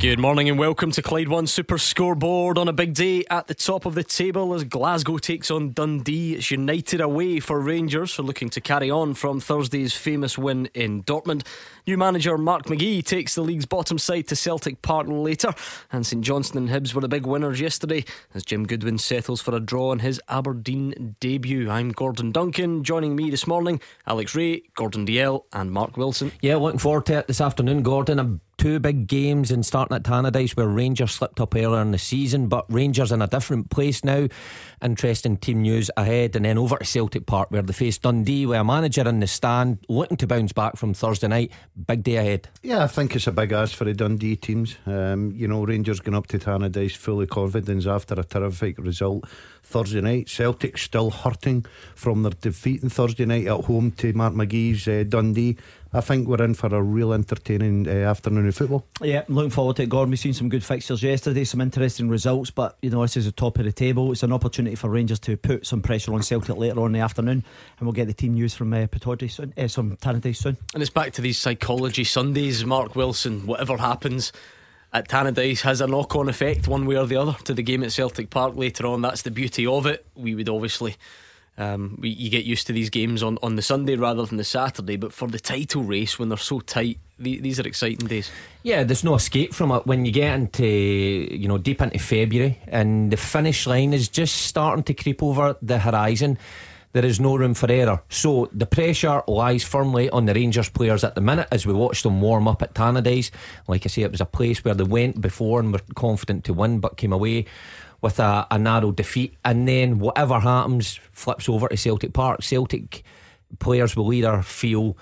Good morning and welcome to Clyde One Super Scoreboard on a big day at the top of the table as Glasgow takes on Dundee. It's United away for Rangers are looking to carry on from Thursday's famous win in Dortmund. New manager Mark McGhee takes the league's bottom side to Celtic Park later, and St Johnstone and Hibs were the big winners yesterday as Jim Goodwin settles for a draw in his Aberdeen debut. I'm Gordon Duncan. Joining me this morning, Alex Rae, Gordon Dalziel, and Mark Wilson. Yeah, looking forward to it this afternoon, Gordon. A two big games and starting at Tannadice where Rangers slipped up earlier in the season, but Rangers in a different place now. Interesting team news ahead, and then over to Celtic Park where they face Dundee with a manager in the stand looking to bounce back from Thursday night. Big day ahead. Yeah, I think it's a big ask for the Dundee teams. Um, you know, Rangers going up to Tannadice full of confidence after a terrific result Thursday night. Celtic still hurting from their defeat on Thursday night at home to Mark McGhee's uh, Dundee. I think we're in for a real entertaining uh, afternoon of football. Yeah, looking forward to it, Gordon. We've seen some good fixtures yesterday, some interesting results, but you know, this is the top of the table. It's an opportunity for Rangers to put some pressure on Celtic later on in the afternoon, and we'll get the team news from uh, Pittodrie soon, uh, some Tannadice soon. And it's back to these psychology Sundays, Mark Wilson. Whatever happens at Tannadice has a knock on effect, one way or the other, to the game at Celtic Park later on. That's the beauty of it. We would obviously um, you get used to these games on, on the Sunday rather than the Saturday, but for the title race, when they're so tight, the, these are exciting days. Yeah, there's no escape from it when you get into you know deep into February and the finish line is just starting to creep over the horizon. There is no room for error. So the pressure lies firmly on the Rangers players at the minute as we watch them warm up at Tannadice. Like I say, it was a place where they went before and were confident to win, but came away with a, a narrow defeat, and then whatever happens flips over to Celtic Park. Celtic players will either feel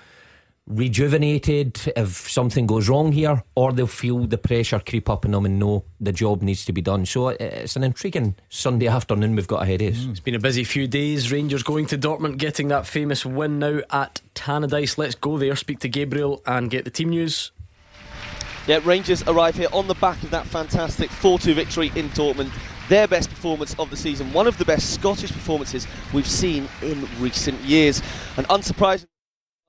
rejuvenated if something goes wrong here, or they'll feel the pressure creep up on them and know the job needs to be done. So uh, it's an intriguing Sunday afternoon we've got ahead of us. Mm. It's been a busy few days. Rangers going to Dortmund, getting that famous win now at Tannadice. Let's go there, speak to Gabriel, and get the team news. Yeah, Rangers arrive here on the back of that fantastic 4 2 victory in Dortmund their best performance of the season, one of the best Scottish performances we've seen in recent years. And unsurprisingly,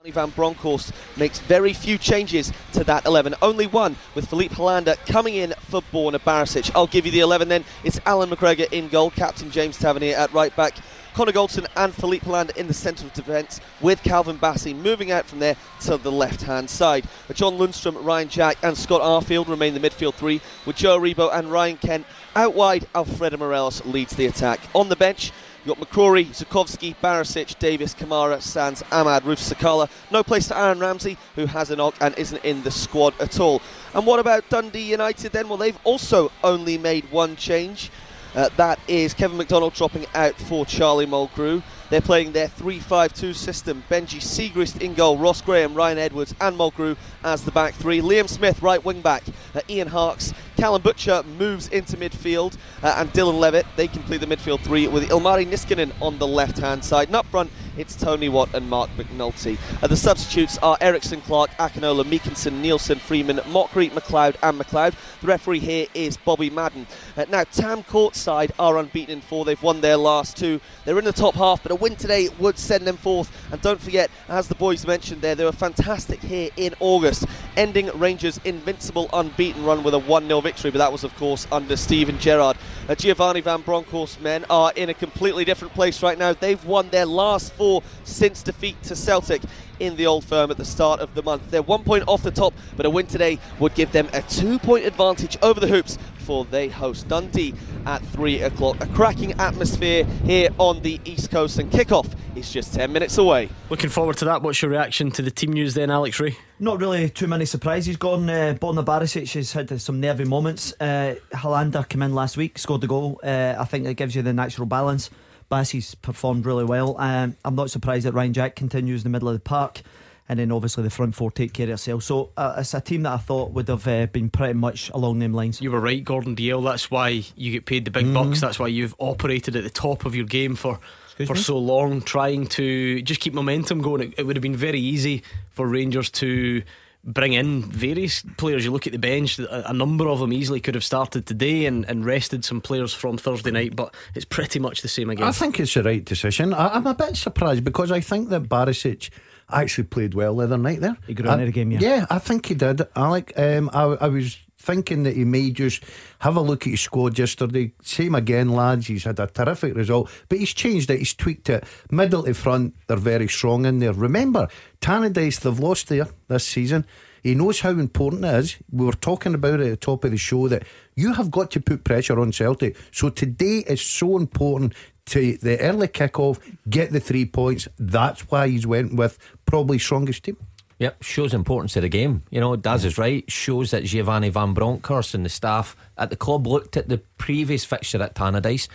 Van Bronckhorst makes very few changes to that 11. Only one with Filip Helander coming in for Borna Barisic. I'll give you the 11 then. It's Allan McGregor in goal, captain James Tavernier at right back. Connor Goldson and Filip Helander in the centre of defence with Calvin Bassey moving out from there to the left hand side. John Lundstram, Ryan Jack and Scott Arfield remain the midfield three with Joe Aribo and Ryan Kent out wide. Alfredo Morelos leads the attack. On the bench You've got McCrorie, Zukowski, Barisic, Davis, Kamara, Sands, Amad, Roofe Sakala. No place to Aaron Ramsey, who has a knock and isn't in the squad at all. And what about Dundee United then? Well, they've also only made one change. Uh, that is Kevin McDonald dropping out for Charlie Mulgrew. They're playing their 3 5 2 system. Benji Siegrist in goal, Ross Graham, Ryan Edwards, and Mulgrew as the back three. Liam Smith, right wing back. Uh, Ian Harkes, Calum Butcher moves into midfield, uh, and Dylan Levitt. They complete the midfield three with Ilmari Niskanen on the left hand side. And up front, it's Tony Watt and Marc McNulty. Uh, the substitutes are Eriksson, Clark, Akinola, Meekison, Nielsen, Freeman, Mochrie, McLeod, and McLeod. The referee here is Bobby Madden. Uh, now, Tam Courts' side are unbeaten in four. They've won their last two. They're in the top half, but a win today would send them fourth. And don't forget, as the boys mentioned there, they were fantastic here in August, ending Rangers' invincible unbeaten run with a 1 0 victory. Victory, but that was, of course, under Steven Gerrard. Uh, Giovanni Van Bronckhorst men are in a completely different place right now. They've won their last four since defeat to Celtic in the old firm at the start of the month. They're one point off the top, but a win today would give them a two point advantage over the Hoops before they host Dundee at 3 o'clock. A cracking atmosphere here on the East Coast, and kickoff is just 10 minutes away. Looking forward to that. What's your reaction to the team news then, Alex Rae? Not really too many surprises. Gone. Uh, Borna Barisic has had some nervy moments. Uh, Helander came in last week, scored the goal. Uh, I think it gives you the natural balance. Bassey's performed really well. Um, I'm not surprised that Ryan Jack continues in the middle of the park. And then obviously the front four take care of itself. So uh, it's a team that I thought would have uh, been pretty much along them lines. You were right, Gordon Dalziel. That's why you get paid the big mm. bucks. That's why you've operated at the top of your game for Excuse for me? so long, trying to just keep momentum going. It, it would have been very easy for Rangers to bring in various players. You look at the bench, a, a number of them easily could have started today and, and, rested some players from Thursday night, but it's pretty much the same again. I think it's the right decision. I, am a bit surprised because I think that Barisic actually played well the other night there. He got on the game, yeah. Yeah, I think he did. Alec, um, I, I was thinking that he may just have a look at his squad yesterday. Same again, lads. He's had a terrific result, but he's changed it. He's tweaked it. Middle to front, they're very strong in there. Remember, Tannadice, they've lost there this season. He knows how important it is. We were talking about it at the top of the show that you have got to put pressure on Celtic. So today is so important to the early kick-off, get the three points. That's why he's went with probably strongest team. Yep, shows importance of the game. You know, Daz is right. Shows that Giovanni Van Bronckhorst and the staff at the club looked at the previous fixture at Tannadice,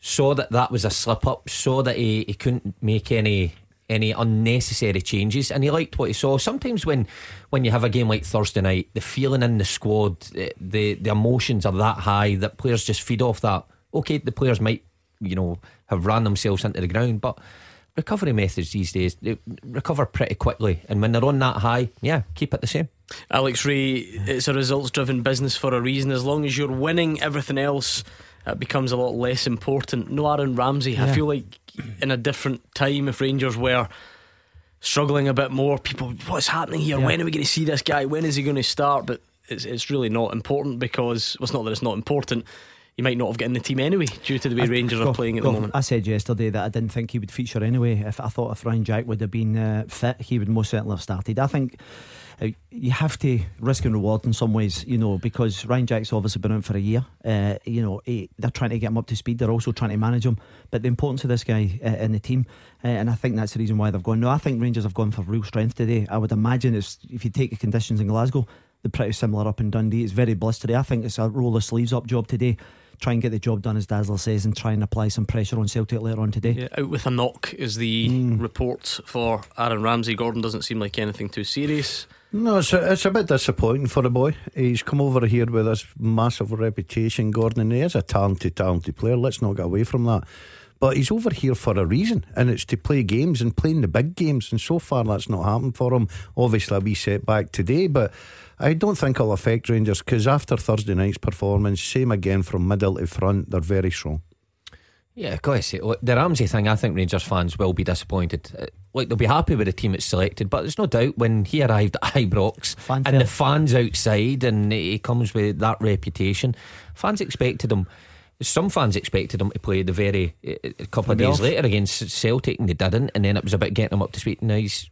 saw that that was a slip up, saw that he, he couldn't make any any unnecessary changes, and he liked what he saw. Sometimes when when you have a game like Thursday night, the feeling in the squad, eh, the the emotions are that high that players just feed off that. Okay, the players might you know have ran themselves into the ground, but recovery methods these days they recover pretty quickly. And when they're on that high yeah keep it the same. Alex Rae, it's a results driven business for a reason. As long as you're winning everything else uh, becomes a lot less important. No Aaron Ramsey yeah. I feel like in a different time if Rangers were struggling a bit more people what's happening here? Yeah. when are we going to see this guy? When is he going to start? But it's, it's really not important because well, it's not that it's not important he might not have gotten the team anyway due to the way I, Rangers are playing at the moment. I said yesterday that I didn't think he would feature anyway. If I thought if Ryan Jack would have been uh, fit, he would most certainly have started. I think uh, you have to risk and reward in some ways, you know, because Ryan Jack's obviously been out for a year. Uh, you know, he, they're trying to get him up to speed. They're also trying to manage him. But the importance of this guy uh, in the team, uh, and I think that's the reason why they've gone. No, I think Rangers have gone for real strength today. I would imagine it's if you take the conditions in Glasgow, they're pretty similar up in Dundee. It's very blistery. I think it's a roll the sleeves up job today try and get the job done, as Dazzler says, and try and apply some pressure on Celtic later on today. Yeah, out with a knock is the mm. report for Aaron Ramsey. Gordon doesn't seem like anything too serious. No, it's a, it's a bit disappointing for the boy. He's come over here with this massive reputation, Gordon, and he is a talented, talented player. Let's not get away from that. But he's over here for a reason, and it's to play games and playing the big games. And so far, that's not happened for him. Obviously, a wee setback today, but I don't think it'll affect Rangers because after Thursday night's performance, same again from middle to front, they're very strong. Yeah, of course. The Ramsey thing, I think Rangers fans will be disappointed. Uh, like they'll be happy with the team it's selected, but there's no doubt when he arrived at Ibrox Fanfare. and the fans outside, and he comes with that reputation, fans expected him. Some fans expected him to play the very uh, a couple of days off. later against Celtic, and they didn't. And then it was about getting him up to speed. Now he's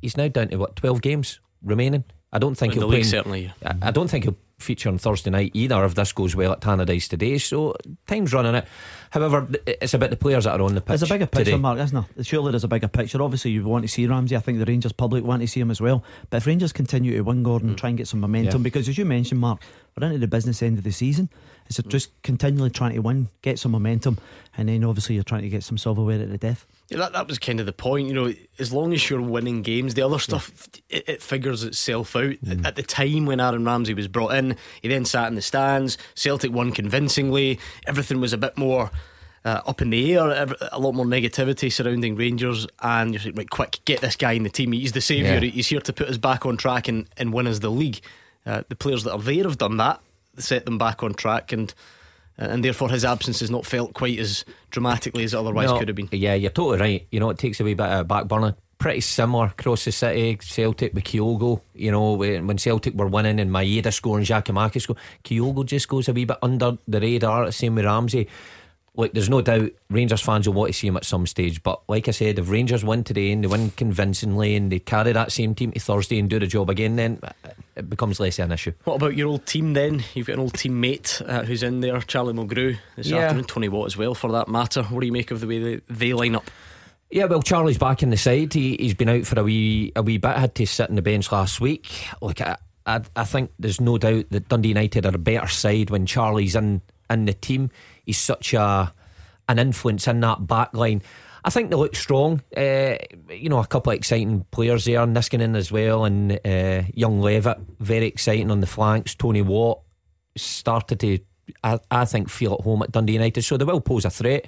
he's now down to what twelve games remaining. I don't think In he'll play. certainly. I, I don't think he'll feature on Thursday night either if this goes well at Tannadice today. So time's running it. However, it's about the players that are on the pitch. There's a bigger picture, today. Mark, isn't there? Surely there's a bigger picture. Obviously, you want to see Ramsey. I think the Rangers public want to see him as well. But if Rangers continue to win, Gordon, mm. try and get some momentum, yeah. because as you mentioned, Mark, we're into the business end of the season. It's mm. just continually trying to win, get some momentum, and then obviously you're trying to get some silverware at the death. Yeah, that, that was kind of the point. You know, as long as you're winning games, the other stuff yeah. it, it, figures itself out. Mm. At the time when Aaron Ramsey was brought in, he then sat in the stands. Celtic won convincingly. Everything was a bit more. Uh, up in the air, a lot more negativity surrounding Rangers, and you're like, right, quick, get this guy in the team. He's the saviour. Yeah. He's here to put us back on track and, and win us the league. Uh, the players that are there have done that, set them back on track, and and therefore his absence is not felt quite as dramatically as it otherwise no, could have been. Yeah, you're totally right. You know, it takes a wee bit of back burner. Pretty similar across the city. Celtic with Kyogo, you know, when Celtic were winning and Maeda scoring, Giakoumakis score, Kyogo just goes a wee bit under the radar. Same with Ramsey. Like, there's no doubt Rangers fans will want to see him at some stage. But like I said, if Rangers win today and they win convincingly and they carry that same team to Thursday and do the job again, then it becomes less of an issue. What about your old team then? You've got an old teammate uh, who's in there, Charlie Mulgrew, this yeah. afternoon, Tony Watt as well, for that matter. What do you make of the way they, they line up? Yeah, well, Charlie's back in the side. He, he's been out for a wee a wee bit. Had to sit on the bench last week. Look, I, I, I think there's no doubt that Dundee United are a better side when Charlie's in in the team. He's such a an influence in that back line. I think they look strong. Uh, you know, a couple of exciting players there, Niskanen as well, and uh, young Levitt, very exciting on the flanks. Tony Watt started to, I, I, think, feel at home at Dundee United, so they will pose a threat.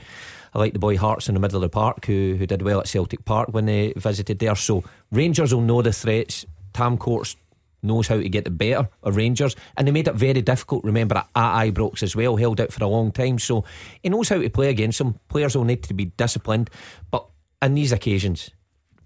I like the boy Harkes in the middle of the park who who did well at Celtic Park when they visited there. So Rangers will know the threats. Tam Courts knows how to get the better of Rangers, and they made it very difficult. Remember at Ibrox as well, held out for a long time, so he knows how to play against them. Players will need to be disciplined, but in these occasions,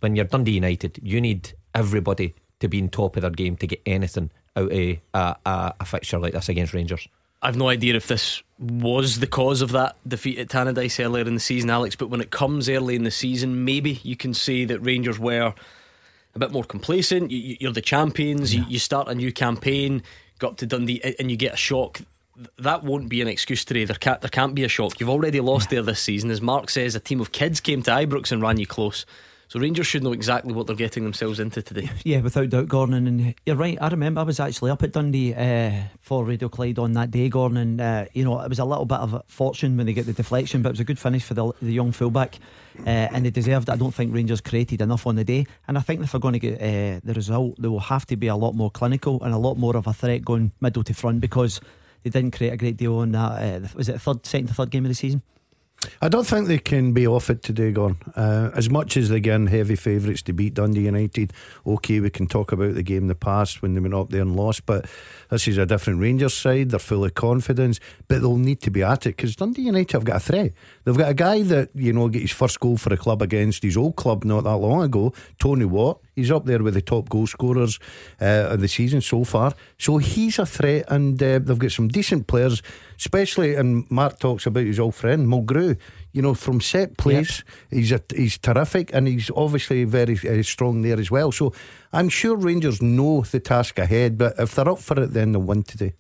when you're Dundee United, you need everybody to be in top of their game to get anything out of a, a, a fixture like this against Rangers. I've no idea if this was the cause of that defeat at Tannadice earlier in the season, Alex. But when it comes early in the season, maybe you can say that Rangers were a bit more complacent. You, are the champions. Yeah. You, you, start a new campaign, got to Dundee, and you get a shock. That won't be an excuse today. There can't, there can't be a shock. You've already lost there this season. As Mark says, a team of kids came to Ibrox and ran you close. So Rangers should know exactly what they're getting themselves into today. Yeah, without doubt, Gordon. And you're right. I remember I was actually up at Dundee uh, for Radio Clyde on that day, Gordon. And uh, you know it was a little bit of a fortune when they get the deflection, but it was a good finish for the, the young fullback, uh, and they deserved. it. I don't think Rangers created enough on the day, and I think if they're going to get uh, the result, they will have to be a lot more clinical and a lot more of a threat going middle to front because they didn't create a great deal on that. Uh, was it the third, second to third game of the season? I don't think they can be off it today, Gone. Uh, as much as they again heavy favourites to beat Dundee United, okay, we can talk about the game in the past when they went up there and lost, but this is a different Rangers side. They're full of confidence, but they'll need to be at it because Dundee United have got a threat. They've got a guy that, you know, get his first goal for a club against his old club not that long ago, Tony Watt. He's up there with the top goal scorers uh, of the season so far. So he's a threat, and uh, they've got some decent players, especially. And Mark talks about his old friend Mulgrew. You know, from set plays, yep. he's a, he's terrific, and he's obviously very uh, strong there as well. So I'm sure Rangers know the task ahead, but if they're up for it, then they'll win today.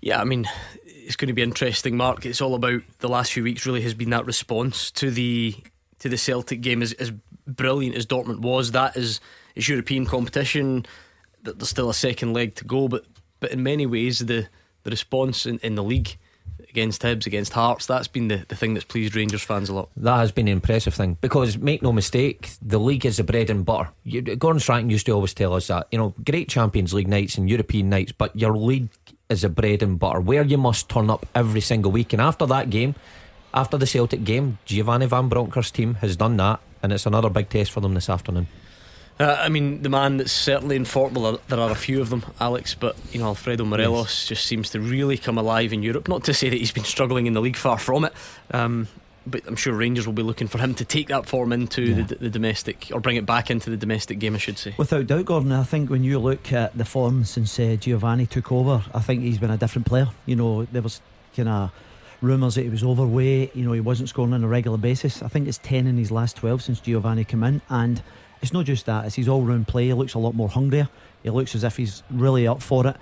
Yeah, I mean, it's going to be interesting, Mark. It's all about the last few weeks. Really, has been that response to the to the Celtic game as, as brilliant as Dortmund was, that is, is European competition. That there's still a second leg to go, but but in many ways the the response in, in the league against Hibs, against Hearts, that's been the, the thing that's pleased Rangers fans a lot. That has been an impressive thing because make no mistake, the league is the bread and butter. You, Gordon Strachan used to always tell us that you know great Champions League nights and European nights, but your league is the bread and butter where you must turn up every single week. And after that game, after the Celtic game, Giovanni Van Bronckhorst's team has done that and it's another big test for them this afternoon. Uh, I mean, the man that's certainly in form, well, there are a few of them, Alex, but you know, Alfredo Morelos yes. just seems to really come alive in Europe. Not to say that he's been struggling in the league, far from it. Um, but I'm sure Rangers will be looking for him to take that form into yeah. the, the, domestic or bring it back into the domestic game, I should say. Without doubt, Gordon, I think when you look at the form since uh, Giovanni took over, I think he's been a different player. You know, there was kind of rumours that he was overweight. You know, he wasn't scoring on a regular basis. I think it's 10 in his last 12 since Giovanni came in. And it's not just that, it's his all round play. He looks a lot more hungrier. He looks as if he's really up for it.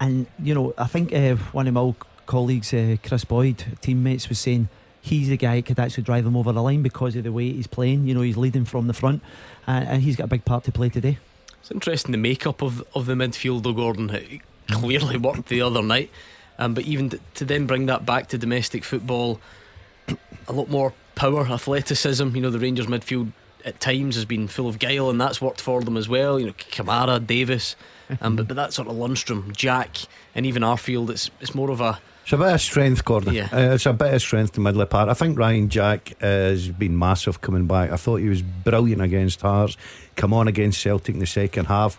And, you know, I think uh, one of my old colleagues, uh, Kris Boyd, teammates, was saying he's the guy who could actually drive them over the line because of the way he's playing. You know, he's leading from the front. Uh, and he's got a big part to play today. It's interesting the makeup of, of the midfield, though, Gordon. It clearly worked the other night. Um, but even to then bring that back to domestic football, a lot more power, athleticism. You know, the Rangers midfield at times has been full of guile, and that's worked for them as well. You know, Kamara, Davis, um, but but that sort of Lundstram, Jack, and even Arfield, it's it's more of a it's a bit of strength, Gordon. Yeah. Uh, it's a bit of strength to middle part. I think Ryan Jack has been massive coming back. I thought he was brilliant against Hearts. Come on against Celtic in the second half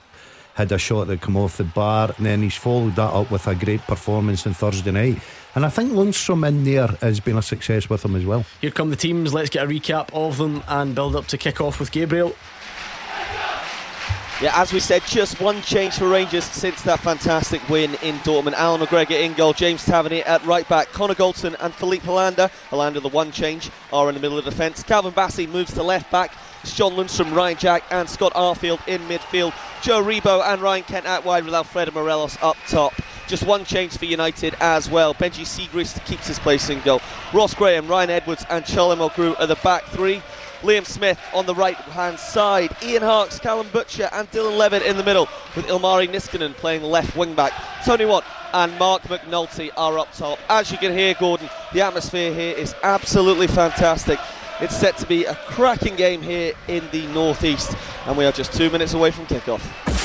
had a shot that come off the bar, and then he's followed that up with a great performance on Thursday night. And I think Lundstram in there has been a success with them as well. Here come the teams. Let's get a recap of them and build up to kick off with Gabriel. Yeah, as we said, just one change for Rangers since that fantastic win in Dortmund. Allan McGregor in goal, James Tavernier at right back, Connor Goldson and Filip Helander. Helander, the one change, are in the middle of the defence. Calvin Bassey moves to left back. It's John Lundstram, Ryan Jack, and Scott Arfield in midfield. Joe Aribo and Ryan Kent out wide with Alfredo Morelos up top. Just one change for United as well. Benji Siegrist keeps his place in goal. Ross Graham, Ryan Edwards, and Charlie Mulgrew are the back three. Liam Smith on the right hand side. Ian Harkes, Calum Butcher, and Dylan Levitt in the middle, with Ilmari Niskanen playing left wing back. Tony Watt and Marc McNulty are up top. As you can hear, Gordon, the atmosphere here is absolutely fantastic. It's set to be a cracking game here in the northeast, and we are just two minutes away from kickoff.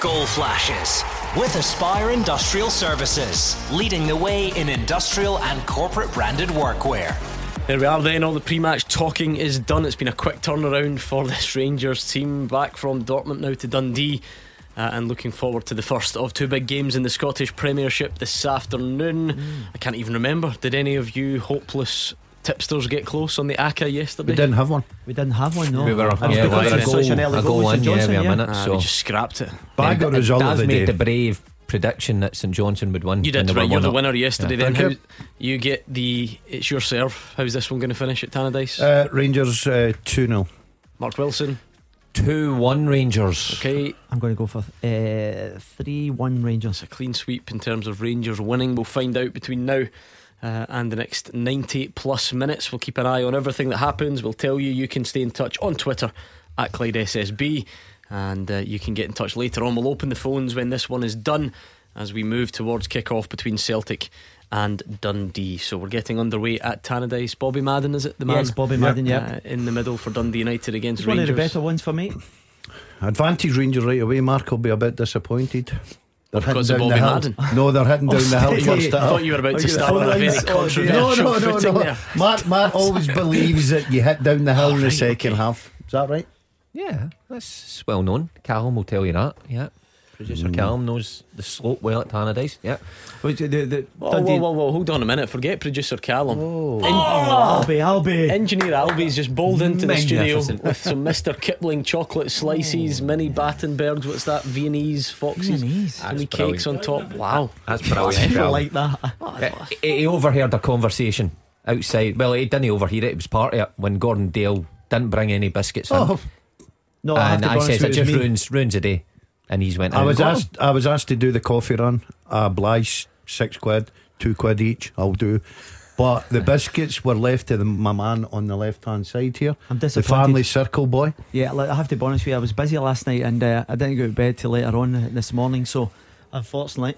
Goal flashes with Aspire Industrial Services, leading the way in industrial and corporate branded workwear. There we are then, all the pre match talking is done. It's been a quick turnaround for this Rangers team. Back from Dortmund now to Dundee. Uh, and looking forward to the first of two big games in the Scottish Premiership this afternoon. Mm. I can't even remember. Did any of you hopeless tipsters get close on the ACA yesterday? We didn't have one. We didn't have one, no. We were, And it's yeah, because we were a it's such an early goal, a goal goal with in, St yeah, Johnson, every yeah. minute. Ah, so we just scrapped it. Bag the result of Daz the made day. the brave prediction that St Johnstone would win. You did, right? You're the winner yesterday. Yeah. Then How- you get the. It's your serve. How's this one going to finish at Tannadice? Uh, Rangers uh, 2 0. Mark Wilson. 2 1 Rangers. Okay, I'm going to go for uh, 3 1 Rangers. it's a clean sweep in terms of Rangers winning. We'll find out between now. Uh, and the next 90 plus minutes. We'll keep an eye on everything that happens. We'll tell you. You can stay in touch on Twitter at Clyde SSB, and uh, you can get in touch later on. We'll open the phones when this one is done as we move towards kick-off between Celtic and Dundee. So we're getting underway at Tannadice. Bobby Madden, is it the man? Yes, Bobby Madden, yeah. Uh, in the middle for Dundee United against It's one of the better ones for me. Advantage Rangers right away. Mark will be a bit disappointed. They're Because of Bobby. Madden? No, they're heading down the hill stay. first. I thought you were about to start on a very controversial no, no, no, no. there. Mark, Mark always believes that you hit down the hill in the second okay. half. Is that right? Yeah, that's well known. Callum will tell you that. Yeah. Producer Callum knows the slope well at Tannadice. Yeah. Which, the, the, Whoa, Dundee- whoa, whoa, whoa, hold on a minute. Forget producer Callum. Oh. Albie, Albie. Engineer Albie's just bowled into the studio with some Mr. Kipling chocolate slices, mini Battenbergs. What's that? Viennese foxes, Viennese. mini That's cakes on top. Wow. That's brilliant. People like that. Uh, he he overheard a conversation outside. Well, he didn't overhear it. It was part of it when Gordon Dale didn't bring any biscuits in. Oh, No, I and to I honest says with it just me. ruins ruins a day. And he's went. I was and got asked. I was asked to do the coffee run. I obliged six quid, two quid each. I'll do. But the biscuits were left to the, my man on the left hand side here. I'm The family circle boy. Yeah, like, I have to be honest with you. I was busy last night and uh, I didn't go to bed till later on this morning. So, unfortunately,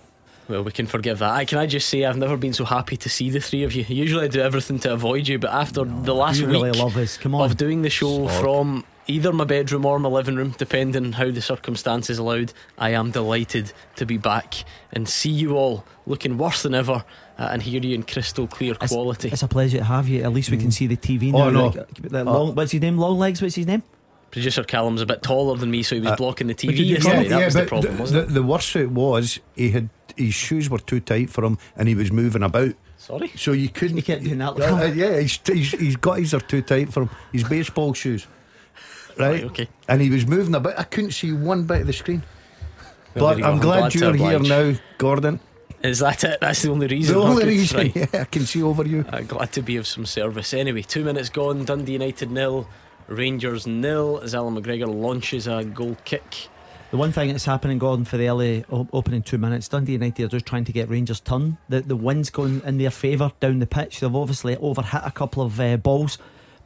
Well, we can forgive that. I, can I just say I've never been so happy to see the three of you. Usually I do everything to avoid you, but after the last you week really love us. Come on. of doing the show from either my bedroom or my living room, depending on how the circumstances allowed, I am delighted to be back and see you all looking worse than ever uh, and hear you in crystal clear It's- quality. It's a pleasure to have you. At least we can see the TV now. Oh, no. like, the long, what's his name? Long legs. What's his name? Producer Callum's a bit taller than me, so he was blocking the TV did yesterday. block- that was the problem, the, wasn't the, it? the worst it was he had his shoes were too tight for him and he was moving about. Sorry? So you couldn't. You kept doing that. Uh, uh, yeah, his, his, his are too tight for him. His baseball shoes. Right? Right, okay. And he was moving about. I couldn't see one bit of the screen. Well, but there you go. I'm I'm glad, glad you're here now, Gordon. Is that it? That's the only reason. The only reason, right. yeah, I can see over you. Uh, glad to be of some service. Anyway, two minutes gone. Dundee United nil, Rangers nil. As Allan McGregor launches a goal kick. The one thing that's happening, Gordon, for the early opening two minutes, Dundee United are just trying to get Rangers turn. The the wind's going in their favour down the pitch. They've obviously overhit a couple of uh, balls,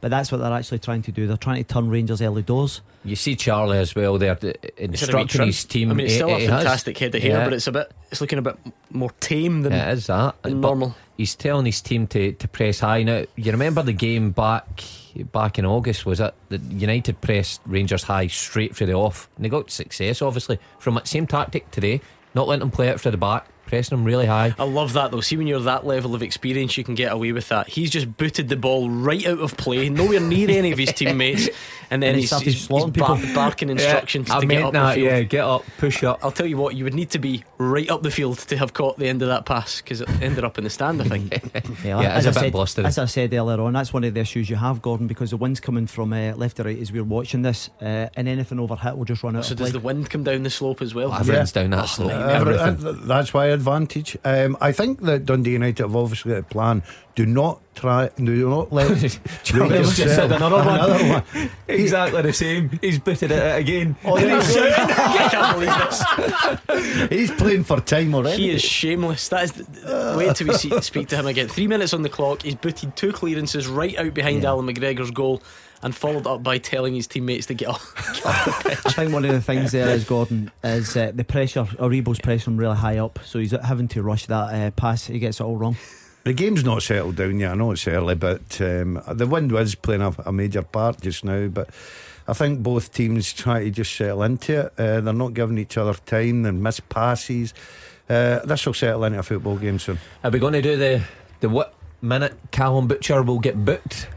but that's what they're actually trying to do. They're trying to turn Rangers early doors. You see Charlie as well there th- It's had a wee instructing his team. I mean, it's He- still a he has. fantastic head of hair, Yeah. but it's a bit. It's looking a bit more tame than It is that. than normal. He's telling his team to, to press high. Now, you remember the game back back in August, was it? The United pressed Rangers high straight for the off. And they got success, obviously, from that same tactic today. Not letting them play it for the back, pressing them really high. I love that though. See, when you're that level of experience, you can get away with that. He's just booted the ball right out of play, nowhere near any of his teammates, and then And he he's, started he's, he's slaughtering bar- people. barking instructions I to get up that, the field. yeah. Get up, push up. I'll tell you what, you would need to be right up the field to have caught the end of that pass because it ended up in the stand, I think. Yeah, as, it's I a bit said, blustery. as I said earlier on, that's one of the issues you have, Gordon, because the wind's coming from uh, left to right as we're watching this, uh, and anything over hit will just run out so of does play. the wind come down the slope as well? Everything's down that Oh, slope. nightmare. Everything. uh, that's why advantage. Um, I think that Dundee United have obviously got a plan. Do not try. Do not let. Just said another one. Another one. exactly the same. He's booted it again. Oh, there you go. I can't believe this. He's playing for time already. He is shameless. That is. The, wait till we see, speak to him again. Three minutes on the clock. He's booted two clearances right out behind Yeah. Allan McGregor's goal, and followed up by telling his teammates to get off. I think one of the things there is Gordon is uh, the pressure. Aribo's pressing him really high up, so he's having to rush that uh, pass. He gets it all wrong. The game's not settled down yet. I know it's early, but um, the wind is playing a, a major part just now. But I think both teams try to just settle into it. Uh, they're not giving each other time. They miss passes. Uh, this will settle into a football game soon. Are we going to do the the what minute Calum Butcher will get booked?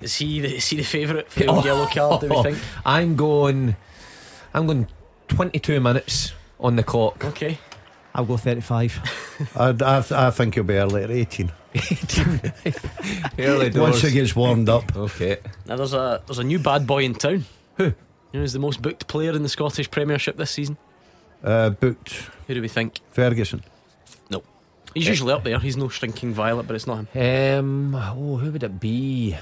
Is he the, is he the favourite for the old yellow card? Do we think? I'm going. I'm going 22 minutes on the clock. Okay. I'll go 35. I, I, I think he'll be early at 18. Early Once doors. he gets warmed up. Okay. Now there's a there's a new bad boy in town. Who? You know, he's the most booked player in the Scottish Premiership this season. Uh, booked Who do we think? Ferguson. No. He's usually up there. He's no shrinking violet, but it's not him. Um. Oh, who would it be?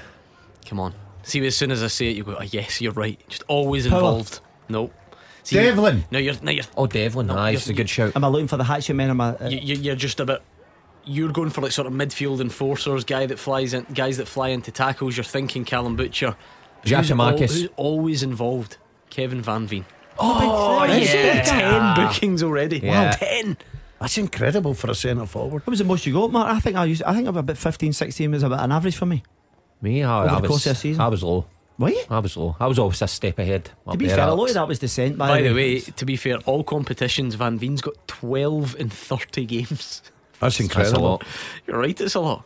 Come on. See, as soon as I say it, you go, oh, yes, you're right. Just always Power. involved. No. See, Devlin. No, you're, no, you're, Oh, Devlin. No, Aye, you're- it's a good shout. Am I looking for the hatchet men? Am I, uh, you, you- you're just a bit. You're going for like sort of midfield enforcers, guy that flies in, guys that fly into tackles. You're thinking Calum Butcher. But who's al- Who's always involved? Kevin Van Veen. oh, yeah. Ten bookings already. Yeah. Wow, ten. That's incredible for a centre forward. What was the most you got, Mark? I think I used. I think about 15, 16 was about an average for me. Me, I, Over I the was. course of the season? I was low. Were you? I was low. I was always a step ahead. To be fair, a lot of that was descent. By, By the way, to be fair, all competitions, Van Veen's got 12 in 30 games. That's That's a incredible. lot. You're right, it's a lot.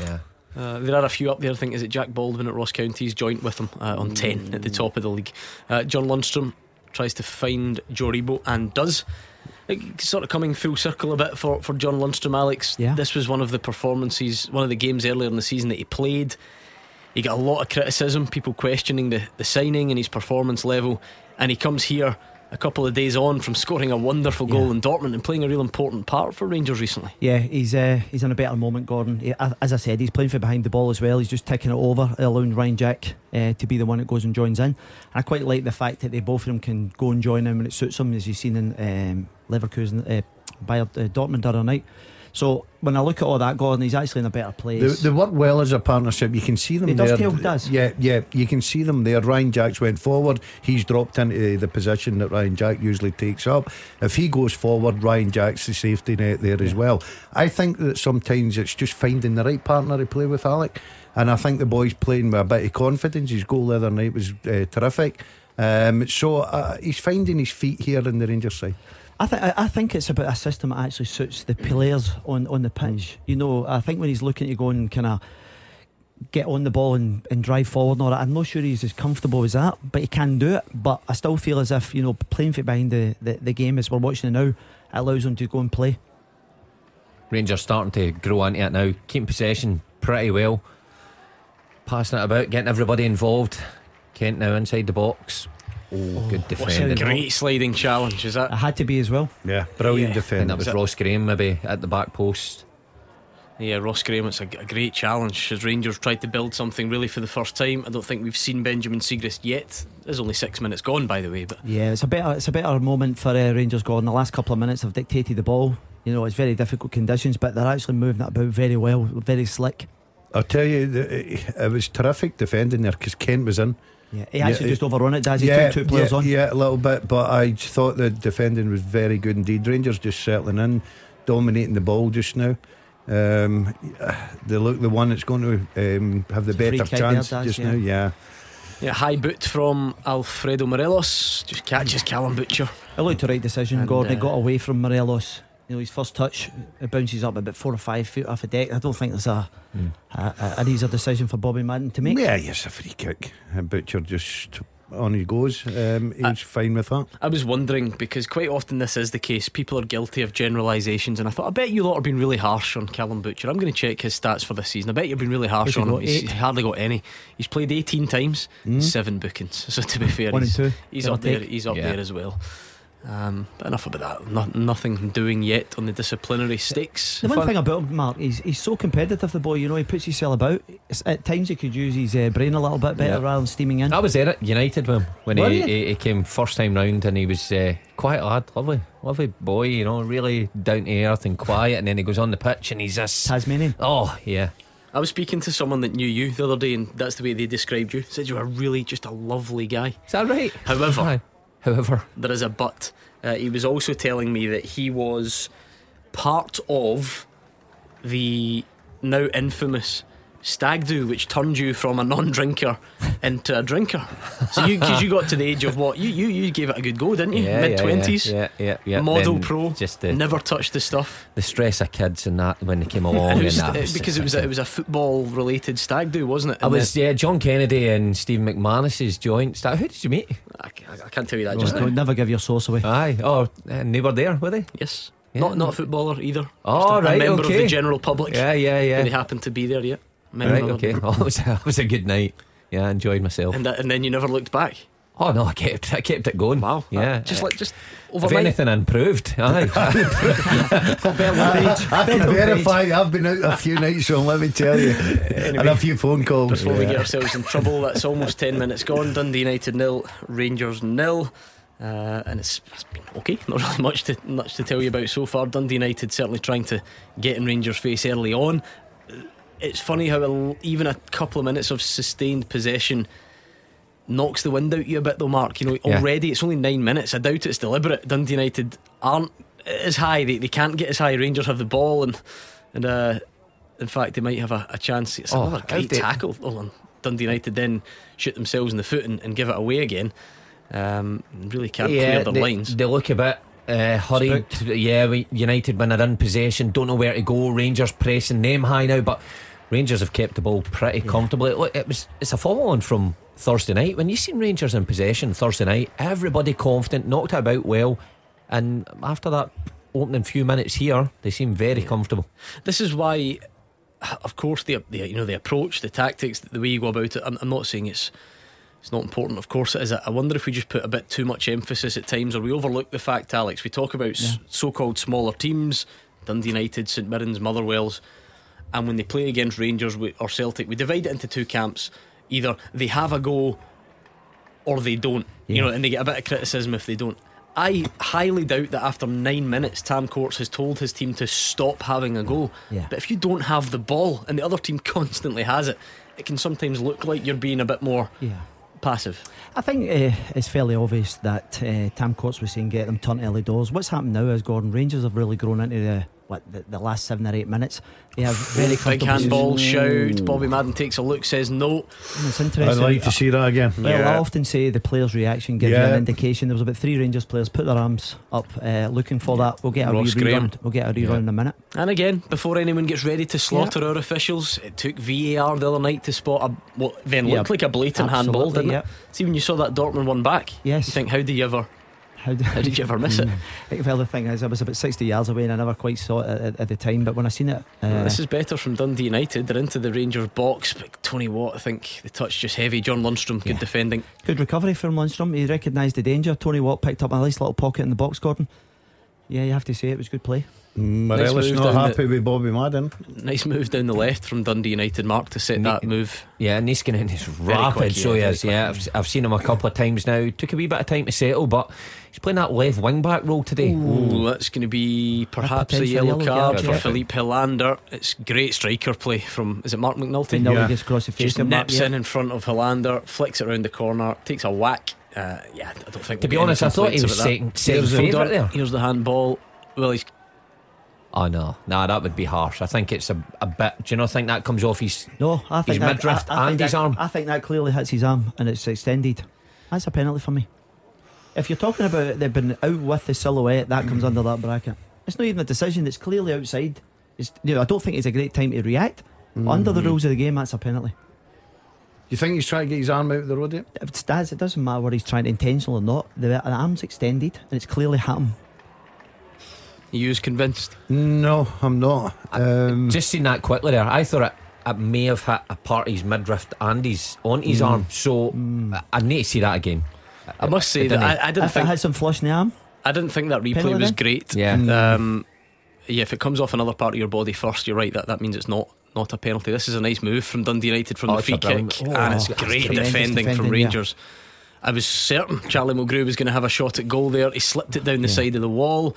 Yeah. Uh, there are a few up there. I think is it Jack Baldwin at Ross County's joint with him uh, on ten at the top of the league. Uh, John Lundstram tries to find Joe Aribo and does. Like, sort of coming full circle a bit for, for John Lundstram, Alex. Yeah. This was one of the performances, one of the games earlier in the season that he played. He got a lot of criticism, people questioning the, the signing and his performance level. And he comes here a couple of days on from scoring a wonderful goal Yeah. in Dortmund and playing a real important part for Rangers recently. Yeah, he's uh, he's in a better moment, Gordon. He, as I said, he's playing for behind the ball as well. He's just taking it over, allowing Ryan Jack uh, to be the one that goes and joins in. And I quite like the fact that they both of them can go and join him when it suits them, as you've seen in um, Leverkusen, uh, uh, Dortmund the other night. So when I look at all that, Gordon, he's actually in a better place. they work well as a partnership. You can see them They there. dovetail, does. Yeah, yeah. You can see them there. Ryan Jacks went forward. He's dropped into the position that Ryan Jack usually takes up. If he goes forward, Ryan Jack's the safety net there as well. I think that sometimes it's just finding the right partner to play with Alec. And I think the boy's playing with a bit of confidence. His goal the other night was uh, terrific. Um, so uh, he's finding his feet here in the Rangers side. I think I think it's about a system that actually suits the players on, on the pitch. You know, I think when he's looking to go and kind of get on the ball and, and drive forward and all that, I'm not sure he's as comfortable as that, but he can do it. But I still feel as if you know playing for behind the, the, the game as we're watching it now it allows him to go and play. Rangers starting to grow into it now, keeping possession pretty well, passing it about, getting everybody involved. Kent now inside the box. Oh, good What's a defending. great sliding challenge, is that? It had to be as well. Yeah, brilliant Yeah. I think defender. that was Is Ross Graham maybe at the back post. Yeah, Ross Graham, it's a, a great challenge as Rangers tried to build something really for the first time. I don't think we've seen Benjamin Siegrist yet. There's only six minutes gone, by the way, but Yeah, it's a better it's a better moment for uh, Rangers. Gordon, the last couple of minutes have dictated the ball. You know, it's very difficult conditions, but they're actually moving it about very well, very slick. I'll tell you, it was terrific defending there because Kent was in. Yeah, he actually Yeah, just overrun it. Does he took two players yeah, on? Yeah, a little bit, but I thought the defending was very good indeed. Rangers just settling in, dominating the ball just now. Um, they look the one that's going to um, have the Free better kick there, chance Daz, just yeah. now. Yeah, yeah, high boot from Alfredo Morelos just catches Calum Butcher. It looked the right decision, And, Gordon. It uh, got away from Morelos. You know, his first touch, it bounces up about four or five feet off the deck. I don't think there's a, a, a, an easier decision for Bobby Madden to make. yeah, yes, a free kick. And Butcher just on he goes. Um, he was fine with that. I was wondering because quite often this is the case. People are guilty of generalisations, and I thought, I bet you lot are being really harsh on Calum Butcher. I'm going to check his stats for this season. I bet you've been really harsh What's on him. got, He's hardly got any. He's played 18 times, seven bookings. So to be fair, One and he's, two, he's give or up there. He's up Yeah. there as well. Um, but enough about that. No, nothing doing yet on the disciplinary stakes. The one Fun- thing about him, Mark, he's, he's so competitive, the boy. You know, he puts himself about. At times, he could use his uh, brain a little bit better Yeah. rather than steaming in. I was there at United with him when he, he, he came first time round and he was uh, quiet lad, lovely, lovely boy, you know, really down to earth and quiet. And then he goes on the pitch and he's this. Tasmanian. Oh, yeah. I was speaking to someone that knew you the other day, and that's the way they described you. Said you were really just a lovely guy. Is that right? However, Aye. However, there is a but. Uh, he was also telling me that he was part of the now infamous stag do, which turned you from a non-drinker into a drinker. So you, because you got to the age of what you you you gave it a good go, didn't you? Yeah, Mid twenties. Yeah, yeah, yeah. yeah. Model Then pro, Just the, never touched the stuff. the stress of kids and that when they came along. And it was, and that it- because it was a, it was a football related stag do, wasn't it? I was then- yeah, John Kennedy and Stephen McManus's joint. Start. Who did you meet? I, I can't tell you that Just just don't never give your sauce away. Aye. Oh, and they were there, were they? Yes, Yeah. not not a footballer either. Oh, Just a, right, a member of the general public. Yeah, yeah, yeah. They yeah. happened to be there. Yeah, Member Right. Okay. it. Oh, it was it was a good night. Yeah, I enjoyed myself. And that, and then you never looked back. Oh no, I kept I kept it going. Wow. Yeah. Just like just if overnight. anything, improved. Aye. I can verify I've been out a few nights, so let me tell you. and a few phone calls. Before we get ourselves in trouble, that's almost 10 minutes gone. Dundee United nil, Rangers nil. Uh, and it's, it's been okay. Not really much to much to tell you about so far. Dundee United certainly trying to get in Rangers' face early on. It's funny how a, even a couple of minutes of sustained possession knocks the wind out you a bit, though. Mark, you know Yeah. already it's only nine minutes. I doubt it's deliberate. Dundee United aren't as high. They, they can't get as high. Rangers have the ball and and uh, in fact they might have a, a chance. It's Oh, another great tackle. Oh, and Dundee United then shoot themselves in the foot and, and give it away again. Um, really can't clear the they, lines. they look a bit uh, hurried. Yeah, United when they're in possession, don't know where to go. Rangers pressing them high now, but Rangers have kept the ball pretty comfortably. Look, it was it's a follow on from Thursday night when you seen Rangers in possession Thursday night. Everybody confident, knocked about well, and after that opening few minutes here, they seem very comfortable. This is why, of course, the, the you know the approach, the tactics, the way you go about it. I'm, I'm not saying it's it's not important. Of course, it is. I wonder if we just put a bit too much emphasis at times, or we overlook the fact, Alex. We talk about s- so-called smaller teams, Dundee United, St Mirren's, Motherwell's, and when they play against Rangers or Celtic, we divide it into two camps. Either they have a go, or they don't. You know, and they get a bit of criticism if they don't. I highly doubt that after nine minutes, Tam Courts has told his team to stop having a go. Yeah. But if you don't have the ball and the other team constantly has it, it can sometimes look like you're being a bit more Yeah. passive. I think uh, it's fairly obvious that uh, Tam Courts was saying get them turned early doors. What's happened now is Gordon Rangers have really grown into the what the, the last seven or eight minutes. They have very Big comfortable handball, positions. shout. Bobby Madden takes a look, says no. And It's I'd like to see that again. Well, I Yeah. often say the player's reaction gives you an indication. There was about three Rangers players put their arms up, uh, looking for that. We'll get a Ross wee Graham. rerun. We'll get a rerun Yeah. in a minute. And again, before anyone gets ready to slaughter our officials, it took VAR the other night to spot a what then Yeah, looked like a blatant handball, didn't yeah. it? See when you saw that Dortmund one back, Yes. you think how do you ever How, d- how did you ever miss it? Well, the other thing is, I was about 60 yards away and I never quite saw it at, at, at the time. But when I seen it, uh, this is better from Dundee United. They're into the Rangers box. But Tony Watt, I think the touch just heavy. John Lundstram, good Yeah. defending. good recovery from Lundstram. He recognised the danger. Tony Watt picked up a nice little pocket in the box, Gordon. Yeah, you have to say it was good play. Morelos move not down happy with Bobby Madden. Nice move down the left from Dundee United. Mark to set Ne- that move. Yeah, Niskanen is rapid, quick, so yeah, he is. Yeah, I've, I've seen him a couple of times now. Took a wee bit of time to settle, but he's playing that left wing back role today. Ooh, that's going to be perhaps a potential yellow, yellow card card, for yeah. Filip Helander. It's great striker play from is it Mark McNulty? And now Yeah. he gets across the face Just of Mark, nips yeah. in in front of Helander, flicks it around the corner, takes a whack. Uh, yeah, I don't think. To we'll be honest, I thought he was about that. second, second Here's favourite there. Here's the handball. Well, he's Oh no, nah, that would be harsh. I think it's a, a bit. Do you not think that comes off his? No, I think His that, midriff I, I and think his that, arm. I think that clearly hits his arm and it's extended. That's a penalty for me. If you're talking about they've been out with the silhouette, that comes under that bracket. It's not even a decision. It's clearly outside. It's, you know, I don't think it's a great time to react. Under the mm-hmm. rules of the game, that's a penalty. You think he's trying to get his arm out of the road here? If it's Daz, it doesn't matter whether he's trying to intentional or not. The, the arm's extended and it's clearly hit him. he was convinced. No, I'm not. Um, Just seen that quickly there. I thought it, it may have hit a part of his midriff and his on his arm. So I, I need to see that again. I must say It that I, I didn't If it think had some flush in the arm, I didn't think that replay Penalty was then? great. Yeah. Um, yeah, if it comes off another part of your body first, you're right. That that means it's not not a penalty. This is a nice move from Dundee United from Oh, the free kick, oh, and it's great tremendous defending, from defending, yeah. Rangers. I was certain Charlie Mulgrew was going to have a shot at goal there. He slipped it down the side of the wall.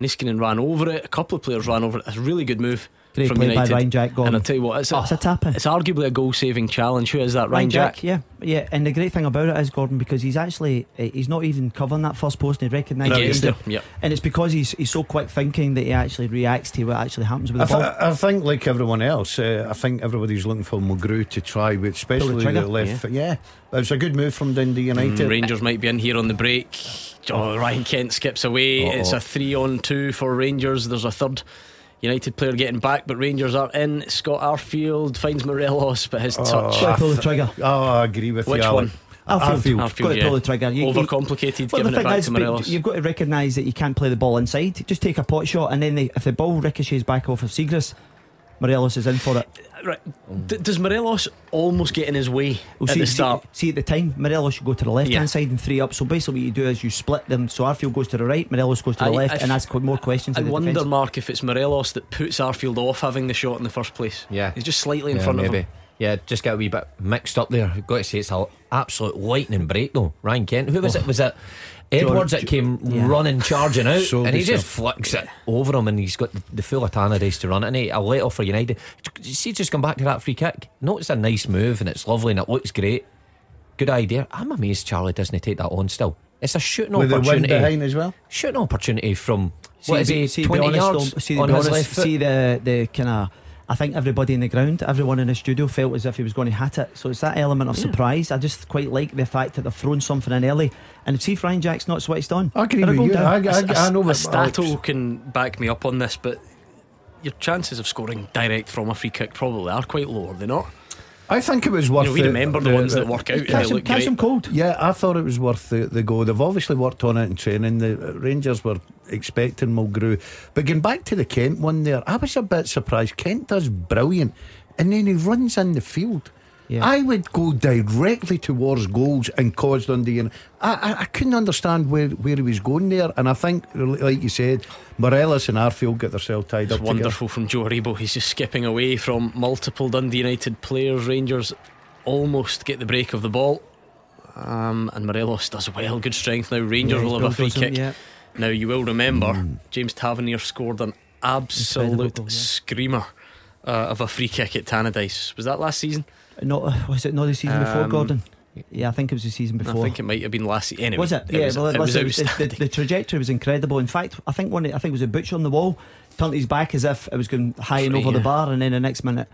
Niskanen ran over it. A couple of players ran over it. It's a really good move Great from play by Ryan Jack And Gordon. I'll tell you what, it's, a, Oh, it's a tap in. it's arguably a goal saving challenge. Who is that? Ryan, Ryan Jack? Jack, yeah, yeah. And the great thing about it is Gordon because he's actually eh, he's not even covering that first post and he He recognises gets it. Yeah. And it's because he's he's so quick thinking that he actually reacts to what actually happens with I, the ball. th- I think, like everyone else, uh, I think everybody's looking for Mulgrew to try, with especially trigger. the left. foot. Yeah, But it's a good move from Dundee United. Mm, Rangers might be in here on the break. Oh, Ryan Kent skips away. Uh-oh. It's a three on two for Rangers. There's a third United player getting back, but Rangers are in. Scott Arfield finds Morelos, but his oh. touch. Got to pull the trigger. Oh, I agree with Which you. one? Alec. Arfield. Arfield, Got to yeah. pull the trigger. You- you- Overcomplicated, Well, the giving it thing back is, to but Morelos. you've got to recognise that you can't play the ball inside. Just take a pot shot, and then they, if the ball ricochets back off of Siegrist, Morelos is in for it. Right. D- does Morelos almost get in his way Well, at see, the start? See, at the time, Morelos should go to the left hand Yeah. side and three up. So basically, what you do is you split them. So Arfield goes to the right, Morelos goes to the I- left, I and f- ask more questions. I of the wonder, defence. Mark, if it's Morelos that puts Arfield off having the shot in the first place. Yeah. He's just slightly in Yeah, front maybe. of him. Yeah, just got a wee bit mixed up there. I've got to say, it's an absolute lightning break, though. Ryan Kent. Who was it? Oh. Was it Edwards that came yeah. running, charging out? So and he good just flicks it over him, and he's got the, the full of Tannadice to run. And he, a let off for United. You see, just come back to that free kick. No, it's a nice move, and it's lovely, and it looks great. Good idea. I'm amazed Charlie doesn't take that on still. It's a shooting with the wind opportunity. behind as well. Shooting opportunity from See, what is be- he? see, Twenty honest, yards though, see, on his honest, left foot. see the the kind of. I think everybody in the ground, everyone in the studio felt as if he was going to hit it. So it's that element of surprise. I just quite like the fact that they've thrown something in early. And see if Ryan Jack's not switched on. I agree Let it with go you. down. I, A- I, I know a what Stato can back me up on this, but your chances of scoring direct from a free kick probably are quite low, are they not? I think it was worth. You know, we the- remember the, ones that work out and Catch they him, look catch great. him cold. Yeah, I thought it was worth the, the go. They've obviously worked on it in training. The Rangers were expecting Mulgrew. But going back to the Kent one there, I was a bit surprised. Kent does brilliant. And then he runs in the field. Yeah. I would go directly towards goals and cause Dundee. And I, I, I couldn't understand where, where he was going there. And I think, like you said, Morelos and Arfield get themselves tied It's up. together. wonderful from Joe Aribo. He's just skipping away from multiple Dundee United players. Rangers almost get the break of the ball. Um, and Morelos does well. Good strength now. Rangers Yeah, will have a free kick. yeah. Now, you will remember James Tavernier scored an absolute goal, yeah. screamer uh, of a free kick at Tannadice. Was that last season? Not, was it not the season before, Um, Gordon? Yeah, I think it was the season before. I think it might have been last. Anyway, was it? Yeah, was, well, it was listen, the, the, the trajectory was incredible. In fact, I think one, I think it was a butcher on the wall, turned his back as if it was going high and over the bar, and then the next minute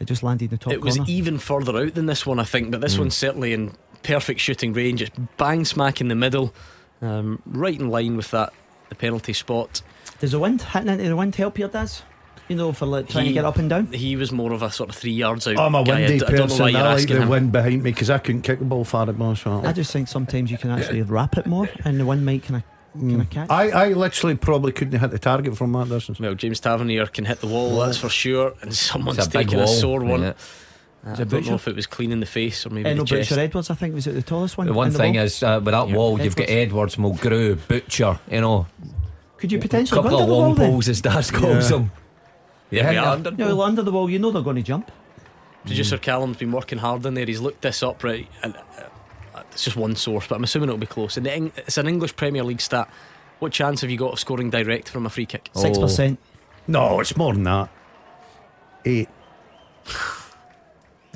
it just landed in the top It was even further out than this one, I think, but this one's certainly in perfect shooting range. It's bang smack in the middle, um, right in line with that the penalty spot. Does the wind hitting into the wind help here, Does you know for like trying He- to get up and down? He was more of a sort of three yards out. I'm a guy. I windy d- I don't know why person. you're I like the him. wind behind me because I couldn't kick the ball far enough. So. I just think sometimes you can actually wrap it more, and the wind might kind of kind of catch. I, I literally probably couldn't hit the target from that distance. Well, James Tavernier can hit the wall, that's for sure, and someone's It's a big taking a sore one. yeah. Uh, I don't know if it was clean in the face or maybe Eh, the no, chest. Butcher Edwards, I think was it the tallest one. The one in the thing wall? is uh, with that Yeah. wall, you've got Edwards, Mulgrew, Butcher. You know, could you potentially go couple under of the wall long poles, as Daz calls Yeah. them. Yeah, we Yeah, are. under- No, under the wall, you know they're going to jump. Producer Callum's been working hard in there. He's looked this up, right? And uh, it's just one source, but I'm assuming it'll be close. And Eng- it's an English Premier League stat. What chance have you got of scoring direct from a free kick? Six percent. No, it's more than that. Eight.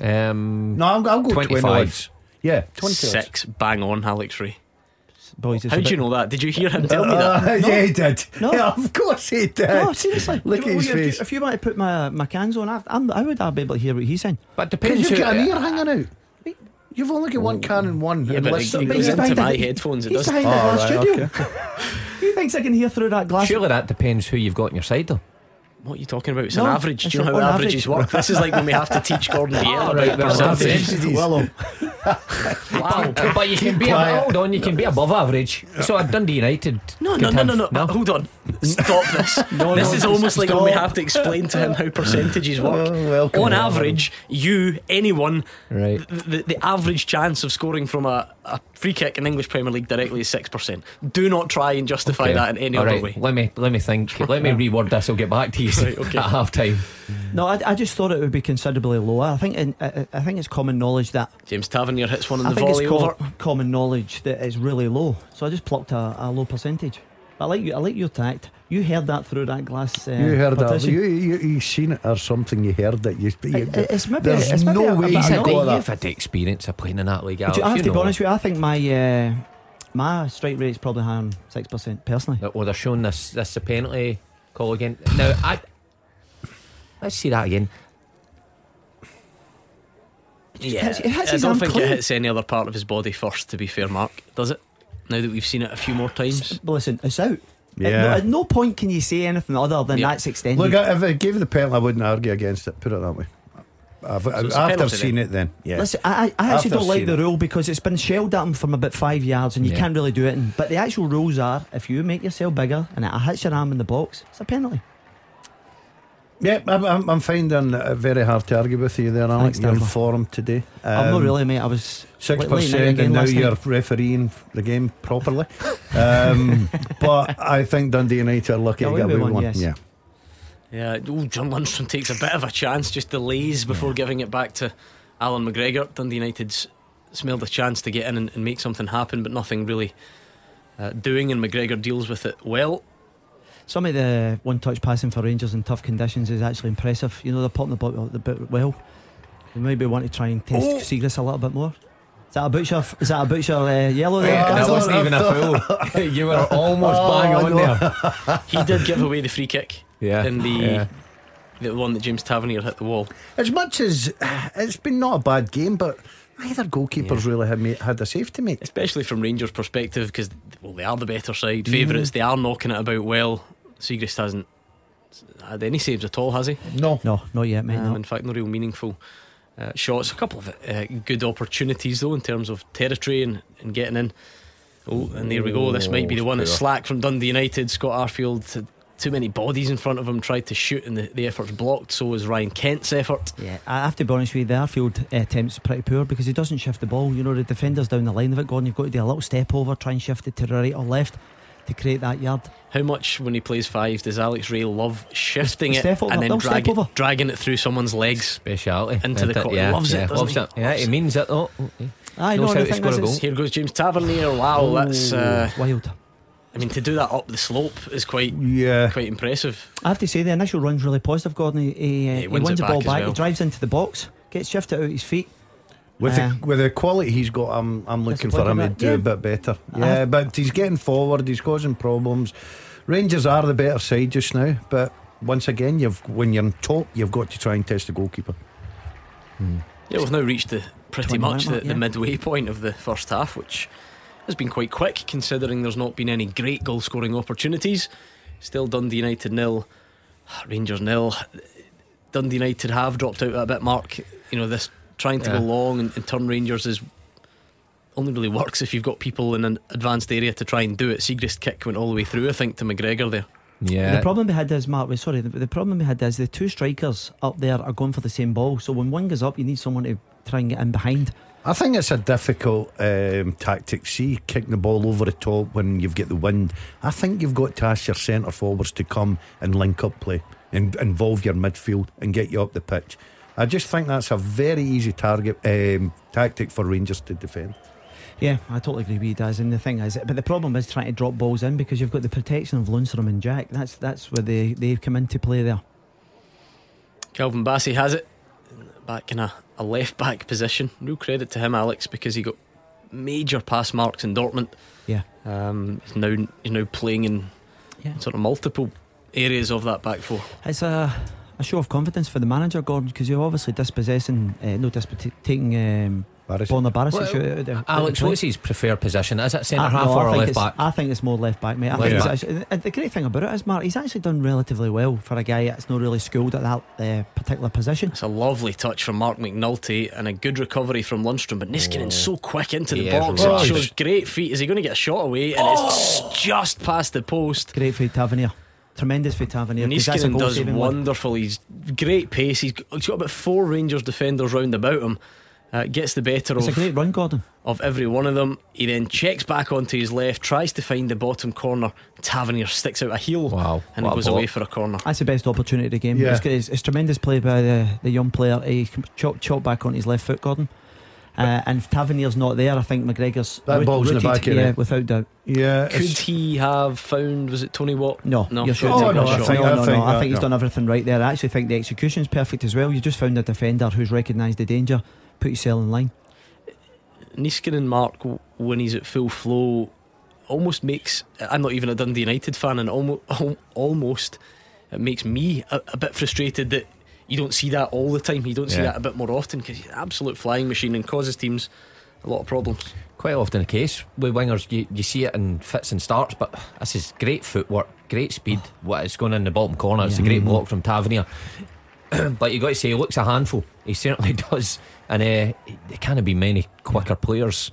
Um, No, I'll, I'll go 25. 20 odds. Yeah, 26. bang on, Alex Rae. Boys, How a did you know that? Did you hear him tell me that? Uh, Yeah, he did. No. Yeah, of course he did. No, seriously. Look at Well, his you- face. If you want to put my my cans on, I, I'm, I would be able to hear what he's saying. but Because depends. you've got an ear hanging out. You've only got one can and one. Yeah, and but listen- it goes he's into my the- headphones. It he's does. behind the Oh, glass right, studio. okay. Who thinks I can hear through that glass? Surely that depends who you've got on your side, though. What are you talking about? It's No, an average. it's Do you know how averages average. work? This is like when we have to teach Gordon ah, Gale Oh, about percentages. Um, averages. Willow. Wow. but you can be quiet. hold on, you can be above average. So at Dundee United. No, could no, no, no, no, Hold on. Stop this. this no, is almost like when we have to explain to him how percentages oh, work. Oh, welcome. On average, you, anyone, Right. the, the, the average chance of scoring from a, a free kick in English Premier League directly is 6%. Do not try and justify Okay. that in any All other right, way. Let me let me think. Let me reword this. I'll get back to you Right, okay. at half time. No, I, I just thought it would be considerably lower. I think in, I, I think it's common knowledge that James Tavernier hits one in I the think it's volley co- over. common knowledge that it's really low. So I just plucked a, a low percentage. I like you. I like your tact. You heard that through that glass. Uh, you heard that. You, you you seen it or something. You heard that. You, you, It- it's maybe- there's it's no a- a way bit He's you had, annoying. that. you've had the experience of playing in that league. But you- I have you to be honest with you. I think my uh, my strike rate's probably higher than six percent personally. Well, they're showing this this a penalty call again. Now, I let's see that again. Yeah, hits- it hits I don't think clean. it hits any other part of his body first. To be fair, Mark, does it? Now that we've seen it a few more times, But listen, it's out. At, no, Yeah. at no point can you say anything other than Yeah. that's extended. Look, if I gave the penalty, I wouldn't argue against it. Put it that way. After I've, it's a after penalty seeing then? it, then yeah. Listen, I, I I actually After don't like seeing the it. rule because it's been shelled at him from about five yards and you Yeah. can't really do it. In. But the actual rules are if you make yourself bigger and it hits your arm in the box, it's a penalty. Yeah, I'm, I'm, I'm finding it very hard to argue with you there, Alex. Thanks, You're Darla. informed today. I'm not Um, really, mate. I was Six late night percent, again and now last night. you're refereeing the game properly. um, but I think Dundee United are lucky Yeah, to we get away won, with one. yes. Yeah, yeah. Oh, John Lundstram takes a bit of a chance, just delays before giving it back to Allan McGregor. Dundee United's smelled a chance to get in and, and make something happen, but nothing really uh, doing, and McGregor deals with it well. Some of the uh, one touch passing for Rangers in tough conditions is actually impressive. You know, they're putting the ball uh, the bit well. They maybe want to try and test Oh. Siegrist a little bit more. Is that a butcher? Is that a butcher uh, yellow there? Yeah, that wasn't even a foul. you were almost Oh, bang on there. He did give away the free kick Yeah, in the yeah. the one that James Tavernier hit the wall. as much as it's been not a bad game, but neither goalkeepers really had made, had a save to make. especially from Rangers' perspective, because well, they are the better side, favourites. Mm-hmm. They are knocking it about well. Siegrist hasn't had any saves at all, has he? No, No, not yet, mate. Um, no. in fact, no real meaningful uh, shots. A couple of uh, good opportunities though in terms of territory and, and getting in. Oh, and there we go. This might be the one that's poor. slack from Dundee United. Scott Arfield too many bodies in front of him, tried to shoot, and the, the effort's blocked. So was Ryan Kent's effort. Yeah, I have to be honest with you. The Arfield uh, attempts pretty poor because he doesn't shift the ball. You know, the defenders down the line of it, Gordon. You've got to do a little step over, try and shift it to the right or left to create that yard. How much when he plays five does Alex Rae love shifting it over, and then little step drag it, dragging it through someone's legs? Speciality Into the isn't Yeah, loves it, yeah, doesn't loves he? it. Yeah, he means it. Oh, okay. I know how to score is a goal. Here goes James Tavernier. Wow, that's. Uh, wild. I mean, to do that up the slope is quite yeah, quite impressive. I have to say the initial run's really positive, Gordon. He, he, uh, he he wins wins it the ball back back, well. he drives into the box, gets shifted out his feet. With Uh, the with the quality he's got, I'm I'm looking for him to do that- a bit better. Uh, Yeah, but he's getting forward. He's causing problems. Rangers are the better side just now, but once again, you've when you're on top, you've got to try and test the goalkeeper. Yeah, we've now reached the pretty much the, mark, the yeah. midway point of the first half, which has been quite quick considering there's not been any great goal scoring opportunities. Still Dundee United nil, Rangers nil. Dundee United have dropped out a bit. Mark, you know this trying to Yeah. go long and, and turn Rangers is only really works if you've got people in an advanced area to try and do it. Siegrist kick went all the way through, I think, to McGregor there. Yeah. The problem we had is, Mark, wait, sorry, the, the problem we had is the two strikers up there are going for the same ball. So when one goes up, you need someone to try and get in behind. I think it's a difficult um, tactic. See, kicking the ball over the top when you've got the wind. I think you've got to ask your centre forwards to come and link up play and involve your midfield and get you up the pitch. I just think that's a very easy target um, tactic for Rangers to defend. Yeah, I totally agree with you, Daz. And the thing is, but the problem is trying to drop balls in because you've got the protection of Lundstram and Jack. That's that's where they, they come into play there. Calvin Bassey has it back in a, a left back position. Real credit to him, Alex, because he got major pass marks in Dortmund. Yeah. Um, he's now he's now playing in Yeah. sort of multiple areas of that back four. It's a, a show of confidence for the manager, Gordon, because you're obviously dispossessing, uh, no, disp- taking um, Barisic. Borna Barisic Well, out of the- out Alex, the what's his preferred position? Is it centre I- half no, or think left back? I think it's more left back, mate. I Left think it's back. actually, and the great thing about it is, Mark, he's actually done relatively well for a guy that's not really schooled at that uh, particular position. It's a lovely touch from Marc McNulty and a good recovery from Lundstram, but Niskanen's so quick into the He is box. really It shows great feet. Is he going to get a shot away? And it's just past the post. Great feet, Tavernier. Tremendous for Tavernier. 'cause that's a Niskanen goal does saving one. wonderful. He's great pace. He's got, he's got about four Rangers defenders round about him. Uh, gets the better It's a of, great run, Gordon. of every one of them. He then checks back onto his left, tries to find the bottom corner. Tavernier sticks out a heel Wow, and what it goes ball. away for a corner. That's the best opportunity of the game. Yeah. It's, it's, it's tremendous play by the, the young player. He chopped chop back on his left foot, Gordon. Uh, and if Tavernier's not there, I think McGregor's That root- ball's in the back of yeah, it. without doubt. Yeah, Could he have found? Was it Tony Watt? No, No. you're sure. Oh, no, no, no, I think- no, I no, think I think he's no. done everything right there. I actually think the execution's perfect as well. You just found a defender who's recognised the danger, put yourself in line. Niskanen Mark when he's at full flow almost makes I'm not even a Dundee United fan and almost almost it makes me a, a bit frustrated that you don't see that all the time you don't see Yeah. that a bit more often because he's an absolute flying machine and causes teams a lot of problems Quite often the case with wingers, you, you see it in fits and starts, but this is great footwork, great speed. What it's going in the bottom corner, it's a great block from Tavernier. but you got to say, he looks a handful. He certainly does, and uh, there can't be many quicker players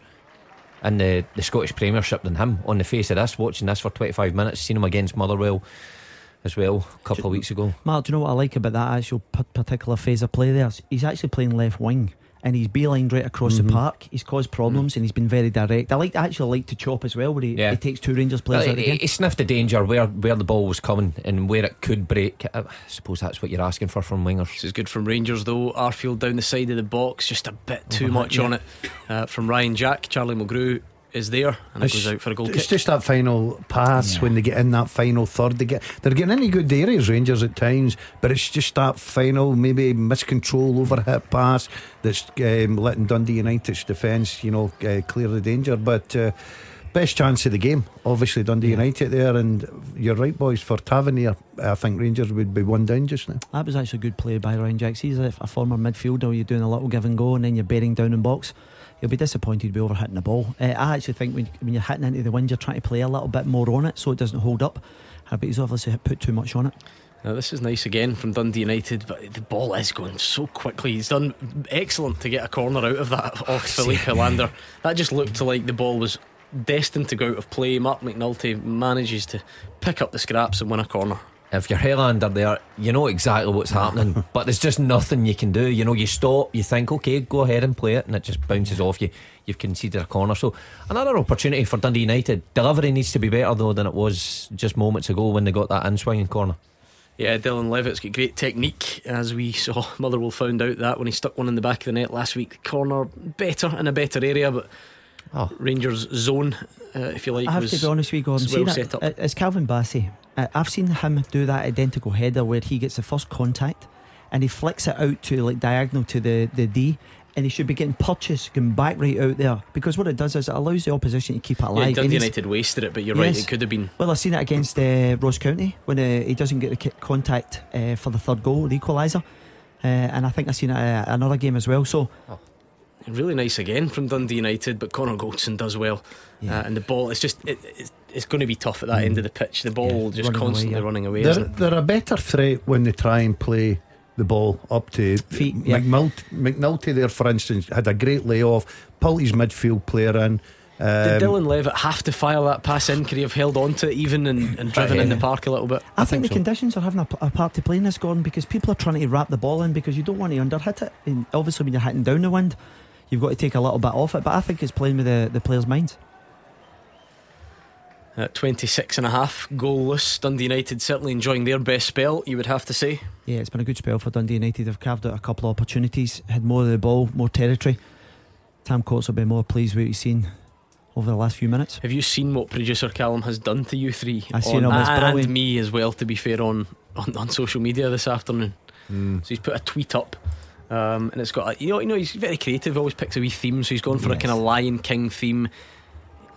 in the, the Scottish Premiership than him. On the face of this, watching this for 25 minutes, seen him against Motherwell as well a couple of weeks ago. Mark, do you know what I like about that actual p- particular phase of play there? He's actually playing left wing. And he's beelined right across the park. He's caused problems and he's been very direct. I like I actually like to chop as well, where he, Yeah. he takes two Rangers players Well, out he, again. he sniffed the danger where, where the ball was coming and where it could break. I suppose that's what you're asking for from wingers. this is good from Rangers though Arfield down the side of the box just a bit too Overhit, much yeah. on it uh, from Ryan Jack Charlie Mulgrew is there and it It's- goes out for a goal It's kick just that final pass when they get in that final third. They get they're getting any good areas, Rangers at times, but it's just that final maybe miscontrol over hit pass that's um, letting Dundee United's defence, you know, uh, clear the danger. But uh, best chance of the game, obviously Dundee United there, and you're right, boys. For Tavernier, I think Rangers would be one down just now. That was actually a good play by Ryan Jacks. He's a, a former midfielder. You're doing a little give and go, and then you're bearing down in box. You'll be disappointed to be over hitting the ball. Uh, I actually think when, when you're hitting into the wind, you're trying to play a little bit more on it so it doesn't hold up. Uh, but he's obviously put too much on it. Now, this is nice again from Dundee United, but the ball is going so quickly. He's done excellent to get a corner out of that off Filip Helander. That just looked like the ball was destined to go out of play. Marc McNulty manages to pick up the scraps and win a corner. If you're Helander there, you know exactly what's happening, but there's just nothing you can do. You know, you stop, you think, okay, go ahead and play it, and it just bounces off you. You've conceded a corner. So, another opportunity for Dundee United. Delivery needs to be better, though, than it was just moments ago when they got that in swinging corner. Yeah, Dylan Levitt's got great technique, as we saw. Motherwell found out that when he stuck one in the back of the net last week. Corner better in a better area, but Oh. Rangers' zone, uh, if you like, I have was to be honest with you, Gordon. See well that- set up. uh, It's Calvin Bassey. Uh, I've seen him do that identical header where he gets the first contact and he flicks it out to like diagonal to the, the D. And he should be getting purchased, going back right out there because what it does is it allows the opposition to keep it alive. Dundee United wasted it, but you're right, it could have been. Well, I've seen it against uh, Ross County when uh, he doesn't get the contact uh, for the third goal, the equaliser. Uh, and I think I've seen it uh, another game as well. So Really nice again from Dundee United, but Connor Goldson does well. Yeah. Uh, and the ball, it's just, it, it's, it's going to be tough at that end of the pitch. The ball Yeah, just running away, constantly yeah. running away, They're, isn't it? they're a better threat when they try and play the ball up to Feet, yeah. McNulty, McNulty there, for instance, had a great layoff, pulled his midfield player in. Did Um, Dylan Levitt have to fire that pass in? Could he have held on to it even and, and driven in the park a little bit? I, I think, think the so. conditions are having a, p- a part to play in this, Gordon, because people are trying to wrap the ball in because you don't want to underhit it. And obviously, when you're hitting down the wind, you've got to take a little bit off it. But I think it's playing with the, the players' minds. At 26 and a half, goalless. Dundee United certainly enjoying their best spell, you would have to say. Yeah, it's been a good spell for Dundee United. They've carved out a couple of opportunities, had more of the ball, more territory. Tam Courts will be more pleased with what he's seen over the last few minutes. Have you seen what producer Callum has done to you three? I seen on- him, it's and me as well, to be fair, on, on, on social media this afternoon. mm. So he's put a tweet up. Um, and it's got, a, you know, you know, he's very creative. Always picks a wee theme. So he's gone for a kind of Lion King theme.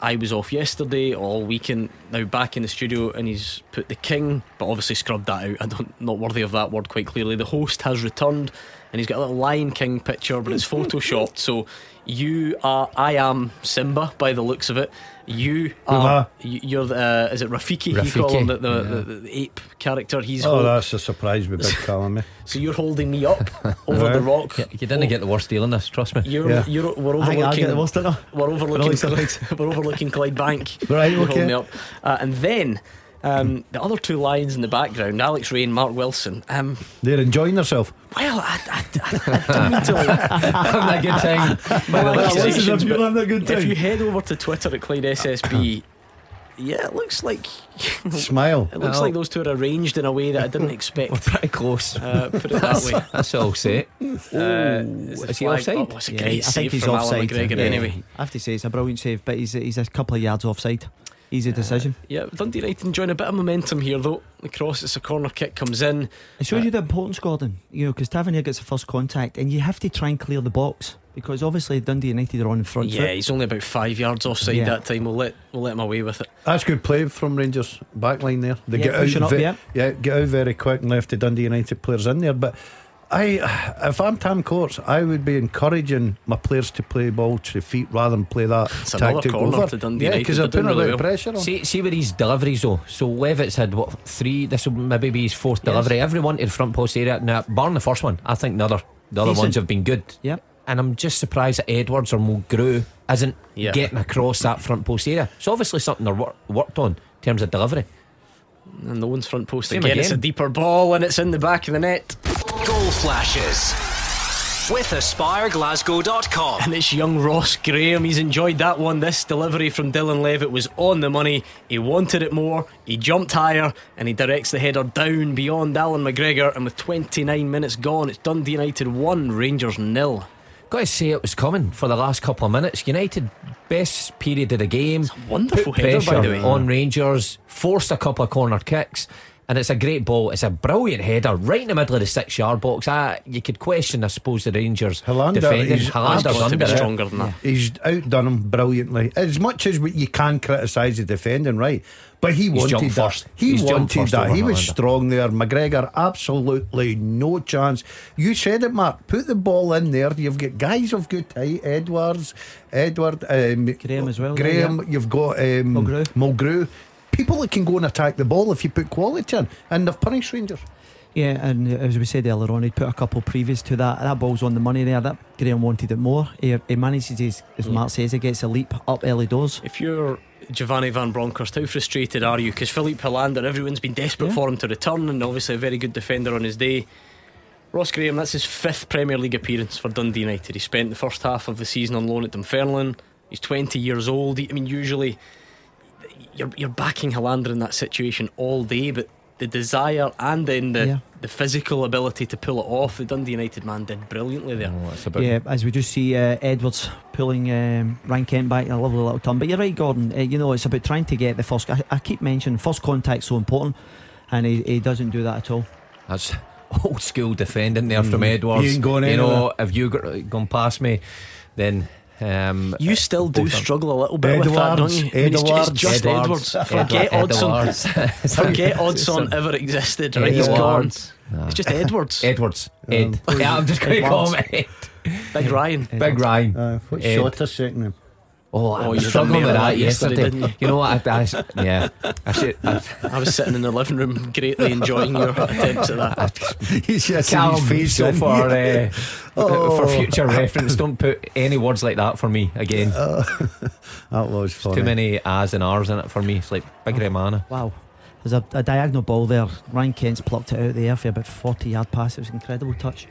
I was off yesterday, all weekend. Now back in the studio, and he's put the king, but obviously scrubbed that out. I don't, not worthy of that word quite clearly. The host has returned, and he's got a little Lion King picture, but it's photoshopped. So you are, I am Simba by the looks of it. You are, you- you're the, uh, is it Rafiki? You call him the, Rafiki, the, the, the ape character. He's Oh, hold- that's a surprise with Big Callum. eh? so you're holding me up over Right. the rock. You, you didn't get the worst deal in this, trust me. You're, Yeah. you're we're overlooking. I think I get the overlooking. most, don't I? We're overlooking. Alex Alex. we're overlooking Clyde Bank. Right, You're holding okay. me up. Uh, and then um, the other two lions in the background, Alex Rae and Mark Wilson. Um, They're enjoying themselves. well, I, I, I, I don't mean to. Like, Having a good time. my Well, listen, if you're having a good if you head over to Twitter at Clyde SSB. Yeah, it looks like Smile. it looks Well- like those two are arranged in a way that I didn't expect. Pretty close. Uh, put it that way. That's all set. Uh, is he offside? Oh, it's a Yeah, great I think he's from offside. Allan McGregor. Yeah. Anyway, I have to say it's a brilliant save, but he's he's a couple of yards offside. Easy uh, decision. yeah, Dundee United enjoying a bit of momentum here though. The cross, it's a corner kick comes in. It shows uh, you the importance, Gordon. You know, because Tavernier gets the first contact, and you have to try and clear the box because obviously Dundee United are on the front Yeah, foot. he's only about five yards offside Yeah. that time. We'll let we'll let him away with it. That's good play from Rangers backline there. They Yeah, get out, up, ve- yeah. yeah, get out very quick and left the Dundee United players in there. But I, if I'm Tam Courts, I would be encouraging my players to play ball to the feet rather than play that It's another tactic corner over. to Dundee yeah, because they're they're putting a really lot of well. pressure on. See, see where his deliveries though. So Levitt's had what three? This will maybe be his fourth delivery. Everyone to the front post area. Now, barring the first one, I think the other the other Decent. ones have been good. Yep. And I'm just surprised that Edwards or Mulgrew isn't Yeah. getting across that front post area. It's obviously something they're wor- worked on in terms of delivery. And the one's front post Same again. It's a deeper ball and it's in the back of the net. Goal flashes with AspireGlasgow.com. And it's young Ross Graham. He's enjoyed that one. This delivery from Dylan Levitt was on the money. He wanted it more. He jumped higher and he directs the header down beyond Allan McGregor. And with 29 minutes gone, it's Dundee United 1, Rangers nil. Got to say it was coming for the last couple of minutes. United best period of the game. wonderful Put header, by pressure the way. on Rangers. Forced a couple of corner kicks. And it's a great ball. It's a brilliant header right in the middle of the six yard box. I, you could question, I suppose, the Rangers Helander defending. is- Helander's to under be stronger than that. He's outdone him brilliantly. As much as you can criticise the defending, right? But he wanted jumped that. first. He He's wanted first that. He was Helander. strong there. McGregor, absolutely no chance. You said it, Mark. Put the ball in there. You've got guys of good height. Edwards, Edward, um, Graham as well there, Graham. You've got um, Mulgrew. Mulgrew. People that can go and attack the ball if you put quality in, and they've punished Rangers. Yeah, and as we said earlier on, he'd put a couple previous to that. That ball's on the money there. That Graham wanted it more. He, he manages, his, as Mark says, he gets a leap up early doors. If you're Giovanni Van Bronckhorst, how frustrated are you? Because Filip Helander, everyone's been desperate Yeah. for him to return, and obviously a very good defender on his day. Ross Graham, that's his fifth Premier League appearance for Dundee United. He spent the first half of the season on loan at Dunfermline. He's 20 years old. He- I mean, usually you're, you're backing Helander in that situation all day, but the desire and then the, Yeah. the physical ability to pull it off, the Dundee United man did brilliantly there. Oh, Yeah, as we do see uh, Edwards pulling um, Ryan Kent back, a lovely little turn. But you're right, Gordon. Uh, you know, it's about trying to get the first. I, I keep mentioning first contact so important, and he, he doesn't do that at all. That's old school defending there from Edwards. He ain't going you know, anywhere. if you got gone past me, then um, You still do struggle a little bit with that, don't you? Edwards, I mean, it's, ju- it's Edwards, just Edwards. Forget Edward- Odson. Edwards. Forget Odson ever existed. Right, he's gone. Edwards. It's just Edwards. Edwards. Ed. yeah, I'm just going to call him Ed. Big Ryan. Big Ryan. Uh, what Ed. shot a second? Oh, I Oh, was you struggling with that that yesterday, yesterday. didn't You know what? I, I, yeah, I should. I, I was sitting in the living room greatly enjoying your attempts at that. He's just Callum, his face so in. for uh, Oh. for future reference, don't put any words like that for me again. That was funny. Too many A's and R's in it for me. It's like Big Remana. Wow. There's a, a diagonal ball there. Ryan Kent's plucked it out of the air for about 40 yard pass. It was an incredible touch.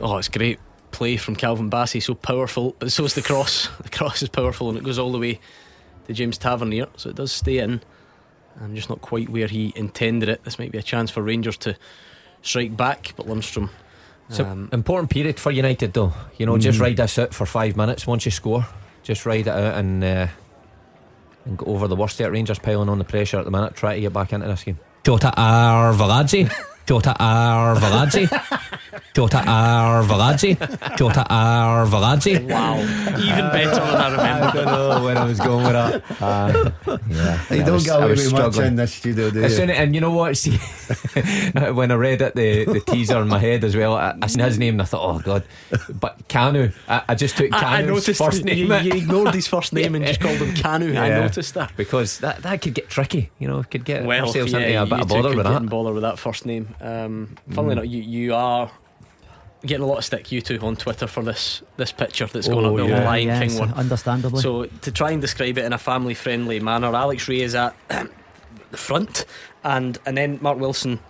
Oh, it's great play from Calvin Bassey. So powerful, but so is the cross. The cross is powerful, and it goes all the way to James Tavernier. So it does stay in. I'm just not quite where he intended it. This might be a chance for Rangers to strike back, but Lundstram. So um, important period for United, though. You know, just Mhm. ride this out for five minutes. Once you score, just ride it out and uh, and go over the worst at Rangers piling on the pressure at the minute. Try to get back into this game. Jota Arveladze. Jota Arveladze. Jota Arveladze. Jota Arveladze. wow, even better than I remember. don't know where I was going with that. Uh, yeah, You I don't was- get I away was with much in this studio, do you? soon and you know what? See, when I read it, the, the teaser in my head as well, I, I seen his name and I thought, oh god. But Canu, I, I just took I, I Canu's first name you ignored his first name and just called him Canu. I noticed that. because that, that could get tricky. You know, could get Well, ourselves yeah, into a bit of bother with that. bother with that first name. Um, funnily enough, you, you are getting a lot of stick you two on Twitter for this this picture that's going Oh, up the yeah. Lion yes, King one. understandably. So to try and describe it in a family friendly manner, Alex Rae is at the front, and and then Mark Wilson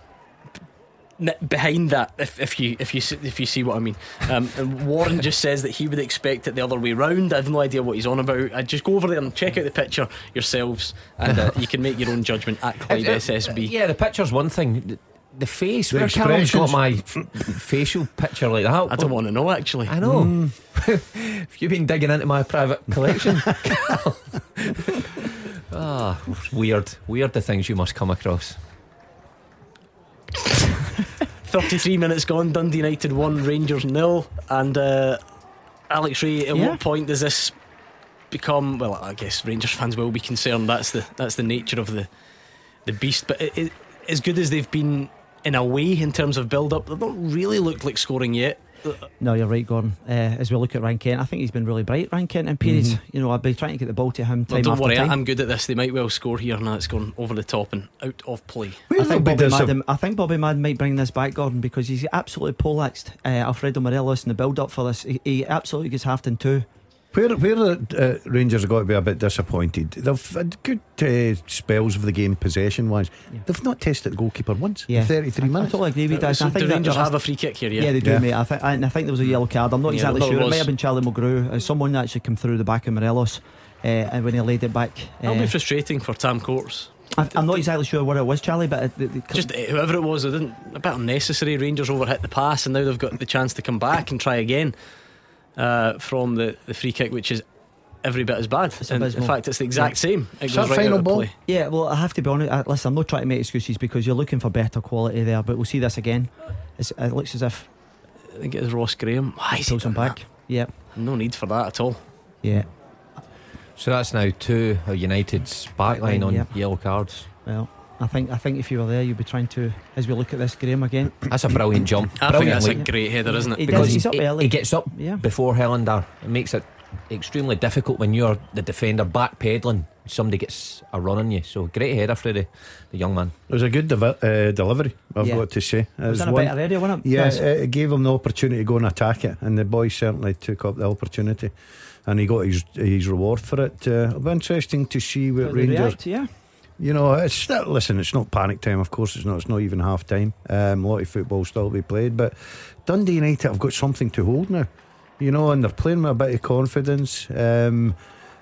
behind that, if, if you if you if you see what I mean, um, and Warren just says that he would expect it the other way round. I have no idea what he's on about. I just go over there and check out the picture yourselves, and uh, you can make your own judgment at Clyde SSB. Yeah, the picture's one thing. The, the face, The where Callum's got my facial picture like that. I don't want to know actually. I know. Have you been digging into my private collection? ah, weird. Weird the things you must come across. 33 minutes gone, Dundee United 1, Rangers nil. And uh, Alex Rae, at Yeah. what point does this become? Well, I guess Rangers fans will be concerned. That's the that's the nature of the the beast. But it, it, as good as they've been in a way in terms of build up, they've not really looked like scoring yet. No, you're right, Gordon. Uh, as we look at Ryan Kent, I think he's been really bright, Ryan Kent, in periods. You know, I've been trying to get the ball to him Well, don't after worry, time. I'm good at this. They might well score here, and it's gone over the top and out of play. I think, Bobby dis- Madden, I think Bobby Madden might bring this back, Gordon, because he's absolutely poleaxed uh, Alfredo Morelos in the build up for this. He, he absolutely gets halved in two. Where, where the uh, Rangers have got to be a bit disappointed. They've had good uh, spells of the game possession wise. Yeah. They've not tested the goalkeeper once Yeah. in 33 I, I minutes. totally agree with that. So I think the that- Rangers have a free kick here, yeah. Yeah, they do, Yeah. mate. I think, and I think there was a yellow card. I'm not Yeah, exactly no, it sure. It was. might have been Charlie Mulgrew. Uh, someone actually came through the back of Morelos, uh, and when he laid it back, That'll uh, be frustrating for Tam Courts. I, I'm not exactly sure what it was, Charlie, but it, it, it, Just uh, whoever it was, they didn't a bit unnecessary. Rangers overhit the pass, and now they've got the chance to come back and try again uh, from the, the free kick, which is every bit as bad. And in fact, it's the exact same. It Is goes that right final out of ball? play. Yeah, well, I have to be honest. Uh, listen, I'm not trying to make excuses because you're looking for better quality there, but we'll see this again. It's, it looks as if I think it is Ross Graham. Why he is he pulls him done back. Yeah. No need for that at all. yeah. So that's now two of United's backline on Yeah. yellow cards. Well, I think I think if you were there, you'd be trying to, as we look at this Graham again. That's a brilliant jump. I think that's a great header, isn't it? He because does, he's up he, early. he gets up Yeah. before Helander. It makes it extremely difficult when you're the defender back backpedaling. Somebody gets a run on you. So great header for the, the young man. It was a good devi- uh, delivery, I've Yeah. got to say. It was was in a one- better area, wasn't it? Yeah, Yes. it gave him the opportunity to go and attack it, and the boy certainly took up the opportunity, and he got his his reward for it. Uh, it'll be interesting to see what Rangers. react, yeah. You know, it's still, listen. It's not panic time, of course. It's not. It's not even half time. Um, a lot of football still to be played, but Dundee United have got something to hold now. You know, and they're playing with a bit of confidence. Um,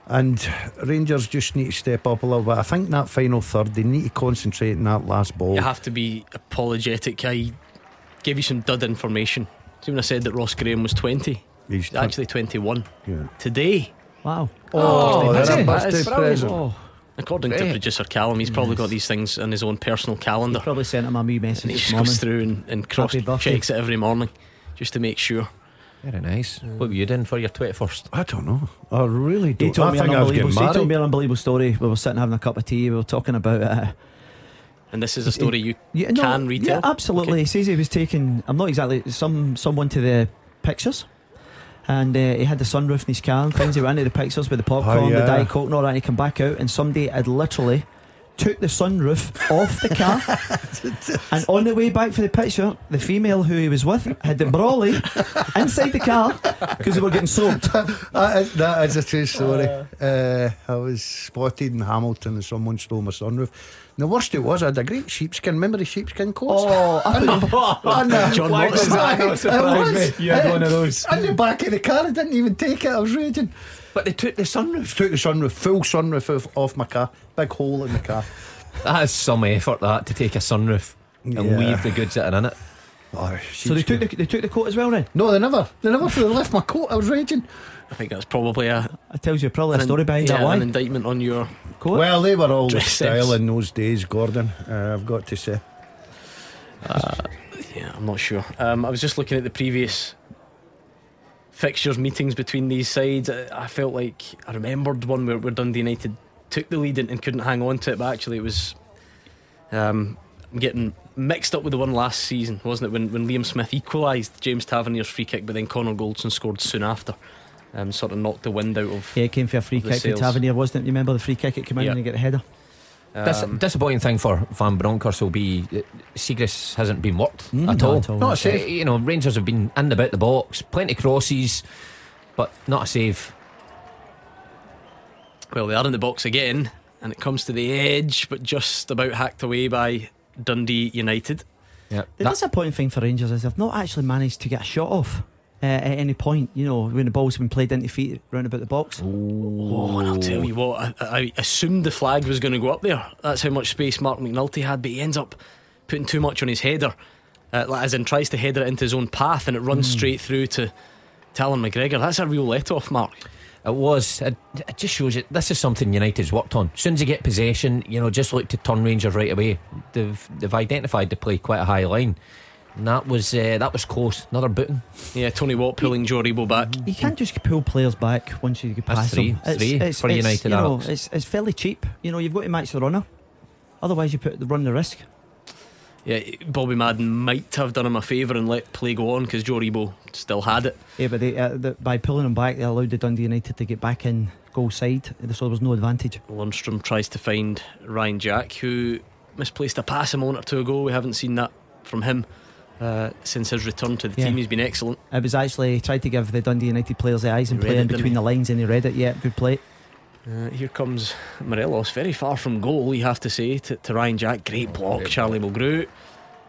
and Rangers just need to step up a little bit. I think that final third, they need to concentrate on that last ball. You have to be apologetic. I gave you some dud information. See when I said that Ross Graham was 20, He's he's actually 21 yeah. today. Wow. Oh, that's that's a birthday present. Oh, According to producer Callum, he's probably Yes. got these things in his own personal calendar. he calendar. probably sent him a wee message And he this just morning. goes through and, and cross Happy birthday. checks it every morning just to make sure. Very nice. What were you doing for your 21st? I don't know. I really He don't. told, I me an think I was unbelievable, getting he told me an unbelievable story. We were sitting having a cup of tea. We were talking about uh, And this is a story you yeah, no, can retell. Yeah, absolutely. Okay. He says he was taking. I'm not exactly some someone to the pictures. And uh, he had the sunroof in his car and things. He went into the pictures with the popcorn, Oh, yeah. the Diet Coke, and all that. And he came back out, and somebody had literally took the sunroof off the car. and on the way back for the picture, the female who he was with had the brawly inside the car because they were getting soaked. that, is, that is a true story. Uh, I was spotted in Hamilton and someone stole my sunroof. And the worst it was, I had a great sheepskin. Remember the sheepskin coats? Oh, I thought, And, uh, John why Watson. was that? That surprised It was. me. You had Uh, one of those. In the back of the car, I didn't even take it. I was raging. But they took the sunroof. Took the sunroof, full sunroof off, off my car. Big hole in the car. That is some effort, that, to take a sunroof and Yeah. leave the goods that are in it. Oh, so they took the, they took the coat as well then? No, they never. They never they left my coat. I was raging. I think that's probably a, It tells you probably a story behind yeah, that. Why? an indictment on your. Coat? Well, they were all the style in those days, Gordon. Uh, I've got to say. Yeah, I'm not sure. Um, I was just looking at the previous fixtures meetings between these sides. I, I felt like I remembered one where, where Dundee United took the lead and, and couldn't hang on to it, but actually it was. Um, I'm getting mixed up with the one last season, wasn't it? When when Liam Smith equalised James Tavernier's free kick, but then Connor Goldson scored soon after. Um, sort of knocked the wind out of. Yeah, it came for a free kick for sales. Tavernier, wasn't it? You remember the free kick? It came in Yeah. and he get the header. Dis- Um, disappointing thing for Van Bronckhorst will be that Siegrist hasn't been worked Mm, at not all. at all. Not a Uh, save. you know, Rangers have been in about the box, plenty of crosses, but not a save. Well, they are in the box again, and it comes to the edge, but just about hacked away by Dundee United. Yeah, The that- disappointing thing for Rangers is they've not actually managed to get a shot off uh, at any point. You know, when the ball's been played into feet round about the box. Oh, and I'll tell you what, I, I assumed the flag was going to go up there. That's how much space Marc McNulty had, but he ends up putting too much on his header. Uh, like, as in, tries to header it into his own path and it runs straight through to Allan McGregor. That's a real let off, Mark. It was. It, it just shows you this is something United's worked on. As soon as they get possession, you know, just look to turn Rangers right away. They've they've identified to play quite a high line. And that was uh, that was close. Another booting. Yeah, Tony Watt pulling Joe Aribo back. You can't just pull players back once you get That's past three- them. It's, three it's, for it's, United You know, it's, it's fairly cheap. You know, you've got to match the runner. Otherwise, you put the run the risk. Yeah, Bobby Madden might have done him a favour and let play go on because Joe Aribo still had it. Yeah, but they, uh, the, by pulling him back, they allowed the Dundee United to get back in goal side, so there was no advantage. Lundstram tries to find Ryan Jack, who misplaced a pass a moment or two ago. We haven't seen that from him uh, since his return to the Yeah. team. He's been excellent. It was actually he tried to give the Dundee United players the eyes and He play in between the lines, and he read it. Yeah, good play. Uh, here comes Morelos, very far from goal, you have to say, to, to Ryan Jack. Great block, Charlie Mulgrew.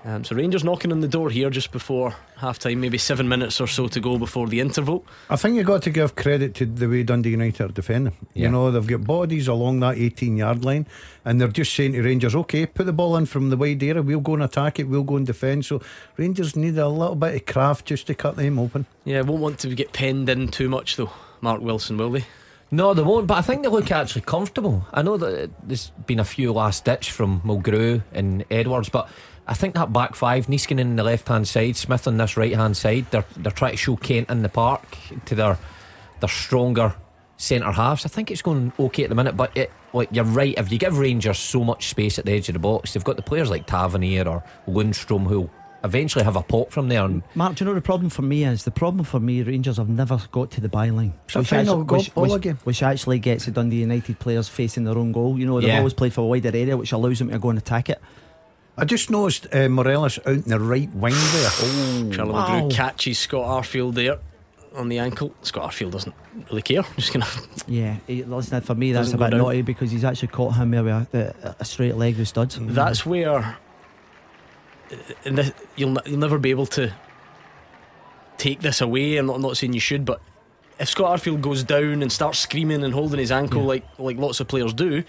Um, so Rangers knocking on the door here just before half time, maybe seven minutes or so to go before the interval. I think you've got to give credit to the way Dundee United are defending. Yeah. You know, they've got bodies along that 18 yard line, and they're just saying to Rangers, okay, put the ball in from the wide area, we'll go and attack it, we'll go and defend. So Rangers need a little bit of craft just to cut them open. Yeah, won't want to get penned in too much though, Mark Wilson, will they? No, they won't. But I think they look actually comfortable. I know that there's been a few last ditch from Mulgrew and Edwards, but I think that back five, Niskanen on the left hand side, Smith on this right hand side, they're they're trying to show Kent in the park to their their stronger centre halves. I think it's going okay at the minute, but it like you're right. If you give Rangers so much space at the edge of the box, they've got the players like Tavernier or Lundstram who'll eventually have a pop from there. And Mark, do you know the problem for me is the problem for me? Rangers have never got to the byline, It's a final goal which, which, again. which actually gets the Dundee United players facing their own goal. You know, they've Yeah. always played for a wider area, which allows them to go and attack it. I just noticed uh, Morelos out in the right wing there. Oh, Charlie wow. Mulgrew catches Scott Arfield there on the ankle. Scott Arfield doesn't really care. Just gonna Yeah, he, listen, for me, that's a bit down. naughty because he's actually caught him there with a, a, a straight leg with studs. That's where and this, you'll you'll never be able to take this away. I'm not, I'm not saying you should, but if Scott Arfield goes down and starts screaming and holding his ankle like like lots of players do,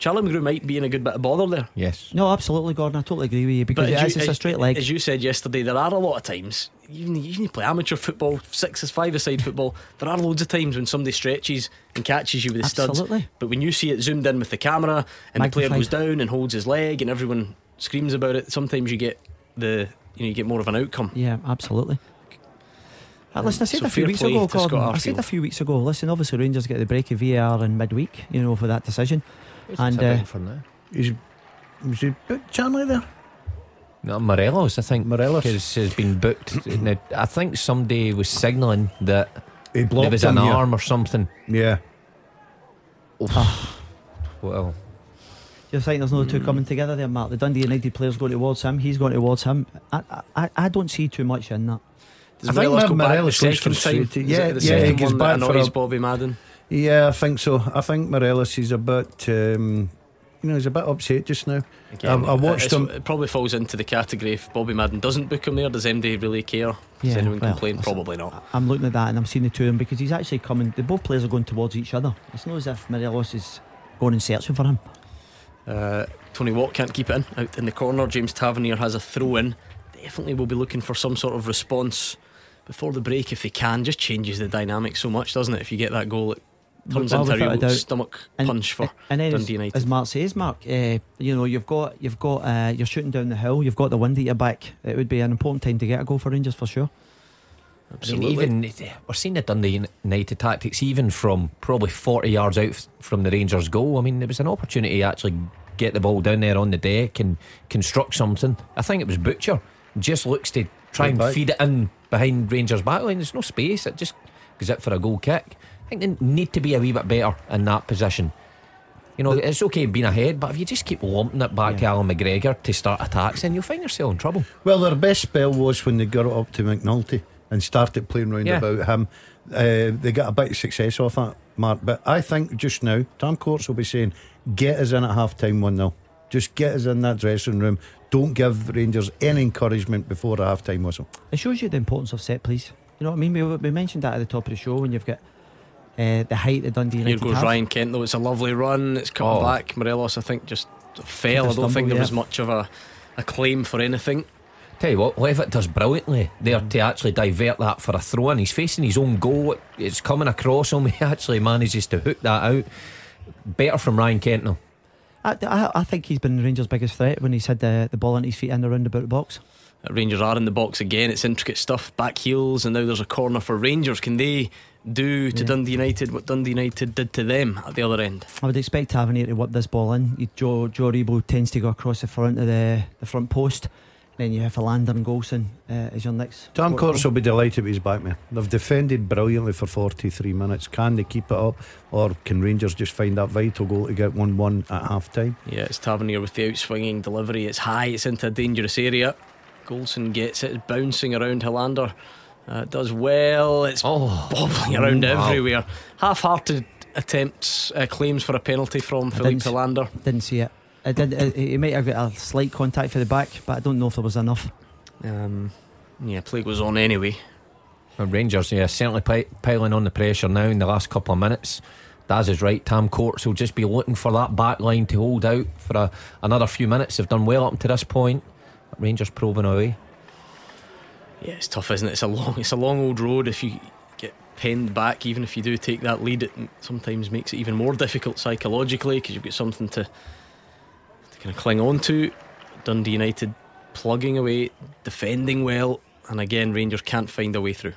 Charlie Mulgrew might be in a good bit of bother there. yes, No, absolutely, Gordon. I totally agree with you because it as is, you- it's a straight leg. As you said yesterday, there are a lot of times, even, even you play amateur football, six is five aside football, there are loads of times when somebody stretches and catches you with the studs. Absolutely. But when you see it zoomed in with the camera and the player goes down and holds his leg and everyone screams about it, sometimes you get the you know you get more of an outcome. Yeah, absolutely. Uh, listen, I said So a few weeks ago, Gordon. I said a few weeks ago. Listen, obviously Rangers get the break of VAR in midweek, you know, for that decision. And, uh, for now. He's, was he booked Charlie there? No, Morelos, I think Morelos. has, has been booked. Now, I think somebody was signalling that He there was an here. arm or something. Yeah. Well, Do you think there's no two coming together there, Mark? The Dundee United players going towards him, he's going towards him. I, I, I don't see too much in that. Does I think Morelos go back the Morelos was second time? frustrated. Is Yeah, yeah, he goes back for annoys a- Bobby Madden. Yeah, I think so. I think Morelos is a bit, um, you know, he's a bit upset just now. Again, I, I watched him. It probably falls into the category if Bobby Madden doesn't book him there. Does MD really care? Does Yeah, anyone well, complain? Probably not. I'm looking at that and I'm seeing the two of them because he's actually coming. The both players are going towards each other. It's not as if Morelos is going and searching for him. Uh, Tony Watt can't keep it in out in the corner. James Tavernier has a throw in. Definitely will be looking for some sort of response before the break if they can. Just changes the dynamic so much, doesn't it? If you get that goal, it turns into a without a real stomach And- punch for and then as, Dundee United. as Mark says, Mark, uh, you know you've got you've got uh, you're shooting down the hill. You've got the wind at your back. It would be an important time to get a goal for Rangers for sure. I mean, Absolutely. even we're seeing the Dundee United tactics, even from probably 40 yards out from the Rangers' goal. I mean, there was an opportunity to actually get the ball down there on the deck and construct something. I think it was Butcher just looks to try Right and back. feed it in behind Rangers' back line. There's no space. It just goes out for a goal kick. I think they need to be a wee bit better in that position. You know, it's okay being ahead, but if you just keep lumping it back to Allan McGregor to start attacks, then you'll find yourself in trouble. Well, their best spell was when they got it up to McNulty and started playing round Yeah. about him. Uh, they got a bit of success off that, Mark. But I think just now, Tam Courts will be saying, get us in at half time 1 0. Just get us in that dressing room. don't give Rangers any encouragement before the half time whistle. It shows you the importance of set plays. You know what I mean? We, we mentioned that at the top of the show when you've got uh, the height that Dundee Here goes have. Ryan Kent, though. It's a lovely run. It's come Oh. back. Morelos, I think, just fell. I don't think stumbled, there was much of a, a claim for anything. Tell you what, Levitt does brilliantly there to actually divert that for a throw in. He's facing his own goal. It's coming across him. He actually manages to hook that out. Better from Ryan Kent now. I, I, I think he's been Rangers' biggest threat when he's had the, the ball into his feet and around about the box. Rangers are in the box again. It's intricate stuff. Back heels, and now there's a corner for Rangers. Can they do to Yeah. Dundee United what Dundee United did to them at the other end? I would expect Tavernier to whip this ball in. You- Joe, Joe Aribo tends to go across the front of the, the front post. Then you have Helander and Goldson uh, as your next. Tam scorer. Courts will be delighted with his back man. They've defended brilliantly for 43 minutes. Can they keep it up, or can Rangers just find that vital goal to get 1 1 at half time? Yeah, it's Tavernier with the outswinging delivery. It's high, it's into a dangerous area. Goldson gets it, bouncing around Helander. Uh, does well, it's Oh, bobbling around wow. everywhere. Half hearted attempts, uh, claims for a penalty from I Filip didn't s- Helander. Didn't see it. I did. uh, He might have got a slight contact for the back, but I don't know if there was enough. Um, yeah, play goes on anyway. Well, Rangers, yeah, certainly pi- piling on the pressure now in the last couple of minutes. Daz is right. Tam Courts will just be looking for that back line to hold out for a, another few minutes. They've done well up to this point. Rangers probing away. Yeah, it's tough, isn't it? It's a long, it's a long old road. If you get penned back, even if you do take that lead, it sometimes makes it even more difficult psychologically because you've got something to, to kind of cling on to. Dundee United plugging away, defending well, and again, Rangers can't find a way through.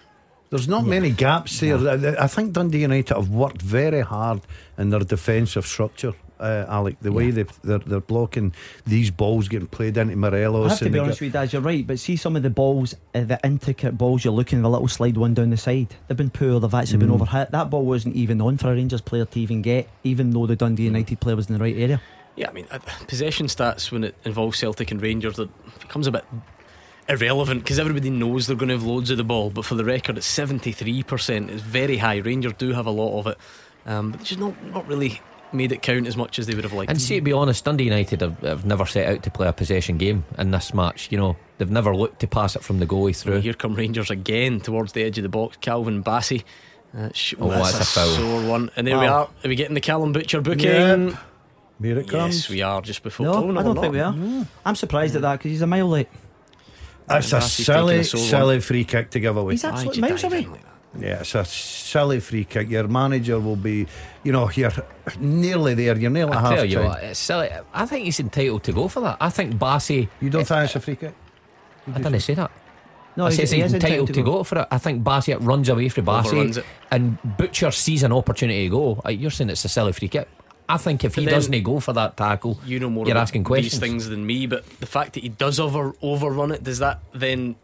There's not many gaps there. I- I think Dundee United have worked very hard in their defensive structure. Uh, Alec, the way they they're, they're blocking these balls getting played into Morelos. I have to be honest get- with you, Daz, you're right. But see some of the balls, uh, the intricate balls you're looking, at, the little slide one down the side. They've been poor. They've actually been overhit. That ball wasn't even on for a Rangers player to even get, even though the Dundee United player was in the right area. Yeah, I mean, uh, possession stats when it involves Celtic and Rangers, it becomes a bit irrelevant because everybody knows they're going to have loads of the ball. But for the record, it's 73%. It's very high. Rangers do have a lot of it, um, but they've just not, not really made it count as much as they would have liked. And see, to be honest, Dundee United have, have never set out to play a possession game in this match. You know, they've never looked to pass it from the goalie through. Here come Rangers again towards the edge of the box. Calvin Bassey. Uh, sh- Oh, that's that's a foul. sore one. And there we are. Are we getting the Calum Butcher booking? Yep. Here it comes. Yes, we are just before. No, oh, no I don't think we not. are. I'm surprised at that because he's a mile late. That's a Bassey's taking silly, a sore one. free kick to give away. He's absolutely miles away. like that? Yeah, it's a silly free kick. Your manager will be, you know, you're nearly there. You're nearly I half tell you time. what, it's silly. I think he's entitled to go for that. I think Bassey. You don't think it's a free kick? I didn't say that. No, I he's, said he he's is entitled to go for it. I think Bassey runs away from Overruns Bassey, and Butcher sees an opportunity to go. Uh, You're saying it's a silly free kick. I think if But he doesn't go for that tackle, You know more You're about asking questions. these things than me, but the fact that he does over overrun it, does that then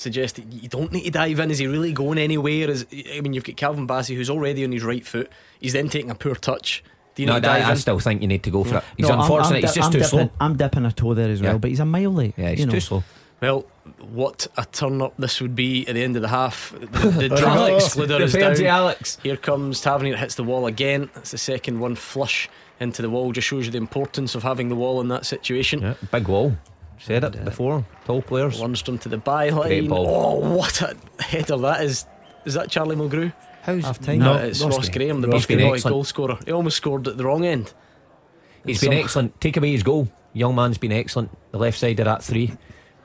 suggest that you don't need to dive in? Is he really going anywhere? Is I mean, you've got Calvin Bassey who's already on his right foot. He's then taking a poor touch. Do you no, need to dive I, I in? still think you need to go for it. He's No, I'm- unfortunate. I'm he's just I'm too dipping, slow. I'm dipping a toe there as well, Yeah. but he's a mile late. Yeah, he's you know. too slow. Well, what a turn up this would be at the end of the half. The, the dramatic Alex, slither is down. Alex. Here comes Tavernier, hits the wall again. That's the second one flush into the wall. Just shows you the importance of having the wall in that situation. Yeah, big wall. Said it uh, before. Tall players. Lunged him to the byline. Oh, what a header that is. Is that Charlie Mulgrew? How's Half time. No, No, it's Ross Ross, Graham. Graham, the Ross Birkenhead boy goal scorer. He almost scored at the wrong end. He's And been some- excellent. Take away his goal. Young man's been excellent. The left side of that three.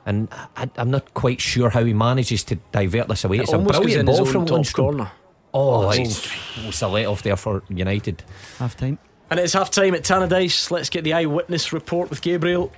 And I, I'm not quite sure how he manages to divert this away. It It's a almost goes brilliant in his ball own from top Lundstram. corner. Oh, Oh, it's, it's a let off there for United. Half time. And it's half time at Tannadice. Let's get the eyewitness report with Gabriel.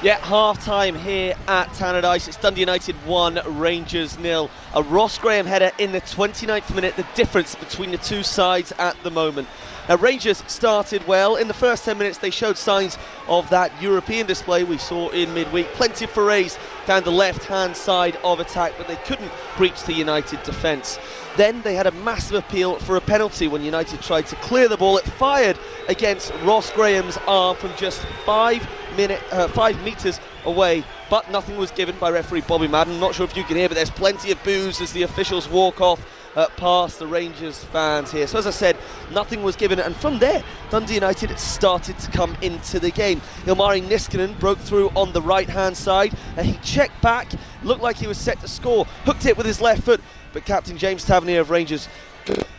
Yeah, half time here at Tannadice. It's Dundee United 1, Rangers nil. A Ross Graham header in the 29th minute, the difference between the two sides at the moment. Now, Rangers started well. In the first 10 minutes, they showed signs of that European display we saw in midweek. Plenty of forays down the left hand side of attack, but they couldn't breach the United defence. Then they had a massive appeal for a penalty when United tried to clear the ball. It fired against Ross Graham's arm from just five minute, uh, five metres away, but nothing was given by referee Bobby Madden. Not sure if you can hear, but there's plenty of boos as the officials walk off uh, past the Rangers fans here. So, as I said, nothing was given, and from there, Dundee United started to come into the game. Ilmari Niskanen broke through on the right hand side, and he checked back, looked like he was set to score, hooked it with his left foot, but Captain James Tavernier of Rangers.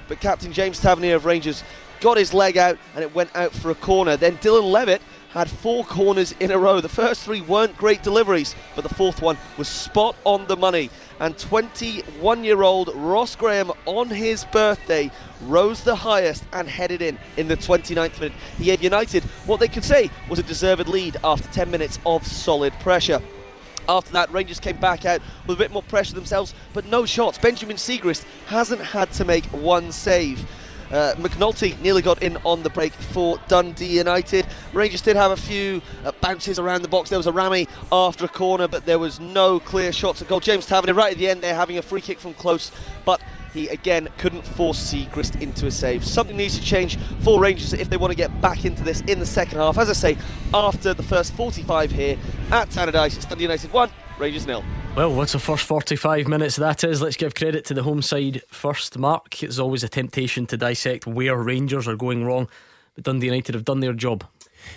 But Captain James Tavernier of Rangers got his leg out and it went out for a corner. Then Dylan Levitt had four corners in a row. The first three weren't great deliveries, but the fourth one was spot on the money. And 21 year old Ross Graham on his birthday rose the highest and headed in in the 29th minute. He gave United what they could say was a deserved lead after 10 minutes of solid pressure. After that, Rangers came back out with a bit more pressure themselves, but no shots. Benjamin Siegrist hasn't had to make one save. Uh, McNulty nearly got in on the break for Dundee United. Rangers did have a few uh, bounces around the box. There was a Rami after a corner, but there was no clear shots at goal. James Tavernier right at the end, they're having a free kick from close, but he again couldn't force Siegrist into a save. Something needs to change for Rangers if they want to get back into this in the second half. As I say, after the first 45 here at Tannadice, it's Dundee United 1, Rangers nil. Well, what's the first 45 minutes that is? Let's give credit to the home side first. Mark, it's always a temptation to dissect where Rangers are going wrong, but Dundee United have done their job.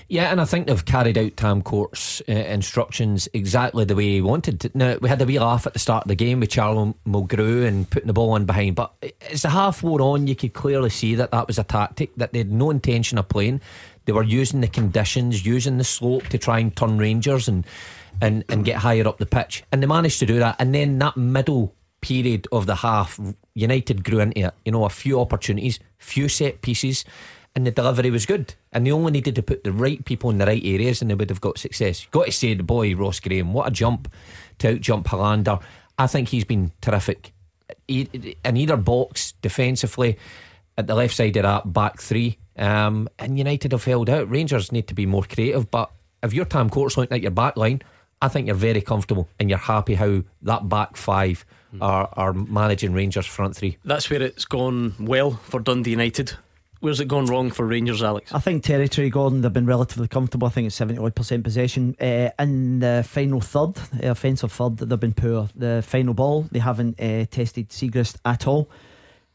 Yeah, and I think they've carried out Tam Courts' uh, instructions exactly the way he wanted. To. Now, we had a wee laugh at the start of the game with Charlie Mulgrew and putting the ball in behind, but as the half wore on, you could clearly see that that was a tactic, that they had no intention of playing. They were using the conditions, using the slope to try and turn Rangers and, and, and get higher up the pitch. And they managed to do that. And then that middle period of the half, United grew into it. You know, a few opportunities, few set pieces and the delivery was good. And they only needed to put the right people in the right areas and they would have got success. Got to say the boy, Ross Graham, what a jump to out jump Helander. I think he's been terrific. In either box, defensively, at the left side of that back three. Um, and United have held out. Rangers need to be more creative, but if your Tam Courts looking at your back line, I think you're very comfortable and you're happy how that back five are, are managing Rangers front three. That's where it's gone well for Dundee United. Where's it gone wrong for Rangers, Alex? I think territory, Gordon, they've been relatively comfortable. I think it's 70 odd percent possession. Uh, in the final third, uh, offensive third, they've been poor. The final ball, they haven't uh, tested Siegrist at all.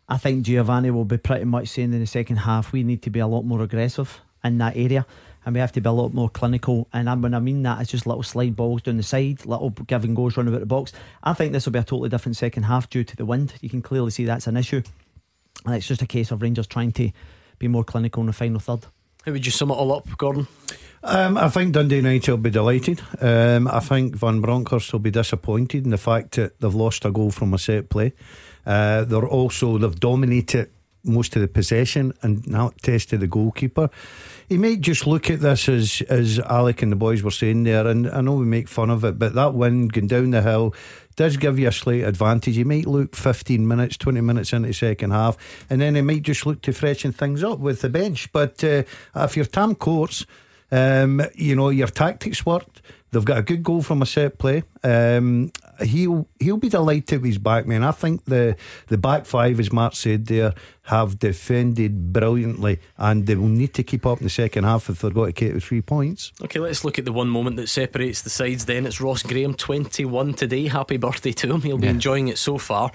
I think Giovanni will be pretty much saying in the second half, we need to be a lot more aggressive in that area and we have to be a lot more clinical. And when I mean that, it's just little slide balls down the side, little give and goes run about the box. I think this will be a totally different second half due to the wind. You can clearly see that's an issue. And it's just a case of Rangers trying to be more clinical in the final third. How would you sum it all up, Gordon? Um, I think Dundee United will be delighted. Um, I think Van Bronckhorst will be disappointed in the fact that they've lost a goal from a set play. Uh, they're also they've dominated most of the possession and not tested the goalkeeper. He might just look at this as as Alec and the boys were saying there, and I know we make fun of it, but that wind going down the hill does give you a slight advantage. You might look 15 minutes, 20 minutes into the second half, and then he might just look to freshen things up with the bench. But uh, if you're Tam Courts, um, you know, your tactics worked. They've got a good goal from a set play. Um, he'll he'll be delighted with his back man. I think the the back five, as Mark said there, have defended brilliantly, and they will need to keep up in the second half if they're going to get the three points. Okay, let's look at the one moment that separates the sides. Then it's Ross Graham, twenty one today. Happy birthday to him. He'll be yeah. enjoying it so far.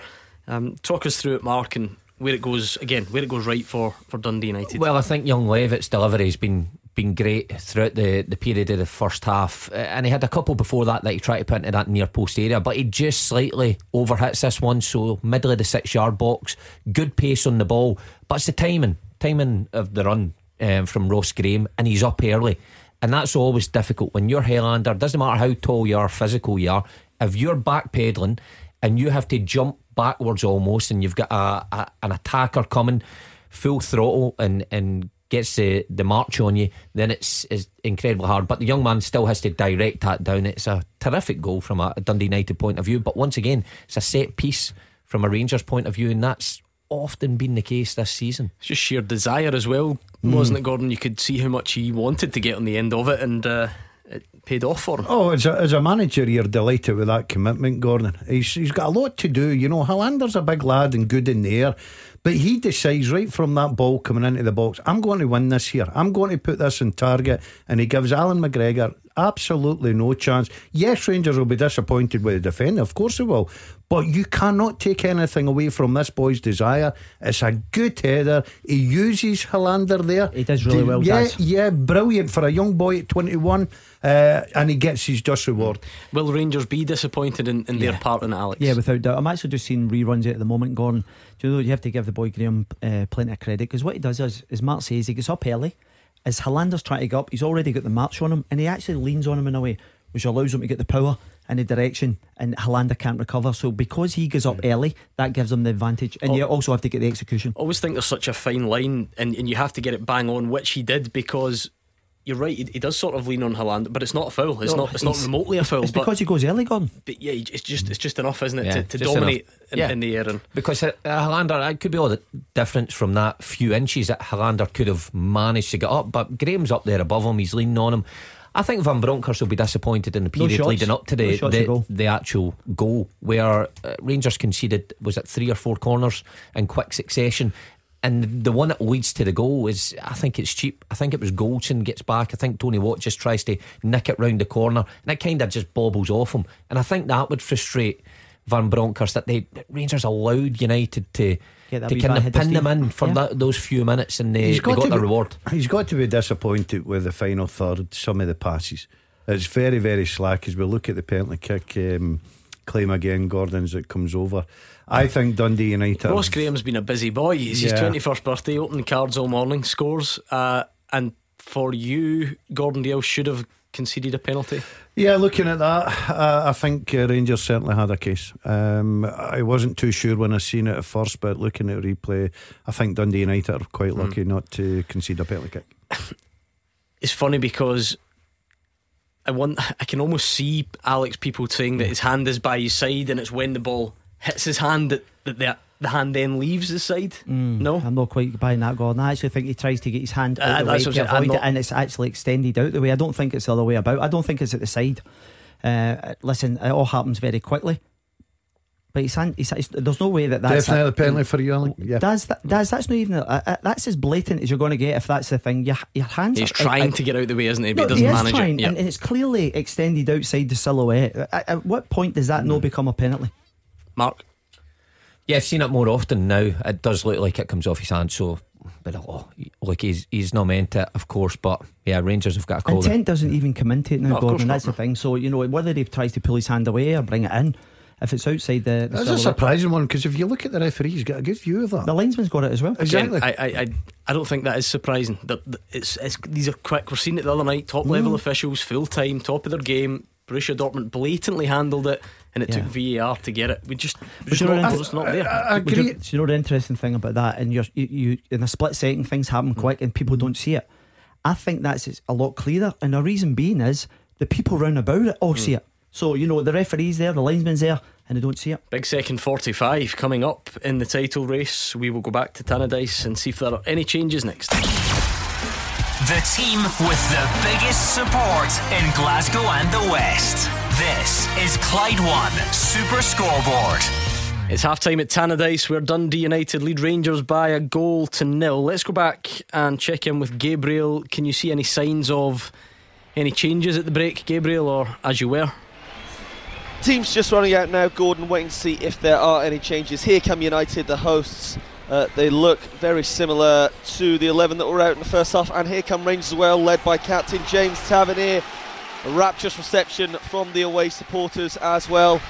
Um, talk us through it, Mark, and where it goes again, where it goes right for for Dundee United. Well, I think young Levitt's delivery has been been great throughout the, the period of the first half. And he had a couple before that that he tried to put into that near post area, but he just slightly overhits this one. So, middle of the six yard box, good pace on the ball. But it's the timing, timing of the run um, from Ross Graham, and he's up early. And that's always difficult when you're Helander, doesn't matter how tall you are, physical you are, if you're back backpedaling and you have to jump backwards almost, and you've got a, a an attacker coming full throttle and, and gets the, the march on you, then it's, it's incredibly hard. But the young man still has to direct that down. It's a terrific goal from a, a Dundee United point of view. But once again, it's a set piece from a Rangers point of view, and that's often been the case this season. It's just sheer desire as well, mm. wasn't it, Gordon? You could see how much he wanted to get on the end of it, and uh, it paid off for him. Oh, as a, as a manager, you're delighted with that commitment, Gordon. He's, he's got a lot to do. You know, Helander's a big lad and good in the air. But he decides right from that ball coming into the box, I'm going to win this here. I'm going to put this in target. And he gives Allan McGregor absolutely no chance. Yes, Rangers will be disappointed with the defender, of course they will. But you cannot take anything away from this boy's desire. It's a good header. He uses Helander there. He does really well, Yeah, Daz. yeah, brilliant for a young boy at 21. Uh, and he gets his just reward. Will Rangers be disappointed in, in their Yeah. part in Alex? Yeah, without doubt. I'm actually just seeing reruns at the moment, Gordon. Do you know you have to give the boy Graham uh, plenty of credit because what he does is, as Mark says, he gets up early. As Helander's trying to go up, he's already got the march on him, and he actually leans on him in a way which allows him to get the power and the direction, and Highlander can't recover. So because he goes up early, that gives him the advantage, and Oh. you also have to get the execution. always think there's such a fine line, and, and you have to get it bang on, which he did because you're right. He, he does sort of lean on Helander, but it's not a foul. It's No, not. It's not remotely a foul. It's but, because he goes early, Gordon. but yeah, it's just it's just enough, isn't it, Yeah, to, to dominate in, Yeah. in the air and. Because uh, Helander, it could be all the difference from that few inches that Helander could have managed to get up. But Graham's up there above him, he's leaning on him. I think Van Bronckhorst will be disappointed in the No period shots. leading up to No the shots to the, goal. the actual goal, where uh, Rangers conceded was it three or four corners in quick succession. And the one that leads to the goal is, I think it's cheap. I think it was Goldson gets back. I think Tony Watt just tries to nick it round the corner, and it kind of just bobbles off him. And I think that would frustrate Van Bronckhorst that they Rangers allowed United to to kind of pin them in for Yeah. that, those few minutes, and they, they got, to the be, reward. He's got to be disappointed with the final third, some of the passes. It's very, very slack as we look at the penalty kick um, claim again, Gordon's that comes over. I think Dundee United. Ross Graham's been a busy boy. It's his twenty first birthday, opening cards all morning, scores. Uh, and for you, Gordon Dale should have conceded a penalty. Yeah, looking at that, uh, I think uh, Rangers certainly had a case. Um, I wasn't too sure when I seen it at first, but looking at replay, I think Dundee United are quite lucky not to concede a penalty kick. It's funny because I want I can almost see Alex people saying that his hand is by his side and it's when the ball hits his hand that, that the, the hand then leaves his side. no? I'm not quite buying that, Gordon. I actually think he tries to get his hand Uh, out the way to I'm saying. I'm avoid it, and it's actually extended out the way. I don't think it's the other way about. I don't think it's at the side. Uh, listen, it all happens very quickly. But his hand, his, his- there's no way that that's Definitely a penalty for you, Alan. Yeah. That's that, that's that's not even uh, uh, that's as blatant as you're going to get if that's the thing. Your, your hands. He's are, trying uh, to get out the way, isn't he? But no, he doesn't he is manage trying, it. and, and it's clearly extended outside the silhouette. At, at what point does that not become a penalty? Mark. Yeah, I've seen it more often now. It does look like it comes off his hand, so. But oh, look, he's he's not meant it, of course. But yeah, Rangers have got a call it. Intent doesn't even come into it now, No, Gordon. That's no. the thing. So you know whether he tries to pull his hand away or bring it in, if it's outside the, the That's a silhouette- surprising one because if you look at the referee, he's got a good view of that. the linesman's got it as well. Exactly. I, I, I, I don't think that is surprising. That that it's, it's these are quick. We're seeing it the other night. Top Mm. level officials, full time, top of their game. Borussia Dortmund blatantly handled it, and it Yeah. took VAR to get it. We just, we're just you know not, I- we're not there. I, I Would you, agree. you know the interesting thing about that? And you're, you, you, in a split second, things happen quick and people don't see it. I think that's a lot clearer. And the reason being is the people round about it all see it. So, you know, the referee's there, the linesman's there, and they don't see it. Big second 45 coming up in the title race. We will go back to Tannadice and see if there are any changes next. The team with the biggest support in Glasgow and the West. This is Clyde One Super Scoreboard. It's half time at Tannadice where Dundee United lead Rangers by a goal to nil. Let's go back and check in with Gabriel. Can you see any signs of any changes at the break, Gabriel, or as you were? Team's just running out now, Gordon, waiting to see if there are any changes. Here come United, the hosts. Uh, they look very similar to the 11 that were out in the first half. And here come Rangers as well, led by captain James Tavernier. A rapturous reception from the away supporters as well.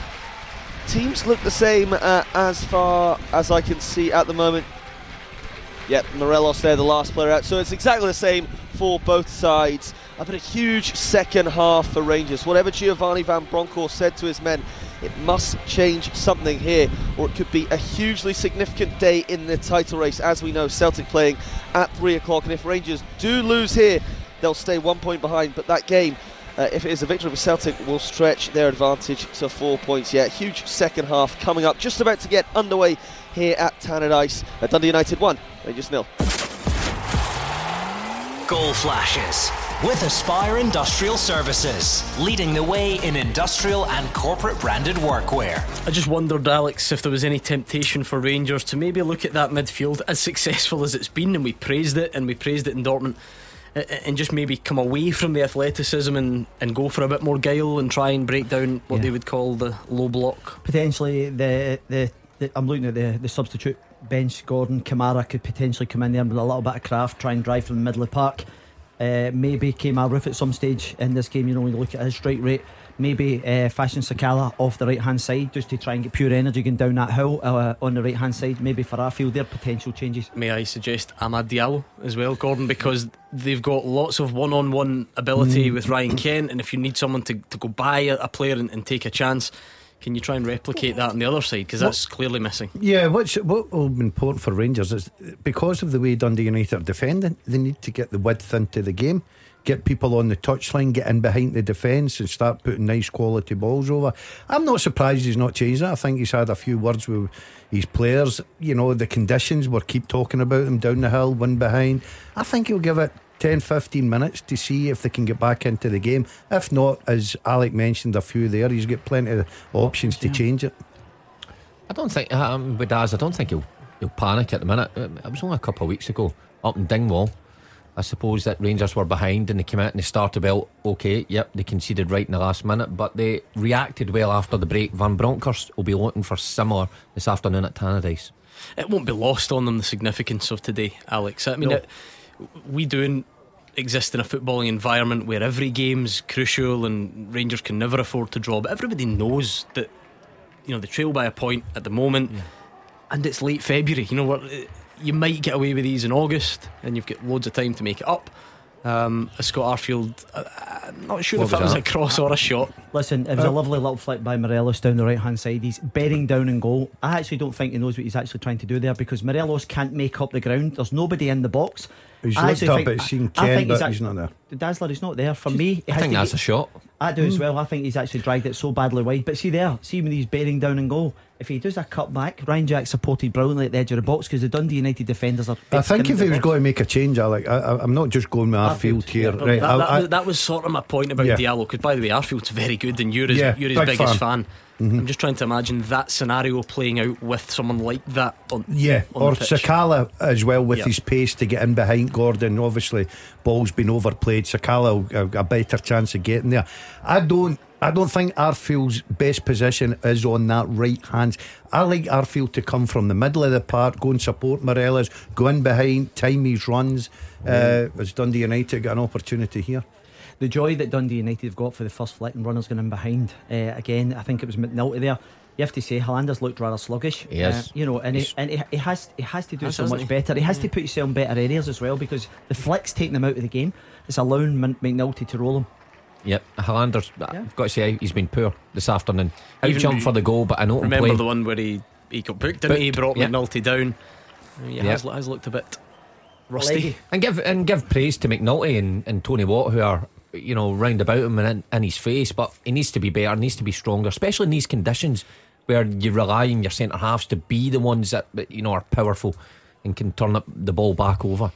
Teams look the same uh, as far as I can see at the moment. Yep, Morelos there, the last player out. So it's exactly the same for both sides. But a huge second half for Rangers. Whatever Giovanni Van Bronckhorst said to his men, it must change something here, or it could be a hugely significant day in the title race. As we know, Celtic playing at three o'clock, and if Rangers do lose here, they'll stay one point behind. But that game, uh, if it is a victory for Celtic, will stretch their advantage to four points. Yeah, huge second half coming up, just about to get underway here at Tannadice. Uh, Dundee United 1, Rangers nil. Goal flashes with Aspire Industrial Services, leading the way in industrial and corporate branded workwear. I just wondered, Alex, if there was any temptation for Rangers to maybe look at that midfield as successful as it's been, and we praised it, and we praised it in Dortmund, and just maybe come away from the athleticism and, and go for a bit more guile and try and break down what Yeah. they would call the low block. Potentially, the, the, the I'm looking at the, the substitute bench. Gordon Kamara could potentially come in there with a little bit of craft, try and drive from the middle of the park. Uh, maybe Kemar Roofe at some stage in this game. You know, when you look at his strike rate, maybe uh, Fashion Sakala off the right hand side just to try and get pure energy going down that hill uh, on the right hand side. Maybe for Arfield, there potential changes. May I suggest Amad Diallo as well, Gordon, because they've got lots of one on one ability with Ryan Kent, and if you need someone to, to go buy a, a player and, and take a chance, can you try and replicate that on the other side? Because that's clearly missing. Yeah, what's what will be important for Rangers is because of the way Dundee United are defending, they need to get the width into the game, get people on the touchline, get in behind the defence, and start putting nice quality balls over. I'm not surprised he's not changed that. I think he's had a few words with his players. You know, the conditions, we'll keep talking about them down the hill, one behind. I think he'll give it 10 15 minutes to see if they can get back into the game. If not, as Alec mentioned a few there, he's got plenty of options to change it. I don't think, um, with Daz, I don't think he'll, he'll panic at the minute. Uh, It was only a couple of weeks ago up in Dingwall. I suppose that Rangers were behind and they came out and they started well. Okay, yep, they conceded right in the last minute, but they reacted well after the break. Van Bronckhorst will be looking for similar this afternoon at Tannadice. It won't be lost on them the significance of today, Alex. I mean, No. it, we do exist in a footballing environment where every game's crucial and Rangers can never afford to draw, but everybody knows that you know they trail by a point at the moment, and it's late February. You know what? You might get away with these in August, and you've got loads of time to make it up. Um, as Scott Arfield, uh, I'm not sure What if that was was a cross or a shot. Listen, it was a lovely little flick by Morelos down the right hand side. He's bearing down in goal. I actually don't think he knows what he's actually trying to do there because Morelos can't make up the ground. There's nobody in the box. He's I looked up think- at seen I Ken, think but act- he's not there. The Dazzler is not there. For me, I think that's get- a shot. I do as well. I think he's actually dragged it so badly wide. But see there, see when he's bearing down in goal. If he does a cut back, Ryan Jack supported brilliantly at the edge of the box because the Dundee United defenders are. I think if he was box. going to make a change, Alec, I, I, I'm not just going with our Arfield, field here, yeah, right? That, I- that, I- was- that was sort of my point about Yeah. Diallo because, by the way, Arfield's very good and you're his, Yeah, you're his big biggest fan. fan. I'm just trying to imagine that scenario playing out with someone like that on Yeah, on or. Sakala as well with Yeah. his pace to get in behind Gordon. Obviously, ball's been overplayed. Sakala a, a better chance of getting there. I don't. I don't think Arfield's best position is on that right hand. I like Arfield to come from the middle of the park, go and support Morelos, go in behind, time his runs. Uh, as Dundee United got an opportunity here. The joy that Dundee United have got for the first flick and runners going in behind. Uh, again, I think it was McNulty there. You have to say Helander's looked rather sluggish. He is. Uh, you know, and, he, and he, he has he has to do Has, so much he? better. He has to put himself in better areas as well because the flick's taking them out of the game. It's allowing Mc- McNulty to roll him. Yep, Helander's, Yeah. I've got to say, he's been poor this afternoon. Out Even jump for the goal, but I know him Remember play. the one where he, he got booked, didn't he? He brought yeah. McNulty down. He Yeah. has, has looked a bit rusty. Leggy. And give and give praise to McNulty and, and Tony Watt, who are you know round about him and in, in his face. But he needs to be better, needs to be stronger, especially in these conditions where you rely on your centre halves to be the ones that that, you know are powerful and can turn up the ball back over.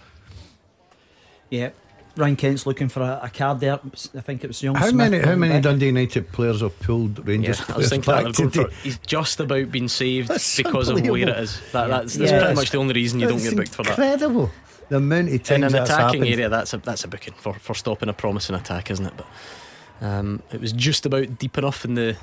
Yeah. Ryan Kent's looking for a, a card there. I think it was Young How Smith many? How many back. Dundee United players have pulled Rangers? Yeah, I was thinking back they're today? for, he's just about been saved That's because of where it is. That, that's that's Yeah. pretty much the only reason you don't get booked for that. Incredible. The amount of In an attacking happened. area, that's a that's a booking for, for stopping a promising attack, isn't it? But um, it was just about deep enough in the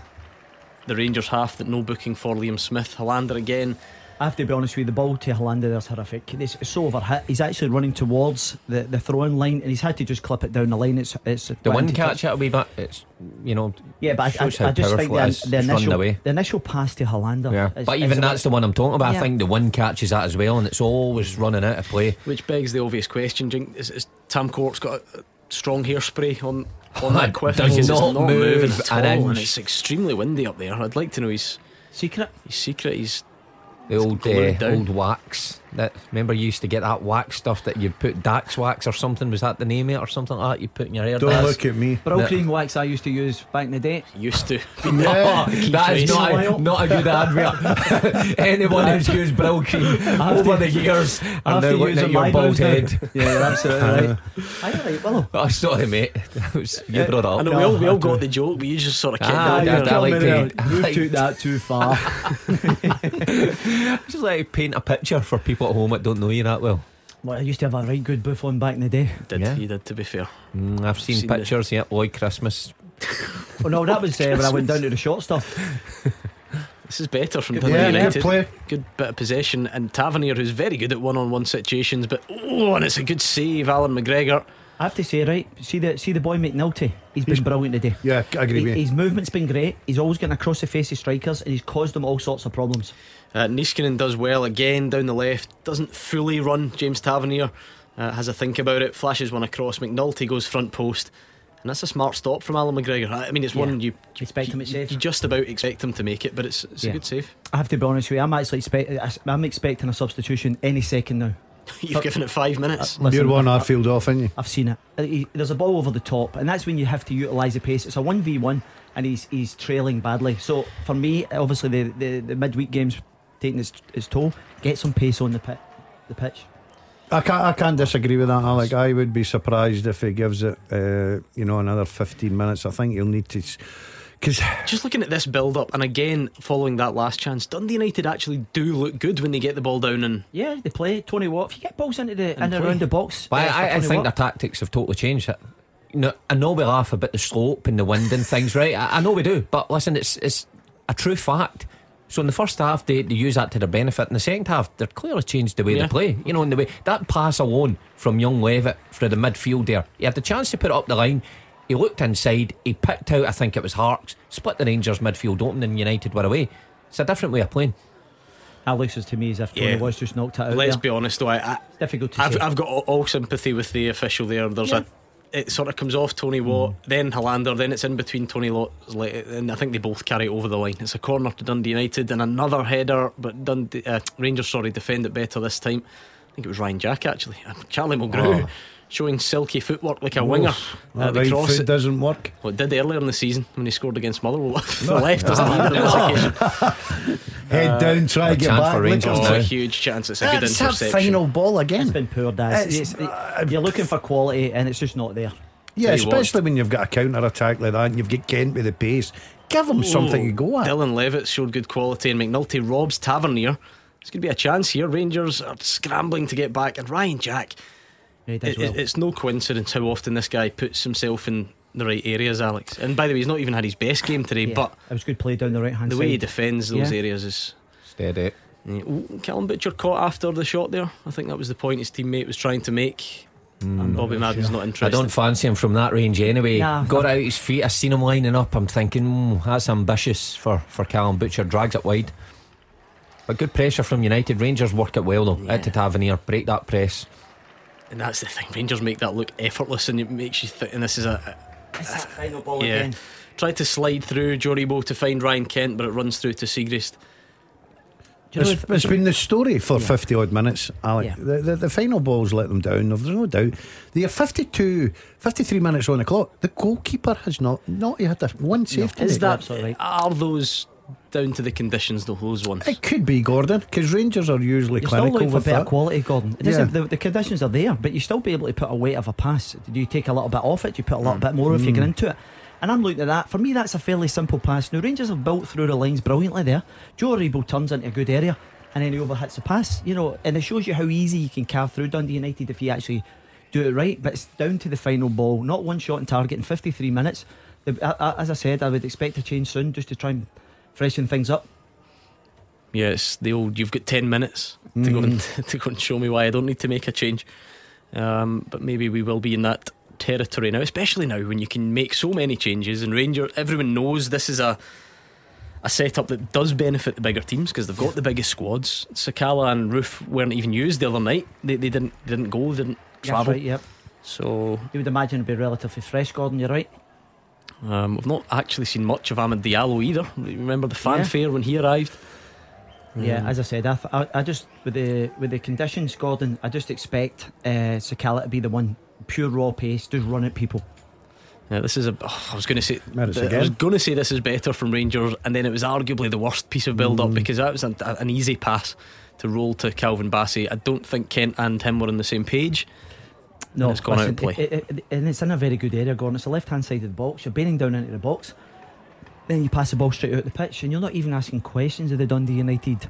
the Rangers half that no booking for Liam Smith. Helander again. I have to be honest with you, the ball to Helander there's horrific. It's, it's so overhit. He's actually running towards the, the throwing line and he's had to just clip it down the line. It's it's The went one catch it'll be back. It's you know Yeah, but I, shows I, how I just think powerful the, it is. the initial away. the initial pass to Helander. Yeah, is- but even about- that's the one I'm talking about. Yeah. I think the one catches that as well, and it's always running out of play. Which begs the obvious question: Jink, is, is Tam Courts got a, a strong hairspray on on that quiff? Does because it's not move moving at all, an and it's extremely windy up there. I'd like to know his secret. his secret. He's The old uh, old wax That remember you used to get that wax stuff that you put Dax wax or something. Was that the name of it or something like that? You put in your hair. Don't That's- look at me. Brow No. cream wax I used to use back in the day. Used to. Yeah. that is not a, not a good advert. Anyone who's used Brylcreem over the years and After now looking using at your bald brows now. head. Yeah, you're absolutely right. I right, Willow. Oh, sorry, mate. That was, you brought it up. I know we all, we all got the joke, but you just sort of kept Ah, it. yeah. I like to- you took that too far. Just like to paint a picture for people at home that don't know you that well. well, I used to have a right good buffon back in the day. Did Yeah. you did to be fair? Mm, I've seen, Seen the- pictures, yeah, Lloyd Christmas. Oh no, that was uh, when I went down to the short stuff. This is better from Good Dundee Yeah, United. good play. Good bit of possession, and Tavernier, who's very good at one-on-one situations, but oh, and it's a good save, Allan McGregor. I have to say, right, see the see the boy McNulty. He's been brilliant today. Yeah, I agree He- with you. his movement's been great. He's always getting across the face of strikers, and he's caused them all sorts of problems. Uh, Niskanen does well again down the left, doesn't fully run. James Tavernier uh, has a think about it, flashes one across. McNulty goes front post, and that's a smart stop from Allan McGregor. I mean, it's one Yeah. you Expect him to save. you just about expect him to make it, but it's, it's Yeah. a good save. I have to be honest with you. I'm actually expect, I'm expecting a substitution any second now. You've given it five minutes. Listen, You're one I- Arfield off, aren't you? I've seen it. Uh, he- There's a ball over the top, and that's when you have to utilise the pace. It's a one v one, and he's he's trailing badly. So for me, obviously the the, the midweek games taking its, its toll. Get some pace on the pit, the pitch. I can't, I can't disagree with that, Alec. I would be surprised if he gives it, uh, you know, another 15 minutes. I think he'll need to. Because Just looking at this build up, and again following that last chance, Dundee United actually do look good when they get the ball down and Yeah, they play Tony Watt. If you get balls into the in and play. around the box, But for I, I think the Watt, tactics have totally changed. You know, I know we laugh about the slope and the wind and things, right? I, I know we do, but listen, it's it's a true fact. So in the first half, they, they use that to their benefit. In the second half, they're clearly changed the way Yeah. they play. You know, in the way that pass alone from young Levitt for the midfield there, he had the chance to put it up the line. He looked inside. He picked out, I think it was Harkes, split the Rangers midfield open, and United were away. It's a different way of playing. that looks as to me as if Tony Yeah. Watt's just knocked it out. let's there. be honest though, I, I, It's difficult to I've, say. I've got all, all sympathy with the official there. There's a it sort of comes off Tony Watt, then Helander, then it's in between Tony le- and I think they both carry it over the line. It's a corner to Dundee United and another header, but Dundee, uh, Rangers sorry defend it better this time. I think it was Ryan Jack actually, Charlie Mulgrew. Showing silky footwork like a winger that at the right cross. foot doesn't work. Well, it did earlier in the season when he scored against Motherwell. the left doesn't either on this occasion. Head uh, down, try a to get chance back. for Look Rangers Oh, a huge chance. It's a good That's that interception. final ball It's again. been poor, Daz. It's- It's- uh, you're looking for quality, and it's just not there. Yeah, Tell you what. especially when you've got a counter attack like that and you've got Kent with the pace. Give him something to go at. Dylan Levitt showed good quality, and McNulty robs Tavernier. There's going to be a chance here. Rangers are scrambling to get back, and Ryan Jack. Yeah, he It, well. it's no coincidence how often this guy puts himself in the right areas, Alex. And by the way, he's not even had his best game today, Yeah, but it was good play down the right hand the side. way he defends those Yeah. areas is. Steady. Yeah. Ooh, Calum Butcher caught after the shot there. I think that was the point his teammate was trying to make. And Bobby Madden's not interested. I don't fancy him from that range anyway. Nah. Got out his feet. I seen him lining up. I'm thinking mm, that's ambitious for for Calum Butcher. Drags it wide, but good pressure from United. Rangers work it well though. Yeah. Out to Tavernier, break that press. And that's the thing. Rangers make that look effortless, and it makes you think. And this is a, It's that final ball Yeah. again. Tried to slide through Joe Aribo to find Ryan Kent, but it runs through to Siegrist. You know It's, it's been the story for Yeah. 50 odd minutes, Alec. Yeah. The, the, the final balls let them down. There's no doubt. They have 52, 53 minutes on the clock. The goalkeeper has not not had a, one save to Is make. that absolutely right. are those down to the conditions though? Those ones. It could be Gordon because Rangers are usually You're still clinical looking for with better that. quality, Gordon. It Yeah. the, the conditions are there, but you still be able to put a weight of a pass. Do you take a little bit off it? Do you put a little mm. bit more if you get mm. into it? And I'm looking at that. For me, that's a fairly simple pass. Now, Rangers have built through the lines brilliantly there. Joe Aribo turns into a good area and then he overhits the pass. You know, and it shows you how easy you can carve through Dundee United if you actually do it right. But it's down to the final ball. Not one shot on target in 53 minutes. The, I, I- as I said, I would expect a change soon just to try and freshen things up. Yes, the old. You've got ten minutes to go and to go and show me why I don't need to make a change. Um, but maybe we will be in that territory now, especially now when you can make so many changes. And Ranger, everyone knows this is a a setup that does benefit the bigger teams because they've got the biggest squads. Sakala and Roofe weren't even used the other night. They, they didn't didn't go, didn't That's travel. right, yep. So You would imagine it'd be relatively fresh, Gordon. You're right. Um, we've not actually seen much of Amad Diallo either. Remember the fanfare when he arrived? Yeah, as I said, I, th- I, I just with the with the conditions, Gordon, I just expect uh, Sakala to be the one pure raw pace, just run at people. Yeah, this is a. Oh, I was going to say. Maris I was going to say this is better from Rangers, and then it was arguably the worst piece of build-up Mm. because that was an, an easy pass to roll to Calvin Bassey. I don't think Kent and him were on the same page. No, it's gone out of play. it- it- it- and it's in a very good area, Gordon. It's the left hand side of the box. You're bearing down into the box. Then you pass the ball straight out the pitch, and you're not even asking questions of the Dundee United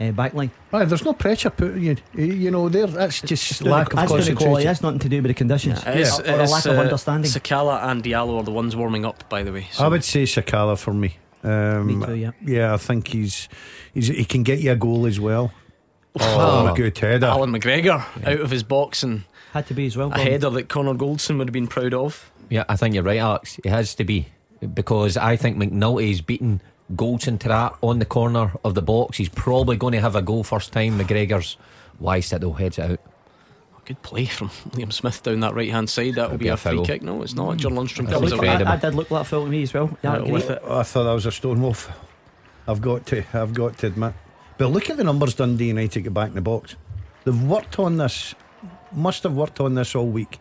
uh, backline. Right, there's no pressure put on you. You know, there that's just Down lack the- of that's down the quality. concentration. That's nothing to do with the conditions It's- or, or a it's, lack of uh, understanding. Sakala and Diallo are the ones warming up, by the way. So. I would say Sakala for me. Um, Me too, yeah. I think he's, he's he can get you a goal as well. Oh. Oh, a good header. Allan McGregor out of his box and Had to be as well. a Gordon. header that Connor Goldson would have been proud of. Yeah, I think you're right, Alex. It has to be because I think McNulty's beaten Goldson to that on the corner of the box. He's probably going to have a goal first time. McGregor's wise that though heads it out. Good play from Liam Smith down that right hand side. That will be, be a a free kick. No, it's not. Hmm. John Lundstram comes away. I. I did look like that foul to me as well. Yeah, I agree. with it. I thought that was a stone wolf. I've got to, I've got to admit. But look at the numbers Dundee United get back in the box. They've worked on this, must have worked on this all week.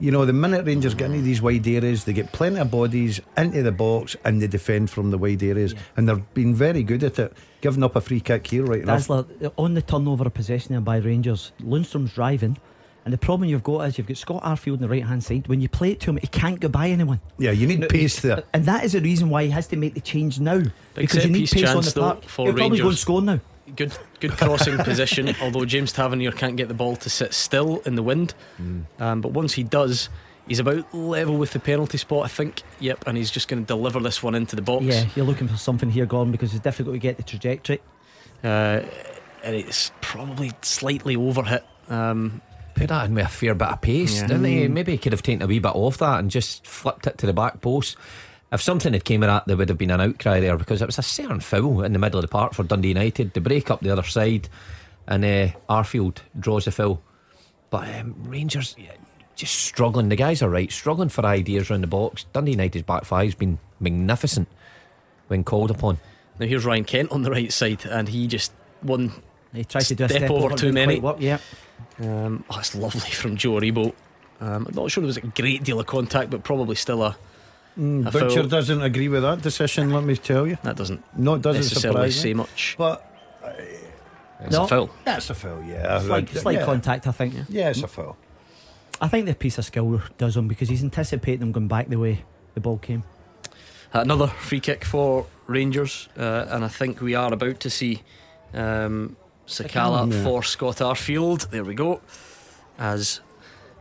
You know, the minute Rangers get into these wide areas, they get plenty of bodies into the box and they defend from the wide areas. And they've been very good at it, giving up a free kick here right now. Dazzler, uh, on the turnover of possession there by Rangers, Lundstram's driving. And the problem you've got is you've got Scott Arfield on the right hand side. When you play it to him, he can't go by anyone. Yeah, you need No, pace there. And that is the reason why he has to make the change now. because set you need piece pace on the though, park. for He'll probably go and score now. Good, good crossing position. Although James Tavernier can't get the ball to sit still in the wind, um, but once he does, he's about level with the penalty spot, I think. Yep, and he's just going to deliver this one into the box. Yeah, you're looking for something here, Gordon, because it's difficult to get the trajectory. uh, and it's probably slightly overhit. Um, Put that in with a fair bit of pace, Yeah. didn't he? Maybe he could have taken a wee bit off that and just flipped it to the back post. If something had came in at, there would have been an outcry there because it was a certain foul in the middle of the park for Dundee United. The break up the other side, and uh, Arfield draws the foul. But um, Rangers just struggling. The guys are right, struggling for ideas around the box. Dundee United's back five's been magnificent when called upon. now here's Ryan Kent on the right side, and he just won. He tried to do a Step step over over, too many. quite work, yeah. Um, oh, it's lovely from Joe Aribo. Um, I'm not sure there was a great deal of contact, but probably still a. Mm, Butcher foul. doesn't agree with that decision, let me tell you. That doesn't No, it doesn't necessarily surprise say me. much. But It's No. a foul. that's a foul, yeah. Slight, slight yeah. contact, I think. Yeah, it's a foul. I think the piece of skill does him because he's anticipating them going back the way the ball came. Another free kick for Rangers, uh, and I think we are about to see um, Sakala Yeah. for Scott Arfield. There we go. As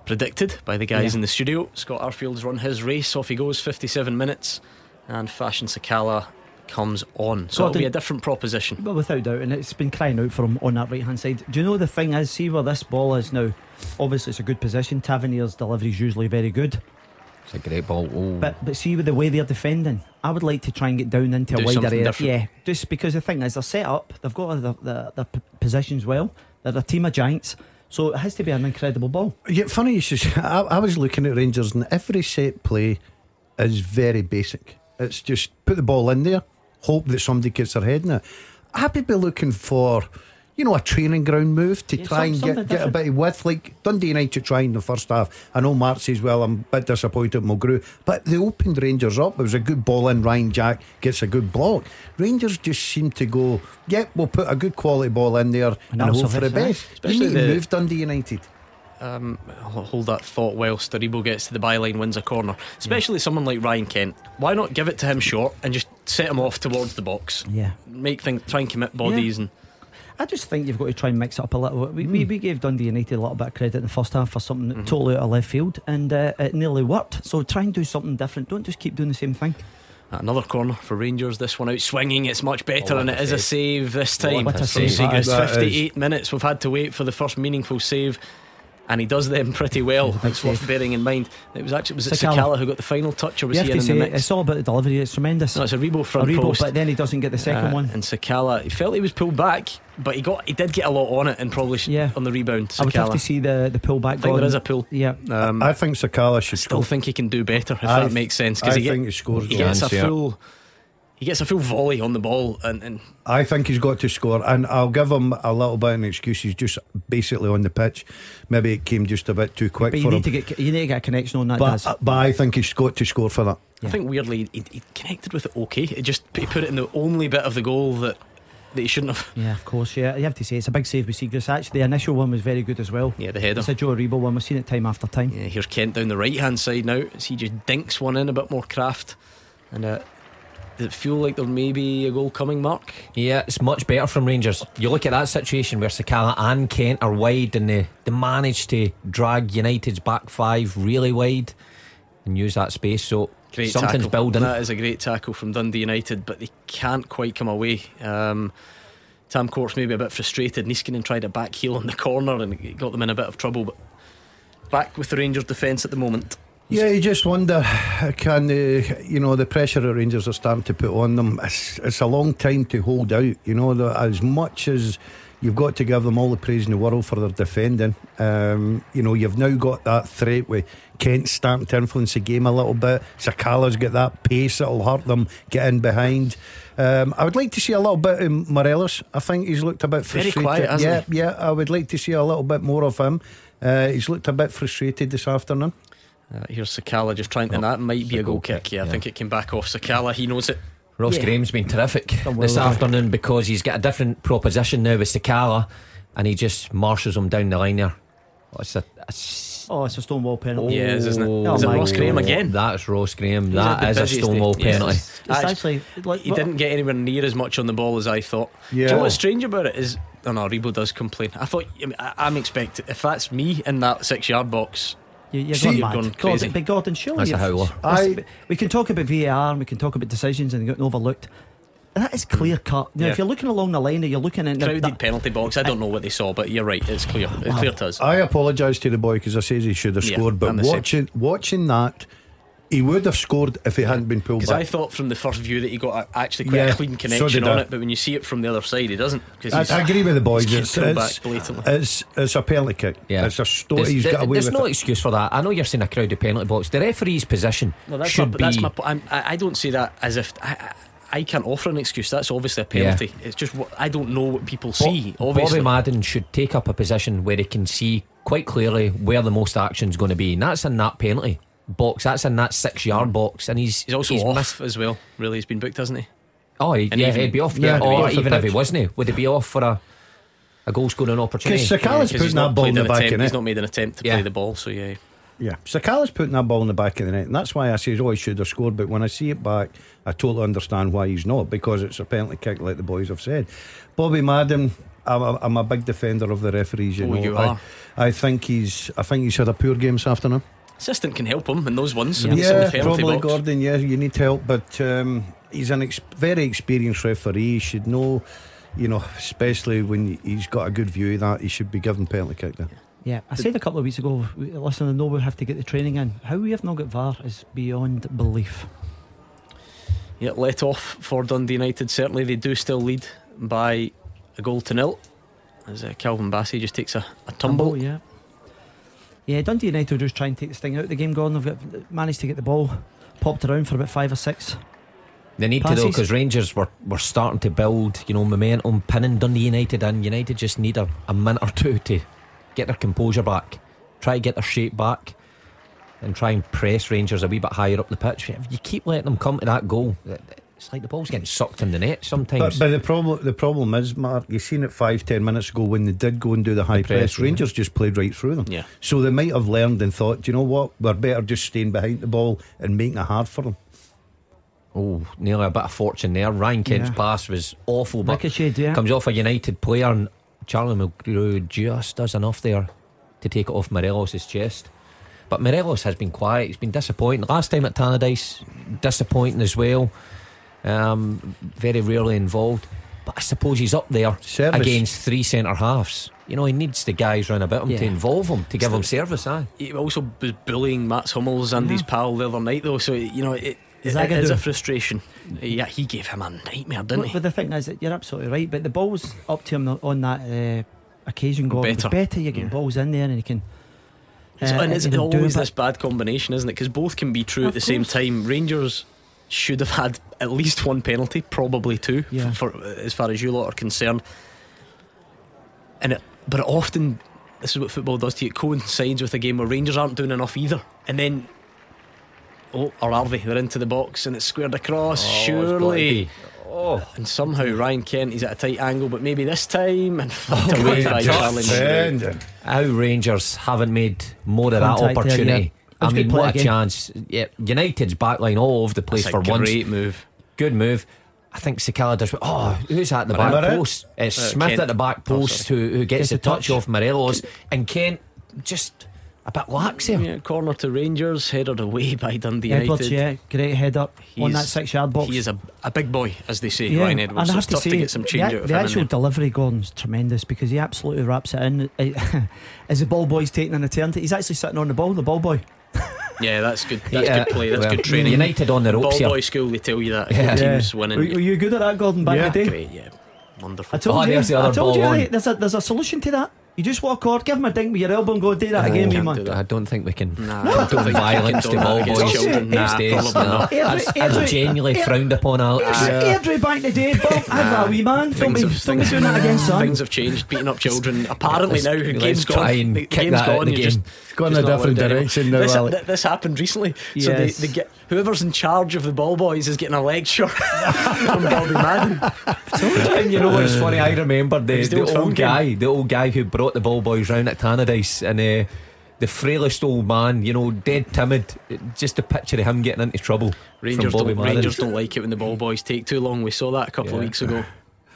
predicted by the guys Yeah. in the studio, Scott Arfield's run his race. Off he goes, 57 minutes, and Fashion Sakala comes on. So it'll be a different proposition. But without doubt, and it's been crying out for him on that right hand side. Do you know the thing is, see where this ball is now? Obviously, it's a good position. Tavernier's delivery is usually very good. It's a great ball. Oh. But but see with the way they're defending, I would like to try and get down into Do a wider area. different. Yeah, just because the thing is, they're set up. They've got their, their, their positions well. They're a team of giants, so it has to be an incredible ball. Yeah, funny you should. I, I was looking at Rangers, and every set play is very basic. It's just put the ball in there, hope that somebody gets their head in it. I'd be looking for, you know, a training ground move to Yeah, try some- and something get, get a bit of width. Like Dundee United tried in the first half. I know Mark says, well, I'm a bit disappointed with Mulgrew, but they opened Rangers up. It was a good ball in. Ryan Jack gets a good block. Rangers just seem to go, yep, we'll put a good quality ball in there and, And that'll hope for the best. Especially you need to the- move Dundee United. Um, I'll hold that thought whilst Aribo gets to the byline, wins a corner. Especially someone like Ryan Kent. Why not give it to him short and just set him off towards the box? Yeah. Make things, try and commit bodies and. I just think you've got to try and mix it up a little. We, we, we gave Dundee United a little bit of credit in the first half for something that totally out of left field, and uh, it nearly worked. So try and do something different. Don't just keep doing the same thing. Another corner for Rangers. This one out swinging. It's much better, Oh, and it is it a save this time. What a save. Sigurd. That is- 58 minutes. We've had to wait for the first meaningful save, and he does them pretty well. Big It's worth bearing in mind. It was actually was it Sakala. Sakala who got the final touch, or was You he have in, to the mix? it's all about the delivery. It's tremendous. No, it's a Rebo a front Rebo, post. but then he doesn't get the second Uh, one. And Sakala, he felt he was pulled back, but he got he did get a lot on it and probably sh- Yeah. on the rebound. I would have to see the the pull back. I think there Gordon. is a pull. Yeah. Um, I think Sakala should still score. think he can do better if I that th- makes sense because he, think get- he scores he goals. gets a Chance, yeah. full he gets a full volley on the ball, and, and I think he's got to score, and I'll give him a little bit of an excuse. He's just basically on the pitch. Maybe it came just a bit too quick But you for need him. to get you need to get a connection on that. but, Daz. but I think he's got to score for that. I think weirdly he, he connected with it okay. It just he put it in the only bit of the goal that that he shouldn't have. yeah, of course. Yeah, you have to say it's a big save with Siegrist. Actually, the initial one was very good as well. Yeah, the header. It's a Joe Aribo one. We've seen it time after time. Yeah, here's Kent down the right hand side now. As he just dinks one in a bit more craft, and uh, does it feel like there may be a goal coming, Mark? Yeah, it's much better from Rangers. You look at that situation where Sakala and Kent are wide and they, they manage to drag United's back five really wide and use that space. So Great something's tackle. building. That is a great tackle from Dundee United, but they can't quite come away. Um, Tam Courts maybe a bit frustrated. Niskanen tried a back heel in the corner and it got them in a bit of trouble. But back with the Rangers defence at the moment. Yeah, you just wonder can uh, you know the pressure the Rangers are starting to put on them? It's, it's a long time to hold out. You know, the, as much as you've got to give them all the praise in the world for their defending. Um, you know, you've now got that threat with Kent starting to influence the game a little bit. Sakala's got that pace that'll hurt them. getting behind. Um, I would like to see a little bit of Morelos. I think he's looked a bit Very quiet, hasn't yeah, he? yeah. I would like to see a little bit more of him. Uh, he's looked a bit frustrated this afternoon. Uh, here's Sakala just trying to. and that might be a a goal goal kick. kick, Yeah, I think it came back off Sakala. He knows it. Ross Yeah. Graham's been terrific Done this with afternoon because he's got a different proposition now with Sakala and he just marshals him down the line there. Oh, it's a, it's- Oh, it's a stonewall penalty. Yeah, isn't it? Oh Is it Ross Graham again? That's Ross Graham. He's That had is the a busiest stonewall day. Yes, penalty. it's- It's actually like He didn't get anywhere near as much on the ball as I thought. Yeah. Do you know what's strange about it is, oh no, Aribo does complain. I thought, I, I'm expecting if that's me in that six yard box, You, you're See, going you're mad. going crazy. Gordon, but Gordon, surely That's a howler. I- we can talk about VAR and we can talk about decisions and getting overlooked. That is hmm. clear cut. Now, Yeah. if you're looking along the line, and you're looking in crowded that, penalty box. I don't know what they saw, but you're right. It's clear. It's clear to us. I apologise to the boy because I says he should have Yeah, scored, but I'm same. watching watching that, he would have scored if he hadn't been pulled Because back. I thought from the first view that he got a, actually quite Yeah, a clean connection did on I. it, but when you see it from the other side, he doesn't. Because I, I agree with the boys. he's It's, it's, back blatantly. it's, it's a penalty kick. Yeah. It's a story There's, he's there- got away there's with no it. excuse for that. I know you're saying a crowded penalty box. The referee's position Well, that's should my, be. that's my. po- I'm, I, I don't see that as if I, I, I can't offer an excuse. That's obviously a penalty. It's just what I don't know what people see. Bo- obviously, Bobby Madden should take up a position where he can see quite clearly where the most action's going to be, and that's in that penalty box. That's in that six yard hmm. box, and he's he's also he's off missed- as well. Really, he's been booked, hasn't he? Oh, he, And yeah, even- he'd be off. Yeah, Yeah, be or off even if he wasn't, he, would he be off for a a goal scoring opportunity? Because Sakala's Because putting he's that not ball in the back attempt. of He's net. not made an attempt to Yeah. play the ball. So yeah, Yeah, Sakala's putting that ball in the back of the net, and that's why I say, oh, he should have scored. But when I see it back, I totally understand why he's not because it's a penalty kick, like the boys have said. Bobby Madden, I'm a, I'm a big defender of the referees. You Oh, know, you I, are. I think he's, I think he's had a poor game this afternoon. Assistant can help him in those ones. when he's in Yeah, the probably box. Gordon. Yeah, you need help, but um, he's an ex- very experienced referee. He should know, you know, especially when he's got a good view of that, he should be given penalty kick there. Yeah, I said a couple of weeks ago. Listen, I know we have to get the training in. How we have not got VAR is beyond belief. Yeah, let off for Dundee United. Certainly, they do still lead by a goal to nil. As uh, Calvin Bassey just takes a, a tumble. yeah. Yeah, Dundee United will just try and take this thing out of the game. Gordon, they've got, managed to get the ball popped around for about five or six. They need to though because Rangers were, were starting to build, you know, momentum, pinning Dundee United, and United just need a, a minute or two to get their composure back, try to get their shape back, and try and press Rangers a wee bit higher up the pitch. If you keep letting them come to that goal, it's like the ball's getting sucked in the net sometimes. But, but the problem, the problem is, Mark, you seen it five, ten minutes ago when they did go and do the high press, press. yeah. Rangers just played right through them. Yeah. So they might have learned and thought, "Do you know what, we're better just staying behind the ball and making it hard for them. oh, nearly a bit of fortune there. Ryan Kent's Yeah. pass was awful, but Ricocheted, yeah. comes off a United player, and Charlie Mulgrew just does enough there to take it off Morelos' chest. But Morelos has been quiet. He's been disappointing. Last time at Tannadice, disappointing as well. Um, very rarely involved. But I suppose he's up there Service. against three centre halves. You know, he needs the guys round about him to involve him, to give him service. Aye. He also was bullying Mats Hummels and his pal the other night, though. So you know, it, it, Zagadou. it is a frustration. Yeah, he gave him a nightmare, didn't But, he? but the thing is, that you're absolutely right. But the balls up to him on that uh, occasion, Gordon, Better. better. better you get Yeah. balls in there and he can. It's- uh, and it's you know, always this bad combination, isn't it? Because both can be true Of at the same time. Rangers should have had at least one penalty, probably two, Yeah. for, for as far as you lot are concerned. And it, but it often, this is what football does to you. It coincides with a game where Rangers aren't doing enough either, and then. Oh, or are they? They're into the box and it's squared across. Oh, surely, Oh, and somehow Ryan Kent is at a tight angle, but maybe this time and Oh, away by tough Charlie how Rangers haven't made more of that Contact there, opportunity. Yeah. I mean, good play what a again. chance. Yeah, United's backline all over the place That's a for once. great move. Good move. I think Sakala does. Oh, who's at the back Morelos. post? It's Uh, Smith Kent. at the back Oh, post who, who gets Gets the a touch, touch. off Morelos, and Kent just a bit lax here. Yeah, corner to Rangers, headed away by Dundee Edwards, United. yeah, great header on He's- that six yard box. He is a, a big boy, as they say, Yeah, Ryan Edwards. and I have it's to tough say, to get some change the, out of the him. actual there. delivery, Gordon's tremendous because he absolutely wraps it in. As the ball boy's taking an eternity, he's actually sitting on the ball. The ball boy. Yeah, that's good. That's Yeah, good play. That's well, good training. United on the ropes Ball here. boy school, they tell you that. If Yeah. your team's winning. were you good at that, Gordon, back Yeah. in the day? Great, yeah. Wonderful. I told Oh, you. there's the I told ball you. on. right, There's a there's a solution to that. You just walk on, give him a ding with your elbow, and go do that again, can't do man. that. I don't think we can Nah, no, don't think we can violence do to that ball boys children. these Nah, days. probably No. not. That's, Every- that's every- genuinely frowned upon, Alex. Yeah. Airdrie back in the day, Bob. I'd that wee man. Don't Things be, have- don't be things- doing that again, son. Things have changed. Beating up children. Apparently now, let's the game's try gone. and the, the kick game's that out gone. the you're just- game. It's gone in a different direction now, This, Alex. th- this happened recently. So they, they get whoever's in charge of the ball boys is getting a lecture from Bobby Madden. and you know what's funny? I remember the, the the old old film game. guy, the old guy who brought the ball boys round at Tannadice, and uh, the frailest old man, you know, dead timid. Just a picture of him getting into trouble. Rangers from Bobby don't, Rangers don't like it when the ball boys take too long. We saw that a couple of weeks ago.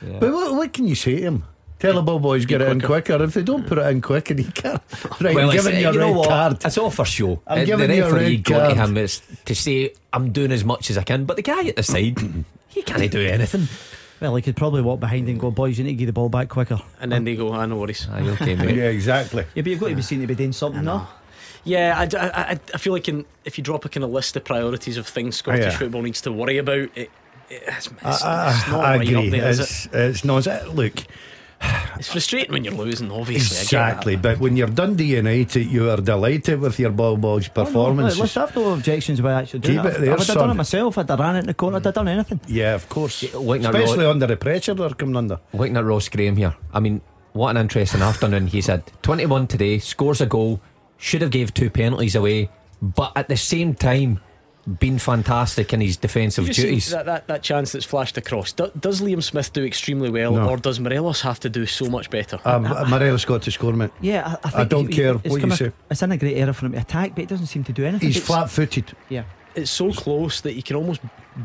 But what, what can you say to him? Tell the ball boys get it in quicker. quicker. If they don't put it in quicker, he can't. Right, Well, I'm giving you a you red what? card. It's all for show. I'm Uh, giving the you a referee red going to him is to say I'm doing as much as I can, but the guy at the side, he can't do anything. Well, he could probably walk behind and go, boys, you need to give the ball back quicker. And then they go, I no worries. Aye, okay, mate. Yeah, exactly. Yeah, but you've got to be seen to be doing something, no? Yeah, I, I, I- I feel like in, if you drop a kind of list of priorities of things Scottish Yeah. football needs to worry about, it, it's, it's, I, it's not I right agree. up there, is it's, it? it's not. Look, It's frustrating when you're losing, obviously. Exactly. But when you're Dundee United, you are delighted with your ball boys' Oh, no, performances. Let's have no objections about actually doing Keep it it. there, I'd have done it myself. I'd have ran it in the corner. I'd have done anything. yeah, of course. Looking Especially Ro- under the pressure they're coming under. looking at Ross Graham here. I mean, what an interesting afternoon he's had. 21 today, scores a goal, should have gave two penalties away, but at the same time, been fantastic in his defensive Have you seen duties. that, that, that chance that's flashed across. Do, does Liam Smith do extremely well, No. or does Morelos have to do so much better? Um, Morelos got to score, mate. Yeah, I, I, think don't he- care it's what come you a- say. It's in a great era for him to attack, but he doesn't seem to do anything. He's flat footed. Yeah. it's so close that you can almost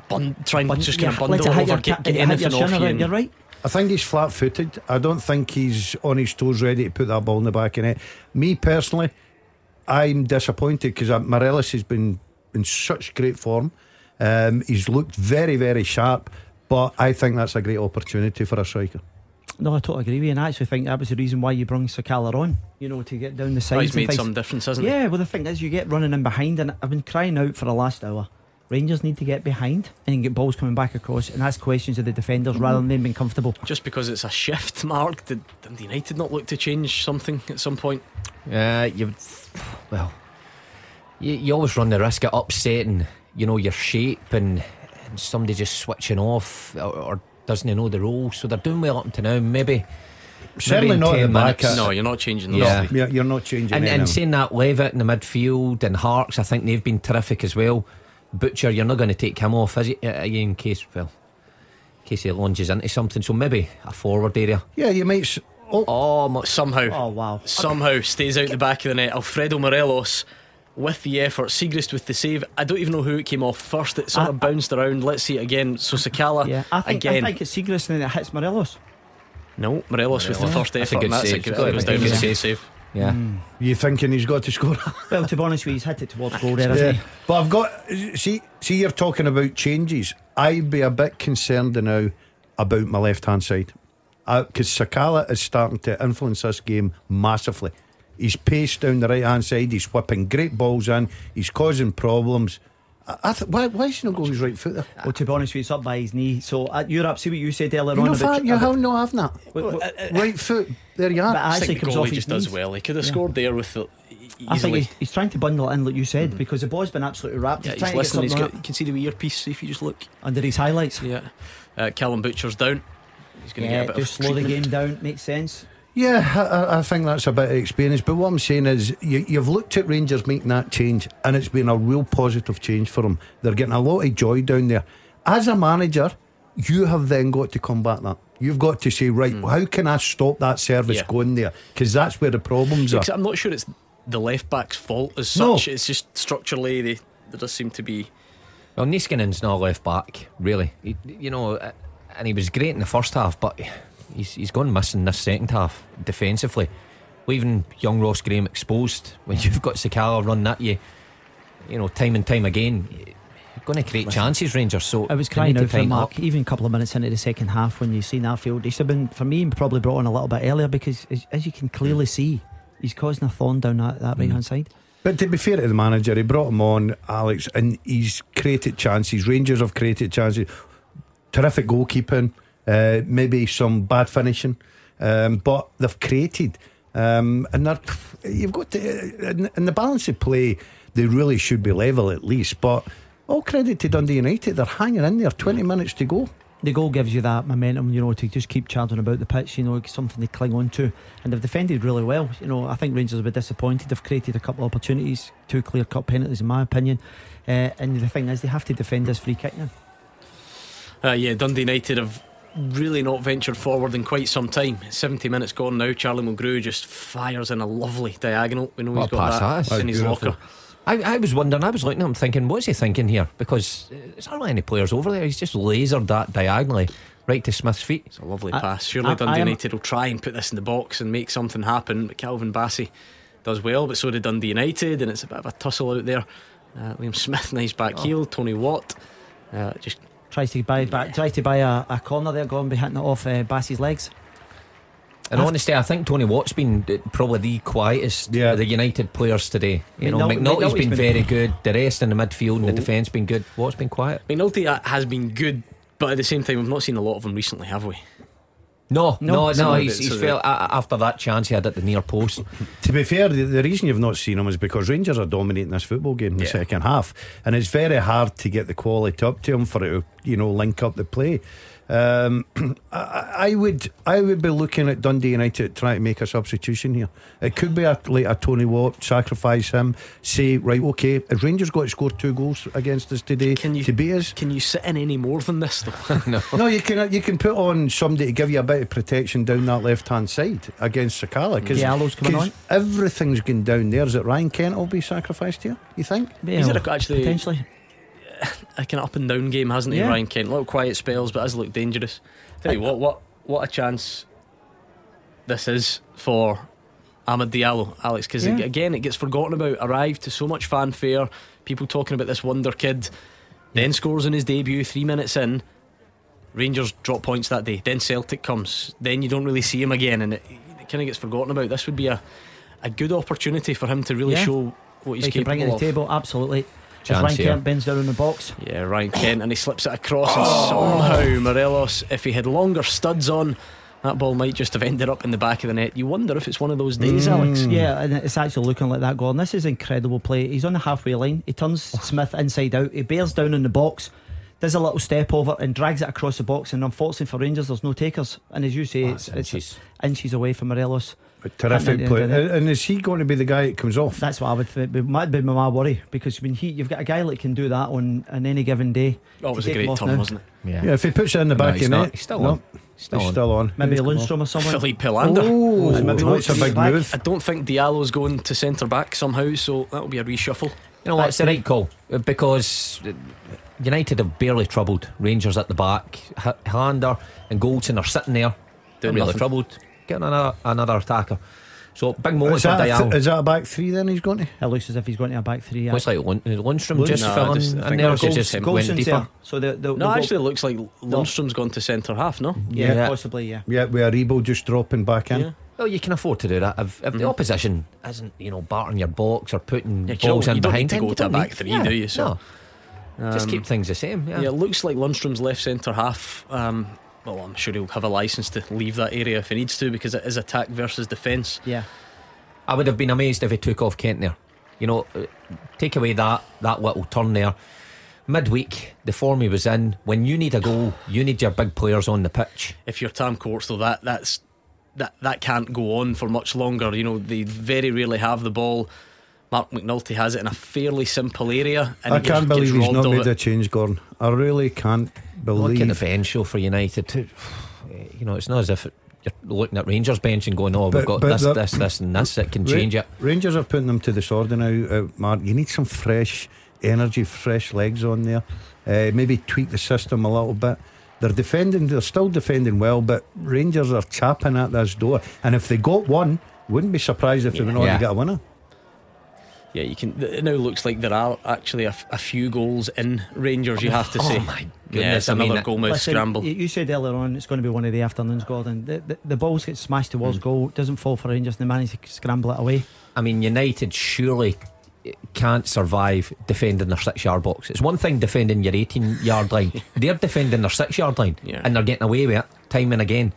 bun, try and But just yeah, kind of bundle hit over, your get, ca- get hit your anything off you. You're right. I think he's flat footed. I don't think he's on his toes ready to put that ball in the back of net. Me personally, I'm disappointed because Morelos has been in such great form. Um, he's looked very, very sharp, but I think that's a great opportunity for a striker. No, I totally agree with you. And I actually think that was the reason why you brought Sakala on, you know, to get down the Oh, sides. he's made things. some difference, hasn't Yeah, well, the thing is, you get running in behind, and I've been crying out for the last hour. Rangers need to get behind and get balls coming back across and ask questions of the defenders rather than them being comfortable. Just because it's a shift, Mark, did Dundee United not look to change something at some point? Uh, you, well, you, you always run the risk of upsetting, you know, your shape and, and somebody just switching off or, or doesn't know the role. So they're doing well up to now. Maybe Certainly in not 10 in the back. No, you're not changing the Yeah. rugby. You're, you're not changing And, anything. and saying that, Levitt in the midfield and Harkes, I think they've been terrific as well. Butcher, you're not going to take him off, is he? Uh, in case, well, in case he launches into something. So maybe a forward area. yeah, you might. s- Oh, Oh, Somehow, Oh, wow. somehow stays out the back of the net. Alfredo Morelos with the effort, Siegrist with the save. I don't even know who it came off first. It sort I- of bounced around. Let's see it again. So Sakala Yeah, I think, again. I think it's Siegrist and then it hits Morelos. no, Morelos with the first That's a effort. good and that's save. a It's good, got it was down good as save. good save. yeah. Hmm. you thinking he's got to score? Well, to be honest with you, he's hit it towards goal there, Yeah. he? But I've got see see you're talking about changes. I'd be a bit concerned now about my left hand side uh, because Sakala is starting to influence this game massively. He's paced down the right hand side. He's whipping great balls in. He's causing problems. I, I th- why, why is he not going his right foot there? Well, to be honest with you, it's up by his knee. So uh, at Europe, see what you said earlier You on know, about. you about- have no having that. Wait, wait, right uh, uh, foot. There you are. I I actually think the comes off goalie his just does well. He could have Yeah. scored there with the. I think he's, he's trying to bundle it in, like you said, hmm. because the ball's been absolutely wrapped. yeah, he's he's trying to get listening. He's something got, you can see the earpiece if you just look. under his highlights. Yeah. Uh, Calum Butcher's down. He's going to Yeah, get a bit just of slow the game down. Makes sense. Yeah, I- I, I think that's a bit of experience. But what I'm saying is, you, you've looked at Rangers making that change, and it's been a real positive change for them. They're getting a lot of joy down there. As a manager, you have then got to combat that. You've got to say, right, how can I stop that service Yeah. going there? Because that's where the problems are. Because I'm not sure it's the left back's fault as No. such. It's just structurally they there does seem to be. Well, Niskanen's not left back, really. He, you know, uh, and he was great in the first half, but he's he's gone missing this second half defensively. Leaving young Ross Graham exposed when you've got Sakala running at you, you know, time and time again, you're going to create chances, Rangers. So I was crying out for tighten Mark, up. even a couple of minutes into the second half when you seen Arfield. He should have been, for me, probably brought on a little bit earlier because, as, as you can clearly mm. see, he's causing a thorn down that, that right mm. hand side. But to be fair to the manager, he brought him on, Alex, and he's created chances. Rangers have created chances. Terrific goalkeeping, uh, maybe some bad finishing, um, but they've created. Um, and they're, you've got to, in, in the balance of play, they really should be level at least. But all credit to Dundee United, they're hanging in there, 20 minutes to go. The goal gives you that momentum, you know, to just keep charging about the pitch, you know, something to cling on to. And they've defended really well. You know, I think Rangers will be disappointed. They've created a couple of opportunities, two clear cut penalties, in my opinion. Uh, and the thing is, they have to defend this free kick now. Uh, yeah, Dundee United have really not ventured forward in quite some time. 70 minutes gone now. Charlie Mulgrew just fires in a lovely diagonal. We know What he's a got pass that that is. in his Beautiful. locker. I, I was wondering, I was looking at him thinking, what's he thinking here? Because uh, there's hardly any players over there. He's just lasered that diagonally right to Smith's feet. It's a lovely I- pass. Surely I- Dundee I United will try and put this in the box and make something happen. But Calvin Bassey does well, but so did Dundee United, and it's a bit of a tussle out there. Uh, Liam Smith, nice back Oh. heel. Tony Watt, uh, just Tries to buy back, tries to buy a, a corner there, going be hitting it off uh, Bassey's legs. In honesty, I think Tony Watt's been probably the quietest Yeah. of the United players today. You know, McNulty- McNulty's McNulty's been been- very good. The rest in the midfield and the Oh. defence been good. Watt's been quiet. McNulty uh, has been good, but at the same time, we've not seen a lot of him recently, have we? No, No, no, no. he's, it, he's so felt after that chance he had at the near post. To be fair, the, the reason you've not seen him is because Rangers are dominating this football game in the second half, and it's very hard to get the quality up to him for it to, you know, link up the play. Um, I, I would, I would be looking at Dundee United trying to make a substitution here. It could be a, like a Tony Watt, sacrifice him, say right, okay, if Rangers got to score two goals against us today Can you- to beat us? Can you sit in any more than this, though? no, you can you can put on somebody to give you a bit of protection down that left hand side against Sakala because Diallo's everything's going down there. Is it Ryan Kent will be sacrificed here? You think? He's had a- actually- potentially. A kind of up and down game, hasn't he, Yeah. Ryan Kent? Little quiet spells, but has looked dangerous. Tell you what, what, what a chance this is for Amad Diallo, Alex, because Yeah. again, it gets forgotten about. Arrived to so much fanfare, people talking about this wonder kid, then scores in his debut three minutes in. Rangers drop points that day. Then Celtic comes. Then you don't really see him again, and it, it kind of gets forgotten about. This would be a, a good opportunity for him to really Yeah. show what he's can bring capable it to the of. table, absolutely. Chance Ryan here. Kent bends down in the box. Yeah, Ryan Kent, and he slips it across, and somehow oh. Morelos, if he had longer studs on, that ball might just have ended up in the back of the net. You wonder if it's one of those days, Alex. Mm. Yeah, and it's actually looking like that goal. And this is incredible play. He's on the halfway line. He turns oh. Smith inside out. He bears down in the box, does a little step over, and drags it across the box. And unfortunately for Rangers, there's no takers. And as you say, ah, it's, it's inches. inches away from Morelos. A terrific And- play. and- And, and is he going to be the guy that comes off? That's what I would. think. It might be my worry because when he, you've got a guy that can do that on, on any given day. Oh, it was a great off turn, now. wasn't it? Yeah. Yeah, if he puts it in the No, back he's of not. net, He's still no, on. Still he's on. still on. Maybe He's. Lundstram or someone. Filip Helander. Oh, Maybe that's a big back. move. I don't think Diallo's going to centre back somehow, so that'll be a reshuffle. You know what? It's the right call because United have barely troubled Rangers at the back. H- Hander and Goldson are sitting there, Doing doing really nothing. troubled, getting another another attacker. So big moment Is for that, a Diallo. th- is that a back three then he's going to? It looks as if he's going to a back three. Looks like Lund- Lundstram Lund- just No, I filling just- in there, that's so Gold- went deeper. there. So the, the, No, the actually, it looks like Lundstram's gone to centre half, no? yeah, Yeah. possibly, yeah. Yeah, with Aribo just dropping back in. Yeah. Well, you can afford to do that if, if the Mhm. opposition isn't, you know, barring your box or putting Yeah, 'cause you balls don't- in you don't behind. need to go you to a don't back need- three, yeah, do you? So, no. just Um, keep things the same. Yeah. Yeah, it looks like Lundstram's left centre half. Um, well, I'm sure he'll have a licence to leave that area if he needs to because it is attack versus defence. Yeah. I would have been amazed if he took off Kent there. You know, uh, take away that that little turn there. Midweek, the form he was in. When you need a goal, you need your big players on the pitch. If you're Tam Courts, though, that that's that that can't go on for much longer. You know, they very rarely have the ball. Marc McNulty has it in a fairly simple area, and I can't believe gets he's not made it. a change, Gordon. I really can't Look at the believe. bench show for United. too. You know, it's not as if you're looking at Rangers bench and going, "Oh, we've got this, the- this, this, and this that can change it." Rangers are putting them to the sword now, uh, Mark. You need some fresh energy, fresh legs on there. Uh, maybe tweak the system a little bit. They're defending, they're still defending well, but Rangers are chapping at this door. And if they got one, wouldn't be surprised if they went on Yeah. to get a winner. Yeah, you can. It now looks like there are actually a few goals in Rangers. You have to say. Oh my Yeah, goodness! it's I mean, another it- goal mouth scramble. You, you said earlier on it's going to be one of the afternoons, Gordon. The, the, the balls get smashed towards Hmm. goal, doesn't fall for Rangers, and they manage to scramble it away. I mean, United surely can't survive defending their six yard box. It's one thing defending your 18 yard line, they're defending their six yard line Yeah. and they're getting away with it time and again.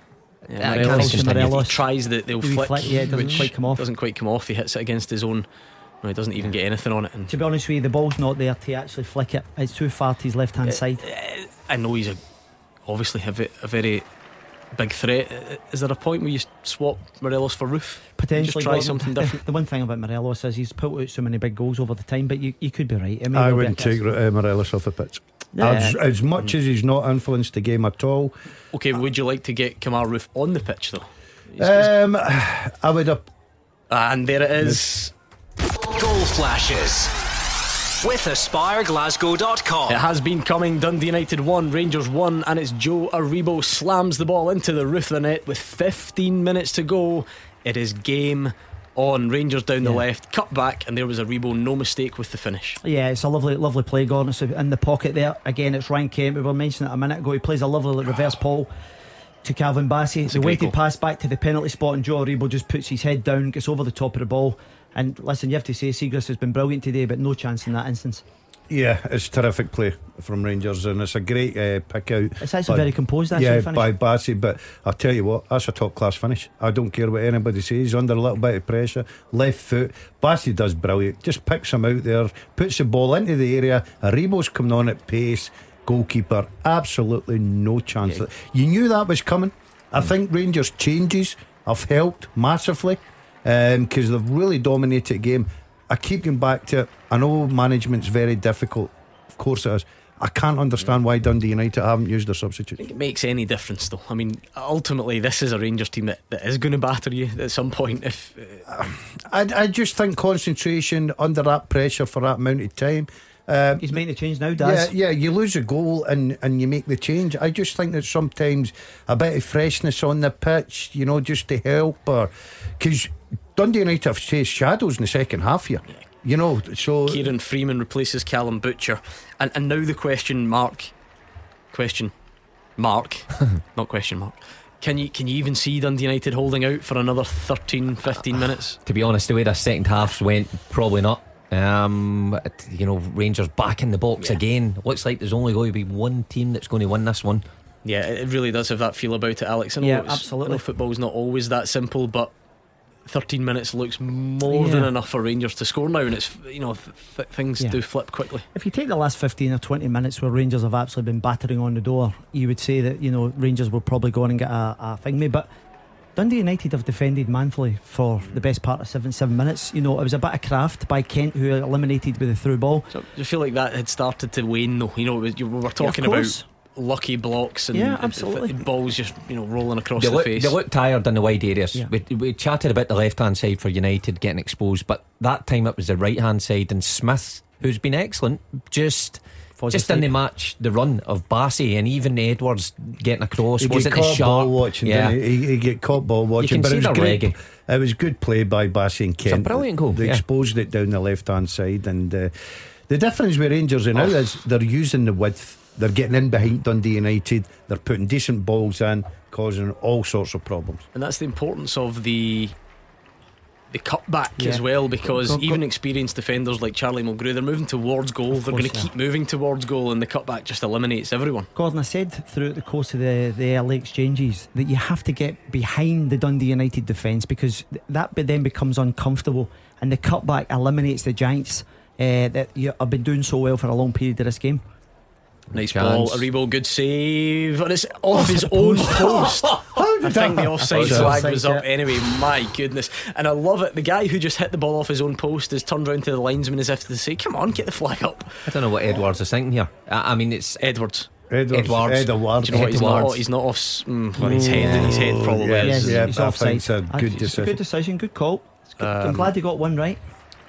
Yeah, I Morelos can't just- continue. he Morelos. tries the they'll flick, flick, yeah, it doesn't which quite come off. Doesn't quite come off. He hits it against his own. No, he doesn't even get anything on it. And To be honest with you, the ball's not there to actually flick it. It's too far to his left hand side. I know he's a, obviously a, a very big threat. Uh, Is there a point where you swap Morelos for Roofe? Potentially, Just try Gordon. something different. The, one thing about Morelos is he's put out so many big goals over the time, but you, you could be right. It may I well wouldn't take case. uh, Morelos off the pitch. Yeah. As, as much as he's not influenced the game at all, Okay, would you like to get Kemar Roofe on the pitch though? He's- he's- um, I would have. and there it is. Goal flashes with AspireGlasgow.com. It has been coming. Dundee United 1, Rangers 1, and it's Joe Aribo slams the ball into the roof of the net with 15 minutes to go. It is game on. Rangers down the Yeah. left, cut back, and there was Aribo, no mistake with the finish. Yeah, it's a lovely, lovely play, Gordon. It's in the pocket there. Again, it's Ryan Kent. We were mentioning it a minute ago. He plays a lovely reverse ball to Calvin Bassey. a the great weighted goal. pass back to the penalty spot, and Joe Aribo just puts his head down, gets over the top of the ball. And listen, you have to say Siegrist has been brilliant today, but no chance in that instance. Yeah, it's terrific play from Rangers, and it's a great uh, pick out. It's actually by- very composed. Actually, yeah, finish. by Bassey. But I'll tell you what, that's a top class finish. I don't care what anybody says. Under a little bit of pressure, left foot. Bassey does brilliant. Just picks him out there, puts the ball into the area. Aribo's coming on at pace. Goalkeeper, absolutely no chance. You knew that was coming. I think Rangers' changes have helped massively because they've really dominated the game. I keep going back to it. I know management's very difficult. Of course it is. I can't understand why Dundee United haven't used their substitutes. I think it makes any difference though. I mean, ultimately, this is a Rangers team that, that is going to batter you at some point. If uh, I, I just think concentration under that pressure for that amount of time. Uh, He's making the change now, yeah, Daz. yeah, you lose a goal and, and you make the change. I just think that sometimes a bit of freshness on the pitch, you know, just to help. Because Dundee United have chased shadows in the second half here, you know. So Kieran Freeman replaces Calum Butcher, and and now the question mark, question mark, not question mark. Can you can you even see Dundee United holding out for another 13, 15 minutes? To be honest, the way the second halves went, probably not. Um, you know, Rangers back in the box Yeah. again. Looks like there's only going to be one team that's going to win this one. Yeah, it really does have that feel about it, Alex. I know Yeah, it's- absolutely. I know football's not always that simple, but 13 minutes looks more than enough for Rangers to score now, and it's you know th- th- things Yeah. do flip quickly. If you take the last 15 or 20 minutes where Rangers have actually been battering on the door, you would say that, you know, Rangers will probably go on and get a, a thingy. But Dundee United have defended manfully for the best part of seven seven minutes. You know, it was a bit of craft by Kent who eliminated with a through ball. So I feel like that had started to wane, though. You know, was, you, we were talking about lucky blocks and Yeah, absolutely. and balls just you know rolling across They the look, face. they look tired in the wide areas. Yeah. We, we chatted about the left hand side for United getting exposed, but that time it was the right hand side, and Smith, who's been excellent, just. Fuzzy Just side. didn't match the run of Bassey and even Edwards getting across he wasn't as caught sharp. ball watching. yeah, he? he, he get caught ball watching. can but see it was the great. reggae. It was good play by Bassey and It's a Kent. brilliant goal, They yeah. exposed it down the left hand side, and uh, the difference with Rangers now Oh. is they're using the width. They're getting in behind Dundee United. They're putting decent balls in, causing all sorts of problems. and that's the importance of the the cutback Yeah. as well because Go- go- even experienced defenders like Charlie Mulgrew, they're moving towards goal. They're going to they keep moving towards goal, and the cutback just eliminates everyone. Gordon, I said throughout the course of the, the early exchanges that you have to get behind the Dundee United defence because that then becomes uncomfortable and the cutback eliminates the Giants uh, that you have been doing so well for a long period of this game. Nice Chance. ball, Aribo, good save, and it's off his own post. I think the offside Offside, flag was up yeah. anyway. My goodness, and I love it. The guy who just hit the ball off his own post has turned round to the linesman as if to say, "Come on, get the flag up." I don't know what Edwards is thinking here. I, I mean, it's Edwards. Edwards. Edwards. Edwards. Do you know what? He's not. Edwards. He's not off. s- Mm, well, his head. His head probably Yeah, is. yeah, he's I offside. think it's a good it's decision. Good decision, good call. It's good. I'm Um, glad he got one right.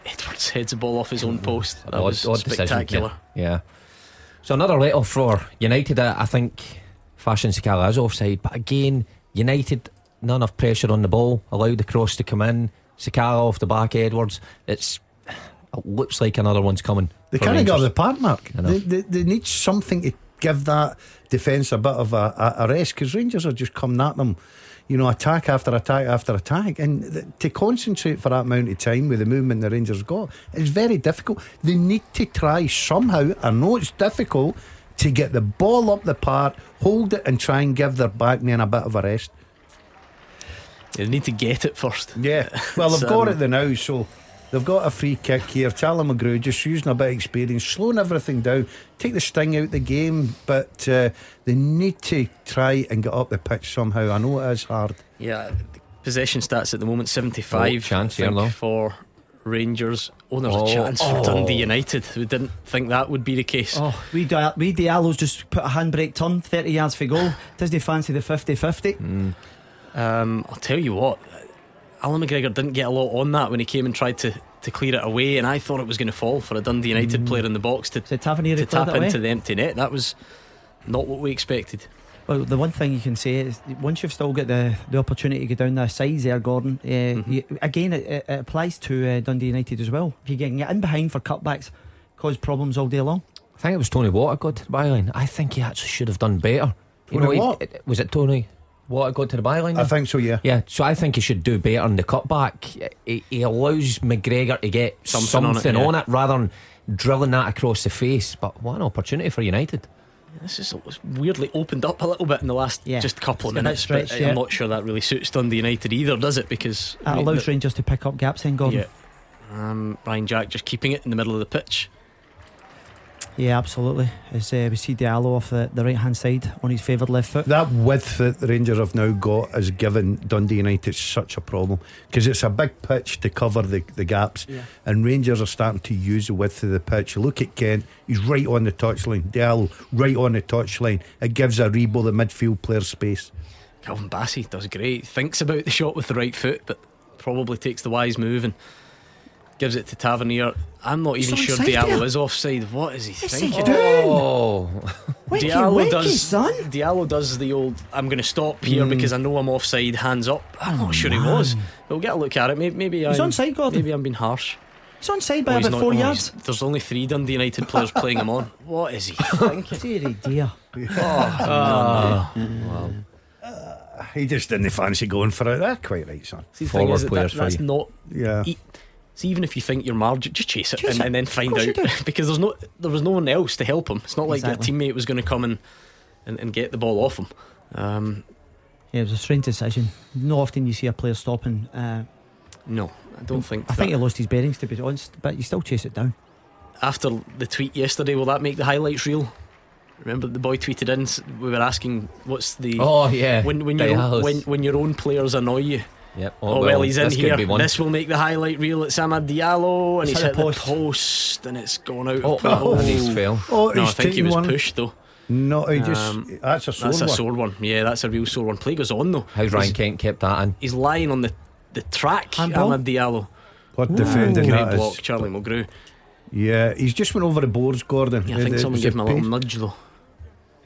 Edwards heads the ball off his own post. That odd, was odd decision, spectacular. Yeah. yeah. So another let off for United. I, think Fashion Sakala is offside, but again, United not enough pressure on the ball, allowed the cross to come in. Sakala off the back, Edwards. It's it looks like another one's coming. They for can't get the park, Mark. They, they, they need something to give that defence a bit of a, a, a rest because Rangers are just coming at them, you know, attack after attack after attack. And th- to concentrate for that amount of time with the movement the Rangers got is very difficult. They need to try somehow, I know it's difficult, to get the ball up the park, hold it, and try and give their back men a bit of a rest. They need to get it first. Yeah, well, they've got um, it the now, so they've got a free kick here. Charlie Mulgrew just using a bit of experience, slowing everything down, take the sting out of the game, but uh, they need to try and get up the pitch somehow. I know it is hard. Yeah, the possession stats at the moment 75 Oh, chance here, though. for Rangers. Oh, there's Oh. a chance for Oh. Dundee United. We didn't think that would be the case. Oh, we, Dia- we Diallo's just put a handbrake turn 30 yards for goal. Doesn't he fancy the 50 50? Um, I'll tell you what, Allan McGregor didn't get a lot on that when he came and tried to, to clear it away, and I thought it was going to fall for a Dundee United Mm. player in the box to, So Tavernier to tap it away. into the empty net. That was not what we expected. Well, the one thing you can say is once you've still got the, the opportunity to go down the sides there, Gordon, uh, Mm-hmm. you, again, it, it it applies to uh, Dundee United as well. If you can get in behind for cutbacks, cause problems all day long. I think it was Tony Watt got to the byline. I think he actually should have done better. Tony he- it- was it Tony Watt got to the byline? I there? think so, yeah. Yeah, so I think he should do better in the cutback. He, he allows McGregor to get Something something, on it, on, yeah. it, rather than drilling that across the face. But what an opportunity for United. This is weirdly opened up a little bit in the last Yeah. just couple of It's a bit minutes. but yeah. I'm not sure that really suits Dundee United either, does it? Because That I mean, allows the- Rangers to pick up gaps then, Gordon. Yeah. Um, Ryan Jack just keeping it in the middle of the pitch. Yeah, absolutely. As uh, we see Diallo off the, the right hand side on his favoured left foot. That width that the Rangers have now got has given Dundee United such a problem because it's a big pitch to cover the, the gaps, Yeah. and Rangers are starting to use the width of the pitch. Look at Kent, he's right on the touchline. Diallo, right on the touchline. It gives Aribo, the midfield player, space. Calvin Bassey does great. Thinks about the shot with the right foot, but probably takes the wise move and gives it to Tavernier. I'm not even sure onside Diallo there. is offside. What is he What's he thinking? doing? Oh, Wakey, Diallo wakey, does. son. Diallo does the old. I'm going to stop here Mm. because I know I'm offside. Hands up. I'm not oh, sure he was. We'll get a look at it. Maybe, maybe He's I'm. onside, Gordon. Maybe I'm being harsh. He's on side Oh, by he's about not- four oh, yards. There's only three Dundee United players playing him on. What is he thinking? Deary dear. Oh no. Ah. Uh, he just didn't fancy going for it. That's quite right, son. See, the thing Forward is that players that, that's not. Yeah. e- See, even if you think you're margin, just chase it, Chase and, it. and then find out because there's no there was no one else to help him. It's not like Exactly. a teammate was going to come and, and and get the ball off him. Um, Yeah, it was a strange decision. Not often you see a player stopping. Uh, no, I don't think. I think he lost his bearings to be honest, but you still chase it down. after the tweet yesterday, will that make the highlights real? Remember the boy tweeted in. We were asking, "What's the oh yeah. when when your when when your own players annoy you?" Yep. Oh, well, he's in this here. This will make the highlight reel. It's Samad Diallo, and It's he's hit hit the the post, and it's gone out. Oh, of play. and he's fell. Oh, no, I think he was one. pushed though. No, he just. Um, that's a sore That's a one. sore one. Yeah, that's a real sore one. Play goes on though. How's Ryan He's, Kent kept that in? he's lying on the the track. Handball? Amad Diallo. What defending Great that block, is. Charlie Mulgrew. Yeah, he's just went over the boards, Gordon. Yeah, I think The- someone gave him a little nudge though.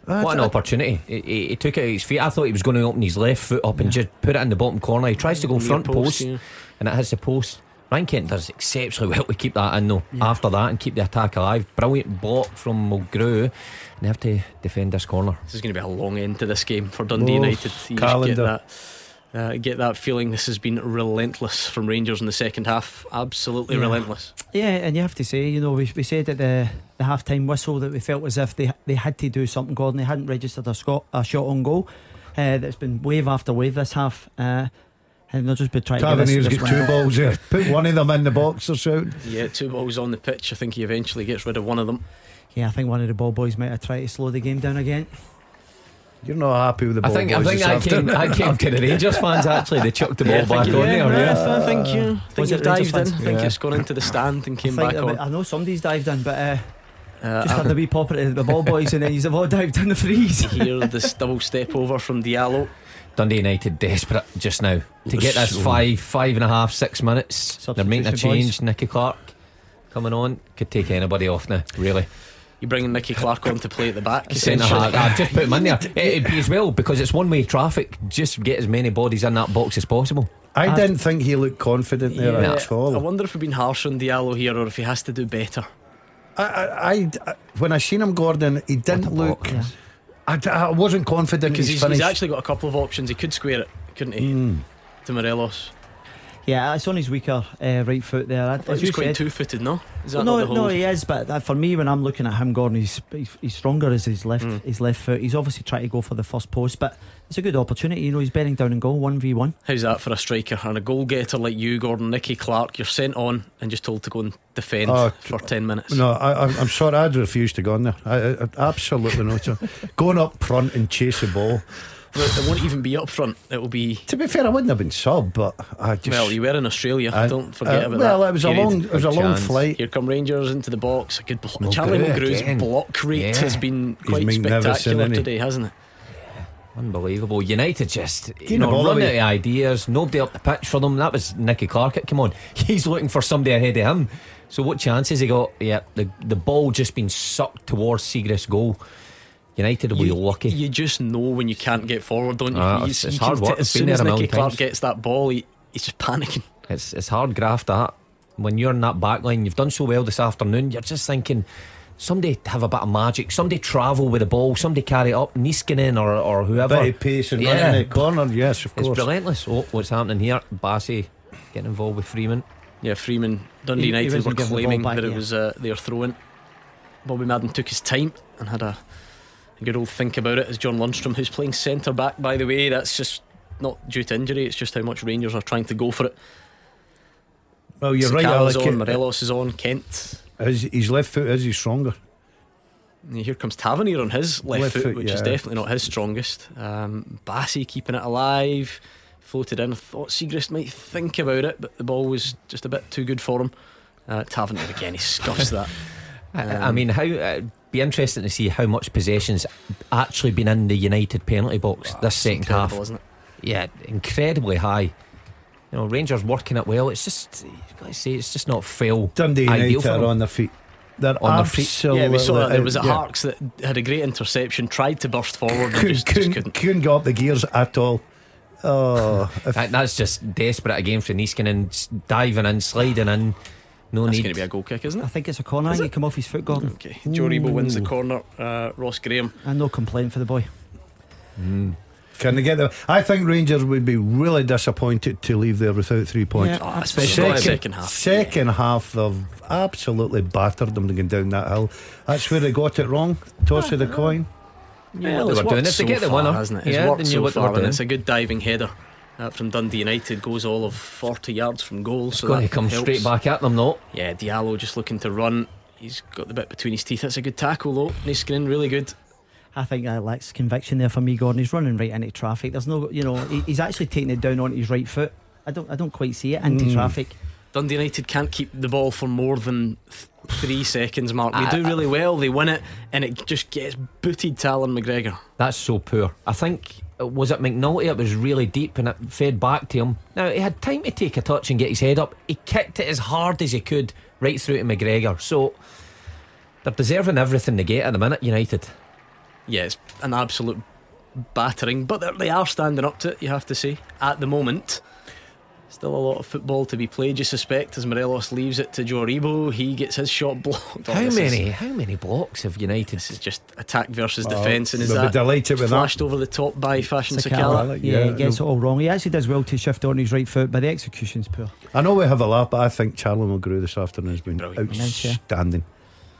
That's What an a- opportunity. He, he, he took it at his feet. I thought he was going to open his left foot up and just put it in the bottom corner. He tries to go Near front post, post, yeah. and it hits the post. Ryan Kent does exceptionally well to keep that in though. After that and keep the attack alive. Brilliant block from Mulgrew. And they have to defend this corner. This is going to be a long end to this game for Dundee Oh, United. You just calendar. get that Uh, get that feeling this has been relentless from Rangers in the second half. Absolutely Yeah. relentless. Yeah, and you have to say, you know, we, we said at the, the half time whistle that we felt as if they they had to do something, Gordon. They hadn't registered a, Scot, a shot on goal. Uh, that's been wave after wave this half. Uh, and they'll just be trying to give us Tavernier's this got two balls there. Put one of them in the box or so. Yeah, two balls on the pitch. I think he eventually gets rid of one of them. Yeah, I think one of the ball boys might have tried to slow the game down again. You're not happy with the I ball think I boys think this I came, afternoon. I came to the Rangers fans actually. They chucked the ball Yeah, back think on you- there. yeah, Yeah. I think you think Was you've it Rangers dived in. I think Yeah. it's gone into the stand and came I, back think on. I know somebody's dived in, but uh, Uh, just had the wee pop at the ball boys, and then you've all dived in the freeze. Here, this double step over from Diallo. Dundee United desperate just now to get this five, five and a half, six minutes. They're making a Substitution, change. Nicky Clark coming on could take anybody off now. Really, You bringing Nicky Clark on to play at the back. centre half. I'd just put him in there. It'd be as well because it's one way traffic. Just get as many bodies in that box as possible. I didn't think he looked confident there Yeah. at all. I wonder if we've been harsh on Diallo here or if he has to do better. I, I, I- when I seen him, Gordon, he didn't look. block. Yeah. I, d- I wasn't confident Because he's, he's, he's actually got a couple of options. He could square it, couldn't he? Mm. To Morelos. Yeah, it's on his weaker uh, right foot there. I As thought he you was quite said, two footed, no? Is that no, no, he is. But uh, for me, when I'm looking at him, Gordon, he's he's, he's stronger as his left Mm. his left foot. He's obviously trying to go for the first post, but it's a good opportunity. You know, he's bearing down and goal one v one. How's that for a striker and a goal getter like you, Gordon? Nicky Clark, you're sent on and just told to go and defend Oh, for 10 minutes. No, I, I'm, I'm sorry, I'd refuse to go on there. I, I, absolutely not. So Going up front and chase the ball. Well, It won't even be up front. It will be. To be fair, I wouldn't have been sub, but I just. Well, you were in Australia. I- Don't forget uh, about well, that. it was a long, it was a Good long chance. flight. Here come Rangers into the box. A good block. Mulgrew Charlie Mulgrew's block rate Yeah. has been quite magnificent, spectacular today, hasn't it? Unbelievable. United just you know running out of ideas. Nobody up the pitch for them. That was Nicky Clark. that Come on, he's looking for somebody ahead of him. So what chances he got? Yeah, the the ball just been sucked towards Siegrist goal. United will be lucky. You just know when you can't get forward, don't you? Ah, you- it's- you hard t- work. As soon as Nicky Clark times. gets that ball, he, he's just panicking. It's it's hard graft that. When you're in that back line, you've done so well this afternoon. You're just thinking. Somebody have a bit of magic. Somebody travel with the ball. Somebody carry it up. Niskanen or or whoever. Bit of pace and Yeah. running the corner, yes, of It's course. It's relentless. Oh, what's happening here? Bassey getting involved with Freeman. Yeah, Freeman, Dundee He- he United wasn't were giving the ball claiming back, that it yeah. was uh, their throw-in. Bobby Madden took his time and had a, a good old think about it. As John Lundstram, who's playing centre back, by the way, that's just not due to injury. It's just how much Rangers are trying to go for it. Well, you're right, Sakala's Alec. on, Morelos is on, Kent. His, his left foot is he stronger? Here comes Tavernier on his left, Left foot, foot, which is definitely not his strongest. Um, Bassey keeping it alive, floated in. I thought Siegrist might think about it, but the ball was just a bit too good for him. Uh, Tavernier again, he scuffs that. I- I Um, mean, how uh, be interesting to see how much possessions actually been in the United penalty box this second half. isn't it? Yeah, incredibly high. You know, Rangers working it well. It's just, you've got to say, it's just not fail. Dundee Ideal United for are them. on their feet. They're On their feet. Yeah, we saw that. There was a yeah. Harkes that had a great interception, tried to burst forward, and Couldn't, just, just couldn't, couldn't. couldn't go up the gears at all. Oh, That- that's just desperate again for Niskanen s- diving in, sliding in. No That's need. going to be a goal kick, isn't it? I think it's a corner. You come off his foot, Gordon, Okay. Joe Aribo wins the corner. Uh, Ross Graham. and no complaint for the boy. Can they get there? I think Rangers would be really disappointed to leave there without three points. Yeah, Oh, especially the Second, second half. second half, they've absolutely battered them to get down that hill. That's where they got it wrong. Toss of the coin. Yeah, they it's were doing worked it to so get the far, winner. hasn't it? It's Yeah, worked they knew so what far, and doing. it's a good diving header uh, from Dundee United. Goes all of 40 yards from goal. It's so going to come helps. straight back at them, though. Yeah, Diallo just looking to run. He's got the bit between his teeth. That's a good tackle, though. Niskanen, really good. I think that lacks conviction there for me, Gordon. He's running right into traffic. There's no, you know, he, he's actually taking it down on his right foot. I don't, I don't quite see it into Mm. traffic. Dundee United can't keep the ball for more than th- three seconds, Mark. They I- do really well. They win it, and it just gets booted to Allan McGregor. That's so poor. I think uh, was it McNulty? It was really deep and it fed back to him. Now he had time to take a touch and get his head up. He kicked it as hard as he could right through to McGregor. So they're deserving everything they get at the minute. United. Yeah, it's an absolute battering, but they're, standing up to it, you have to say, at the moment. Still a lot of football to be played, you suspect, as Morelos leaves it to Joe Aribo. He gets his shot blocked. Oh, How many? Is, how many blocks have United? this is just attack versus Well, defence, and is they'll be that delighted with that. flashed over the top by Fashion Sakala. Sakala? Yeah, Yeah, he gets no. it all wrong. He actually does well to shift on his right foot, but the execution's poor. I know we have a laugh, but I think Charlie Mulgrew this afternoon has been Brilliant. Immense, yeah. outstanding.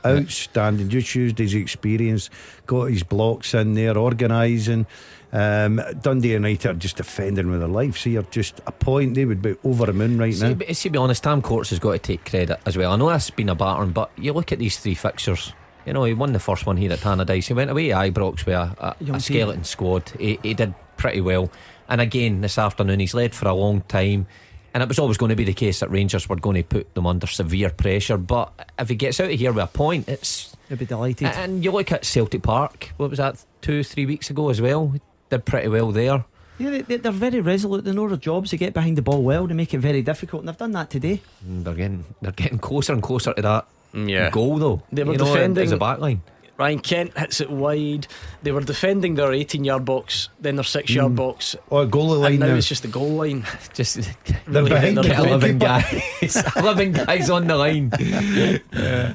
Outstanding. Just used his experience, got his blocks in there, organising. Um, Dundee United are just defending with their life. See, you're just a point. They would be over the moon right See, now. but- see, to be honest, Tam Courts has got to take credit as well. I know that's been a battering, but you look at these three fixtures. You know, he won the first one here at Tannadice. He went away to Ibrox with a, a, Young a team. skeleton squad. He, he did pretty well. And again, this afternoon, he's led for a long time. And it was always going to be the case that Rangers were going to put them under severe pressure. But if he gets out of here with a point, it's. He'll be delighted. And you look at Celtic Park, what was that, two, three weeks ago as well? Did pretty well there. yeah, they, they- they're very resolute. They know their jobs. They get behind the ball well. They make it very difficult, and they've done that today. Mm, they're getting they're getting closer and closer to that mm, Yeah. goal though. They were you know, defending- as a back line. Ryan Kent hits it wide. They were defending their 18 yard box, then their 6 yard hmm. box, Oh, goalie and line now now. it's just the goal line. Just They're Really behind the their get eleven goalkeeper. guys, eleven guys on the line. Yeah,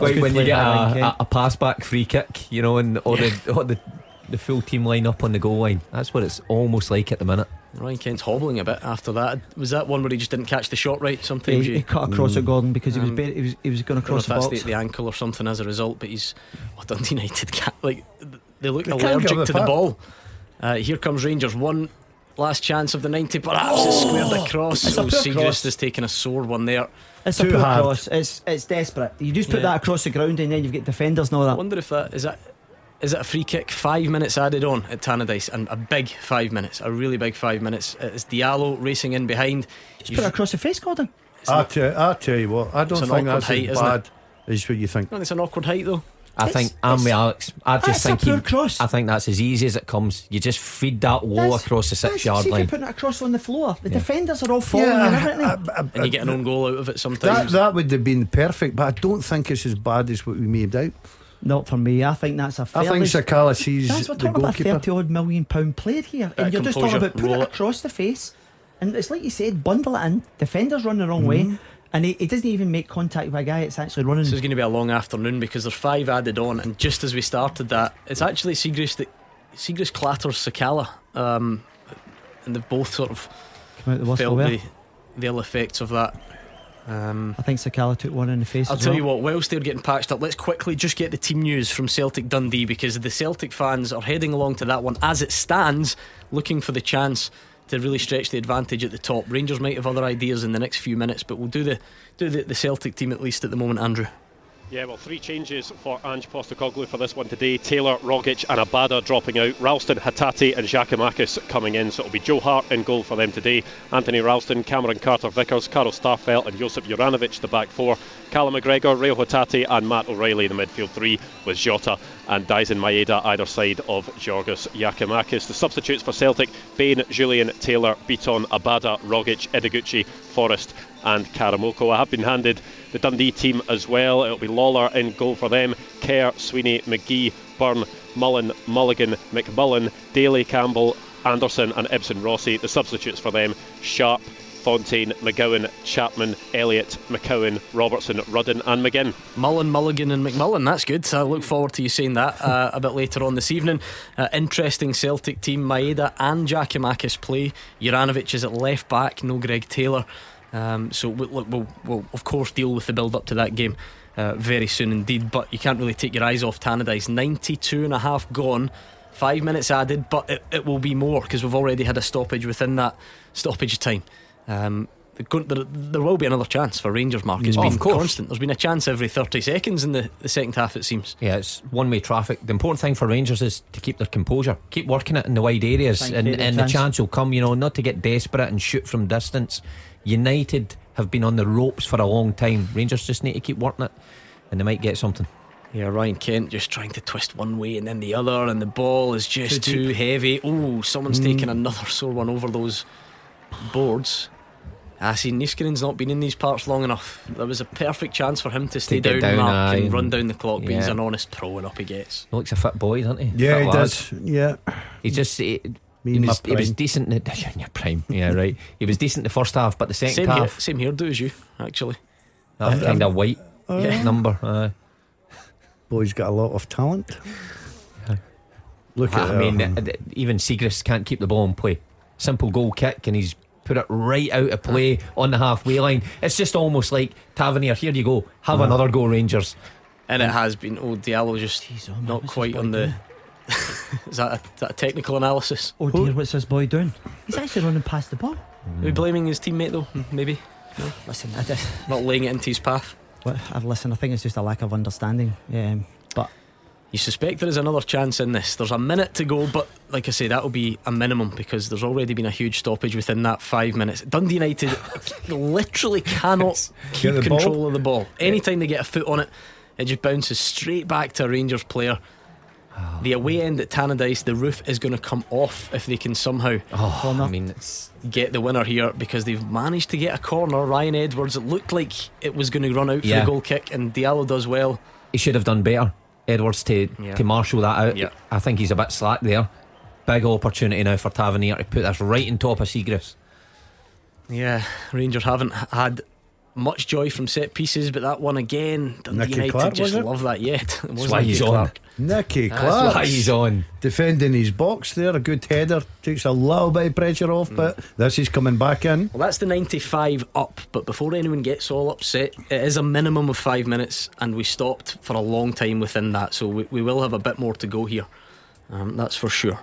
Like good when you get a, a, a pass back free kick, you know, and all the all the the full team line up on the goal line. That's what it's almost like at the minute. Ryan Kent's hobbling a bit after that. Was that one where he just didn't catch the shot right? Sometimes He, you he cut across at Gordon because he was Um, ba- he was he was going I don't across if the that's box. the, the ankle or something as a result, but he's oh, Dundee United can't like they look They allergic on the to the ball. Uh, here comes Rangers one last chance of the 90 perhaps it's squared across It's a oh, poor has taken a sore one there It's a Too poor hard. cross. It's it's desperate. You just put Yeah. that across the ground, and then you've got defenders and all I that. wonder if that is that is it a free kick five minutes added on at Tannadice and a big five minutes a really big five minutes uh, it's Diallo racing in behind Just put it across the face, Gordon. I tell, I tell you what, I don't think that's height, as it? bad as what you think. No, it's an awkward height though I It's- think I'm with Alex. I ah, just That's a think poor he- cross. I think that's as easy as it comes. You just feed that low That's- across the six yard see if line. you're putting it across on the floor. The defenders are all falling and everything. I- I- and you get an own goal out of it that, sometimes that would have been perfect, but I don't think it's as bad as what we made out. Not for me. I think that's a I fairly. think Sakala sees That's we're the talking about a thirty odd million pound player here, Bit of and you're just talking about putting roll it it. across the face, and it's like you said, bundle it in. Defenders run the wrong Mm-hmm. way, and he, he doesn't even make contact with a guy. It's actually running. This is going to be a long afternoon because there's five added on, and just as we started that, it's actually Siegrist that Siegrist clatters Sakala, um, and they've both sort of Come out the whistle felt the, the ill effects of that. Um, I think Sakala took one in the face. I'll as tell well. you what, whilst they're getting patched up, let's quickly just get the team news from Celtic Dundee because the Celtic fans are heading along to that one as it stands, looking for the chance to really stretch the advantage at the top. Rangers might have other ideas in the next few minutes, but we'll do the do the, the Celtic team at least at the moment, Andrew. Yeah, well, three changes for Ange Postecoglou for this one today. Taylor, Rogic, and Abada dropping out. Ralston, Hatate, and Giakoumakis coming in. So it'll be Joe Hart in goal for them today. Anthony Ralston, Cameron Carter Vickers, Carl Starfelt, and Josip Juranovic, the back four. Callum McGregor, Rio Hatate, and Matt O'Riley, in the midfield three, with Jota and Daizen Maeda either side of Giorgos Giakoumakis. The substitutes for Celtic Bain, Jullien, Taylor, Bitton, Abada, Rogic, Ideguchi, Forrest, and Karamoko. I have been handed the Dundee team as well. It'll be Lawlor in goal for them. Kerr, Sweeney, McGhee, Byrne, Mullen, Mulligan, McMullan, Daly, Campbell, Anderson, and Ibsen Rossi. The substitutes for them Sharp, Fontaine, McGowan, Chapman, Elliott, McCowan, Robertson, Rudden, and McGinn. Mullen, Mulligan, and McMullan. That's good. I look forward to you saying that uh, a bit later on this evening. Uh, interesting Celtic team. Maeda and Giakoumakis play. Juranovic is at left back. No Greg Taylor. Um, so we- look, we'll, we'll of course deal with the build up to that game uh, very soon indeed. But you can't really take your eyes off Tannadice. 92 and a half gone. Five minutes added, but it, it will be more because we've already had a stoppage within that stoppage time. Um, there, there will be another chance for Rangers, Mark. It's Oh, been of course. constant. There's been a chance every 30 seconds in the, the second half, it seems. Yeah, it's one way traffic. The important thing for Rangers is to keep their composure, keep working it in the wide areas, Thank and, you, the and the chance. chance will come, you know, not to get desperate and shoot from distance. United have been on the ropes for a long time. Rangers just need to keep working it, and they might get something. Yeah, Ryan Kent just trying to twist one way and then the other, and the ball is just Too too, heavy. Oh, someone's taken another sore one over those boards. I see Niskanen's not been in these parts long enough. There was a perfect chance for him to stay get down, down, Mark, and and- run down the clock, but he's an honest pro and up he gets. He looks a fit boy, doesn't he? Yeah, Fit he lad. does. Yeah. He just he, Me He was, he was decent in, in your prime, yeah, right. He was decent the first half, but the second Same, hair, half, same hairdo as you, actually. that kind of white Yeah. number. Uh, Boy's got a lot of talent. Look at I mean, that. uh, even Siegrist can't keep the ball in play. Simple goal kick, and he's put it right out of play on the halfway line. It's just almost like Tavernier. Here you go, have another go, Rangers. And it has been. Oh, Diallo just Jeez, oh not quite on the. doing? is, that a, is that a technical analysis? Oh dear, what's this boy doing? He's actually running past the ball. Are we blaming his teammate though? Hmm, Maybe Listen, I just, not laying it into his path. well, I've listened. I think it's just a lack of understanding. Um, but You suspect there is another chance in this. There's a minute to go, but like I say, that will be a minimum because there's already been a huge stoppage within that five minutes. Dundee United literally cannot keep the ball. control of the ball. Anytime they get a foot on it, it just bounces straight back to a Rangers player. The oh, away end at Tannadice, the roof is going to come off if they can somehow Oh, I mean, it's get the winner here because they've managed to get a corner. Ryan Edwards, it looked like it was going to run out for Yeah. the goal kick, and Diallo does well. he should have done better. Edwards to Yeah. to marshal that out. Yeah. I think he's a bit slack there. Big opportunity now for Tavernier to put this right in top of Siegrist. Yeah, Rangers haven't had much joy from set pieces, but that one again, Dundee Nicky United Clark, just love that yet. It was why Nicky he's on. Clark. Nicky That's Clark why he's on. defending his box there. A good header takes a little bit of pressure off, Mm. but this is coming back in. Well, that's the 95 up, but before anyone gets all upset, it is a minimum of five minutes, and we stopped for a long time within that, so we, we will have a bit more to go here. Um, that's for sure.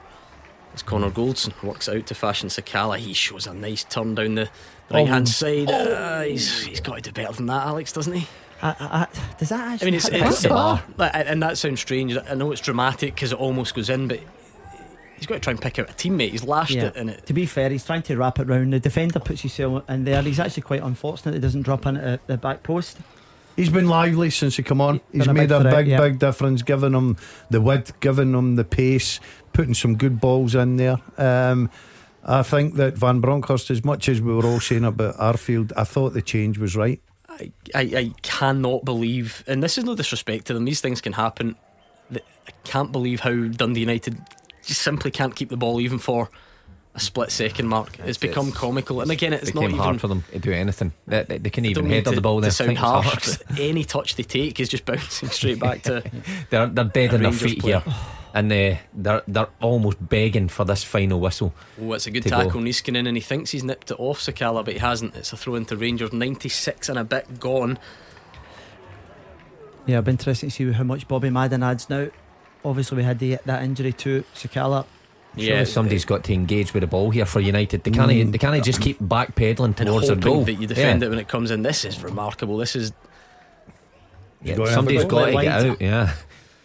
As Connor Goldson works out to Fashion Sakala, he shows a nice turn down the right hand side. Uh, he's, he's got to do better than that, Alex, doesn't he? I, I, I- does that actually? I mean, it's, hit it's bar? and that sounds strange. I know it's dramatic because it almost goes in, but he's got to try and pick out a teammate. He's lashed Yeah. it, and it. To be fair, he's trying to wrap it round. The defender puts himself in there. He's actually quite unfortunate. He doesn't drop in at the back post. He's been lively since he come on. He's a made big a threat, big, yeah. big difference, giving him the width, giving him the pace, putting some good balls in there. Um, I think that Van Bronckhorst, as much as we were all saying about Arfield, I thought the change was right. I, I, I cannot believe, and this is no disrespect to them. These things can happen. I can't believe how Dundee United just simply can't keep the ball even for a split second mark. It's, It's- become it's- comical, and again, it's It not became even. hard for them to do anything. They, they, they can I even don't head to, the ball. to They sound think harsh, hard. any touch they take is just bouncing straight back to. They're they're dead in their feet player. here, and uh, they're they're almost begging for this final whistle. Oh, it's a good tackle, go. tackle. Niskanen, and he thinks he's nipped it off Sakala, but he hasn't. It's a throw into Rangers. 96 and a bit gone. Yeah, it'll be interesting to see how much Bobby Madden adds now. Obviously, we had the, that injury to Sakala. Yeah, somebody's got to engage with the ball here for United. They can't Mm. they can't just keep backpedaling and towards their hoping goal. that you defend yeah. it when it comes in. This is remarkable. This is Yeah, Go ahead, somebody's got to get out. Yeah,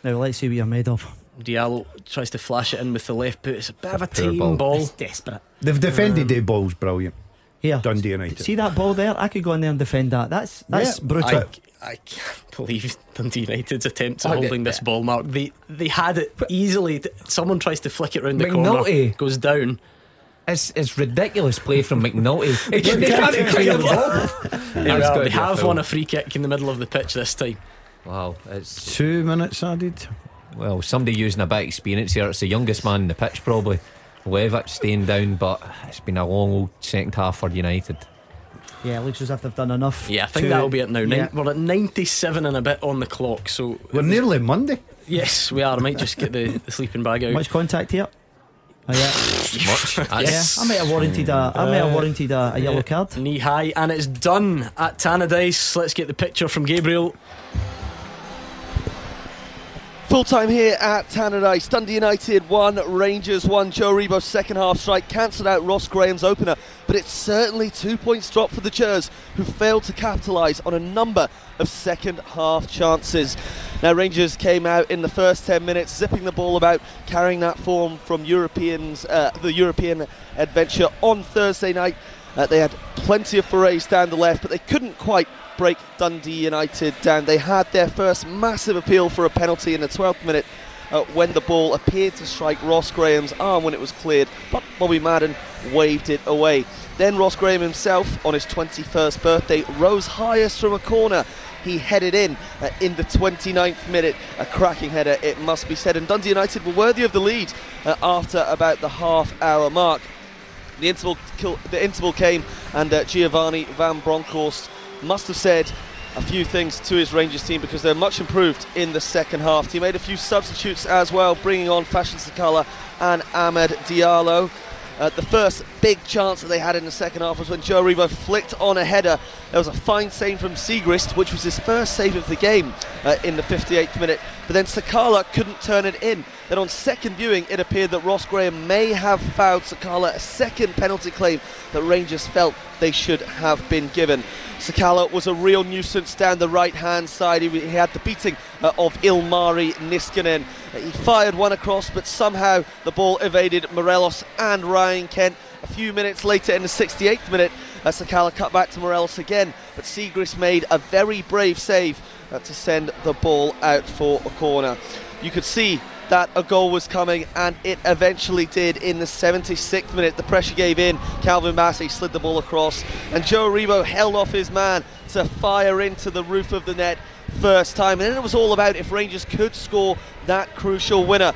Now, let's see what you're made of. Diallo tries to flash it in with the left boot. It's a bit of a Poor tame ball. ball. It's desperate. They've defended um, their balls brilliant. Here, Dundee United. see that ball there? I could go in there and defend that. That's that's Yeah, brutal. I, I can't believe Dundee United's attempt at Oh, holding yeah. this ball, Mark. They they had it easily. Someone tries to flick it round the McNulty. corner, goes down. it's it's ridiculous play from McNulty. They can't- clear the ball. There we That's are. gotta They be a have won a free kick in the middle of the pitch this time. Wow, it's Two minutes added. Well somebody using a bit of experience here. It's the youngest man in the pitch probably. Levitt staying down, but it's been a long old second half for United. yeah, it looks as if they've done enough. Yeah, I think to- that'll be it now. Nin- Yeah. We're at 97 and a bit on the clock. So We're nearly Monday. yes, we are. I might just get the, the sleeping bag out. Much contact here. Oh, yeah. Much. yeah, That's- I might have warranted a, I might have uh, warranted a, a yellow card. Knee high, and it's done at Tannadice. Let's get the picture from Gabriel. Full time here at Tannadice. Dundee United 1, Rangers 1. Joe Aribo's second half strike cancelled out Ross Graham's opener, but it's certainly two points drop for the Gers, who failed to capitalise on a number of second half chances. Now, Rangers came out in the first 10 minutes, zipping the ball about, carrying that form from Europeans, uh, the European adventure on Thursday night. Uh, they had plenty of forays down the left, but they couldn't quite break Dundee United down. They had their first massive appeal for a penalty in the 12th minute uh, when the ball appeared to strike Ross Graham's arm when it was cleared, but Bobby Madden waved it away. Then Ross Graham himself, on his 21st birthday, rose highest from a corner he headed in uh, in the 29th minute. A cracking header, it must be said. And Dundee United were worthy of the lead uh, after about the half hour mark. The interval, the interval came, and uh, Giovanni van Bronckhorst must have said a few things to his Rangers team because they're much improved in the second half. He made a few substitutes as well, bringing on Fashion Sakala and Amad Diallo. Uh, the first big chance that they had in the second half was when Joe Aribo flicked on a header. There was a fine save from Siegrist, which was his first save of the game uh, in the 58th minute. But then Sakala couldn't turn it in. Then on second viewing, it appeared that Ross Graham may have fouled Sakala a second penalty claim that Rangers felt they should have been given. Sakala was a real nuisance down the right hand side. He, he had the beating uh, of Ilmari Niskanen. He fired one across, but somehow the ball evaded Morelos and Ryan Kent. A few minutes later, in the 68th minute, uh, Sakala cut back to Morelos again, but Siegrist made a very brave save uh, to send the ball out for a corner. You could see that a goal was coming, and it eventually did in the 76th minute. The pressure gave in. Calvin Bassey slid the ball across, and Joe Aribo held off his man to fire into the roof of the net first time. And then it was all about if Rangers could score that crucial winner.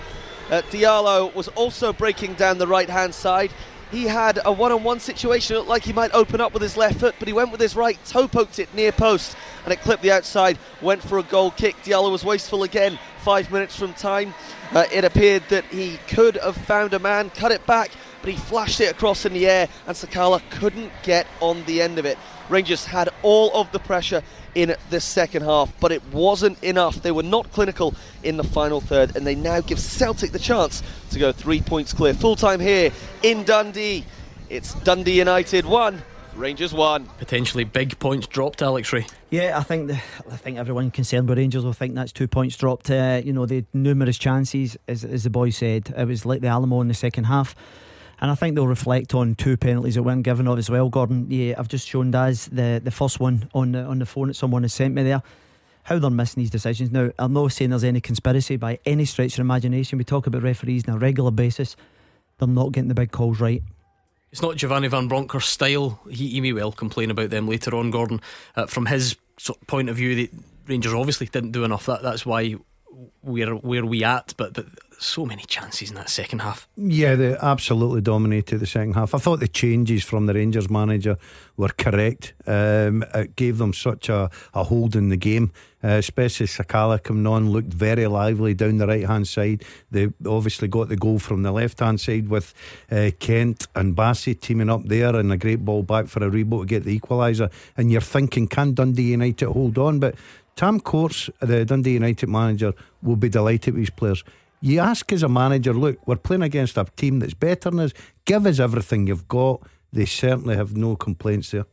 Uh, Diallo was also breaking down the right hand side. He had a one on one situation. It looked like he might open up with his left foot, but he went with his right, toe poked it near post, and it clipped the outside. Went for a goal kick. Diallo was wasteful again, five minutes from time. Uh, it appeared that he could have found a man, cut it back, but he flashed it across in the air, and Sakala couldn't get on the end of it. Rangers had all of the pressure in the second half, but it wasn't enough. They were not clinical in the final third, and they now give Celtic the chance to go three points clear. Full time here in Dundee. It's Dundee United 1, Rangers 1. Potentially big points dropped, Alex Rae. Yeah, I think the, I think everyone concerned with Rangers will think that's two points dropped. Uh, you know, the numerous chances, as, as the boy said, it was like the Alamo in the second half. And I think they'll reflect on two penalties that weren't given of as well, Gordon. Yeah, I've just shown Daz the, the first one on the, on the phone that someone has sent me there. How they're missing these decisions. Now, I'm not saying there's any conspiracy by any stretch of imagination. We talk about referees on a regular basis. They're not getting the big calls right. It's not Giovanni Van Bronckhorst's style. He, he may well complain about them later on, Gordon. Uh, from his point of view, the Rangers obviously didn't do enough. That, that's why we're where we at. But but so many chances in that second half. Yeah, they absolutely dominated the second half. I thought the changes from the Rangers manager were correct. Um, it gave them such a, a hold in the game, uh, especially Sakala coming on, looked very lively down the right hand side. They obviously got the goal from the left hand side with uh, Kent and Bassey teaming up there, and a great ball back for Aribo to get the equaliser. And you're thinking, can Dundee United hold on? But Tam Courts, the Dundee United manager, will be delighted with his players. You ask as a manager, look, we're playing against a team that's better than us. Give us everything you've got. They certainly have no complaints there.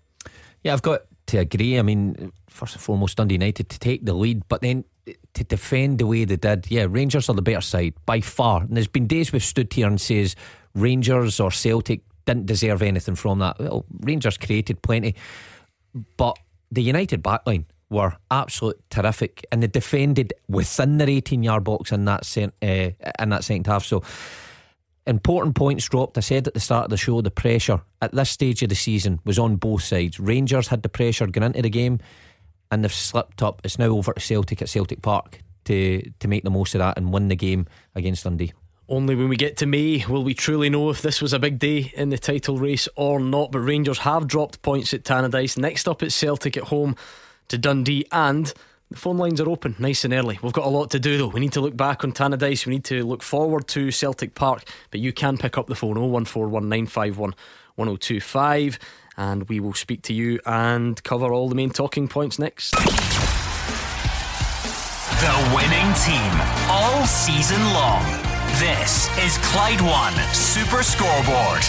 Yeah, I've got to agree. I mean, first and foremost, Dundee United to take the lead, but then to defend the way they did. Yeah, Rangers are the better side by far. And there's been days we've stood here and says Rangers or Celtic didn't deserve anything from that. Well, Rangers created plenty, but the United backline were absolute terrific, and they defended within their 18 yard box in that uh, in that second half. So important points dropped. I said at the start of the show the pressure at this stage of the season was on both sides. Rangers had the pressure going into the game, and they've slipped up. It's now over to Celtic at Celtic Park to to make the most of that and win the game against Dundee. Only when we get to May will we truly know if this was a big day in the title race or not. But Rangers have dropped points at Tannadice. Next up, it's Celtic at home to Dundee and the phone lines are open nice and early. We've got a lot to do though. We need to look back on Tannadice. We need to look forward to Celtic Park. But you can pick up the phone 01419511025 and we will speak to you and cover all the main talking points next. The winning team all season long. This is Clyde One Super Scoreboard.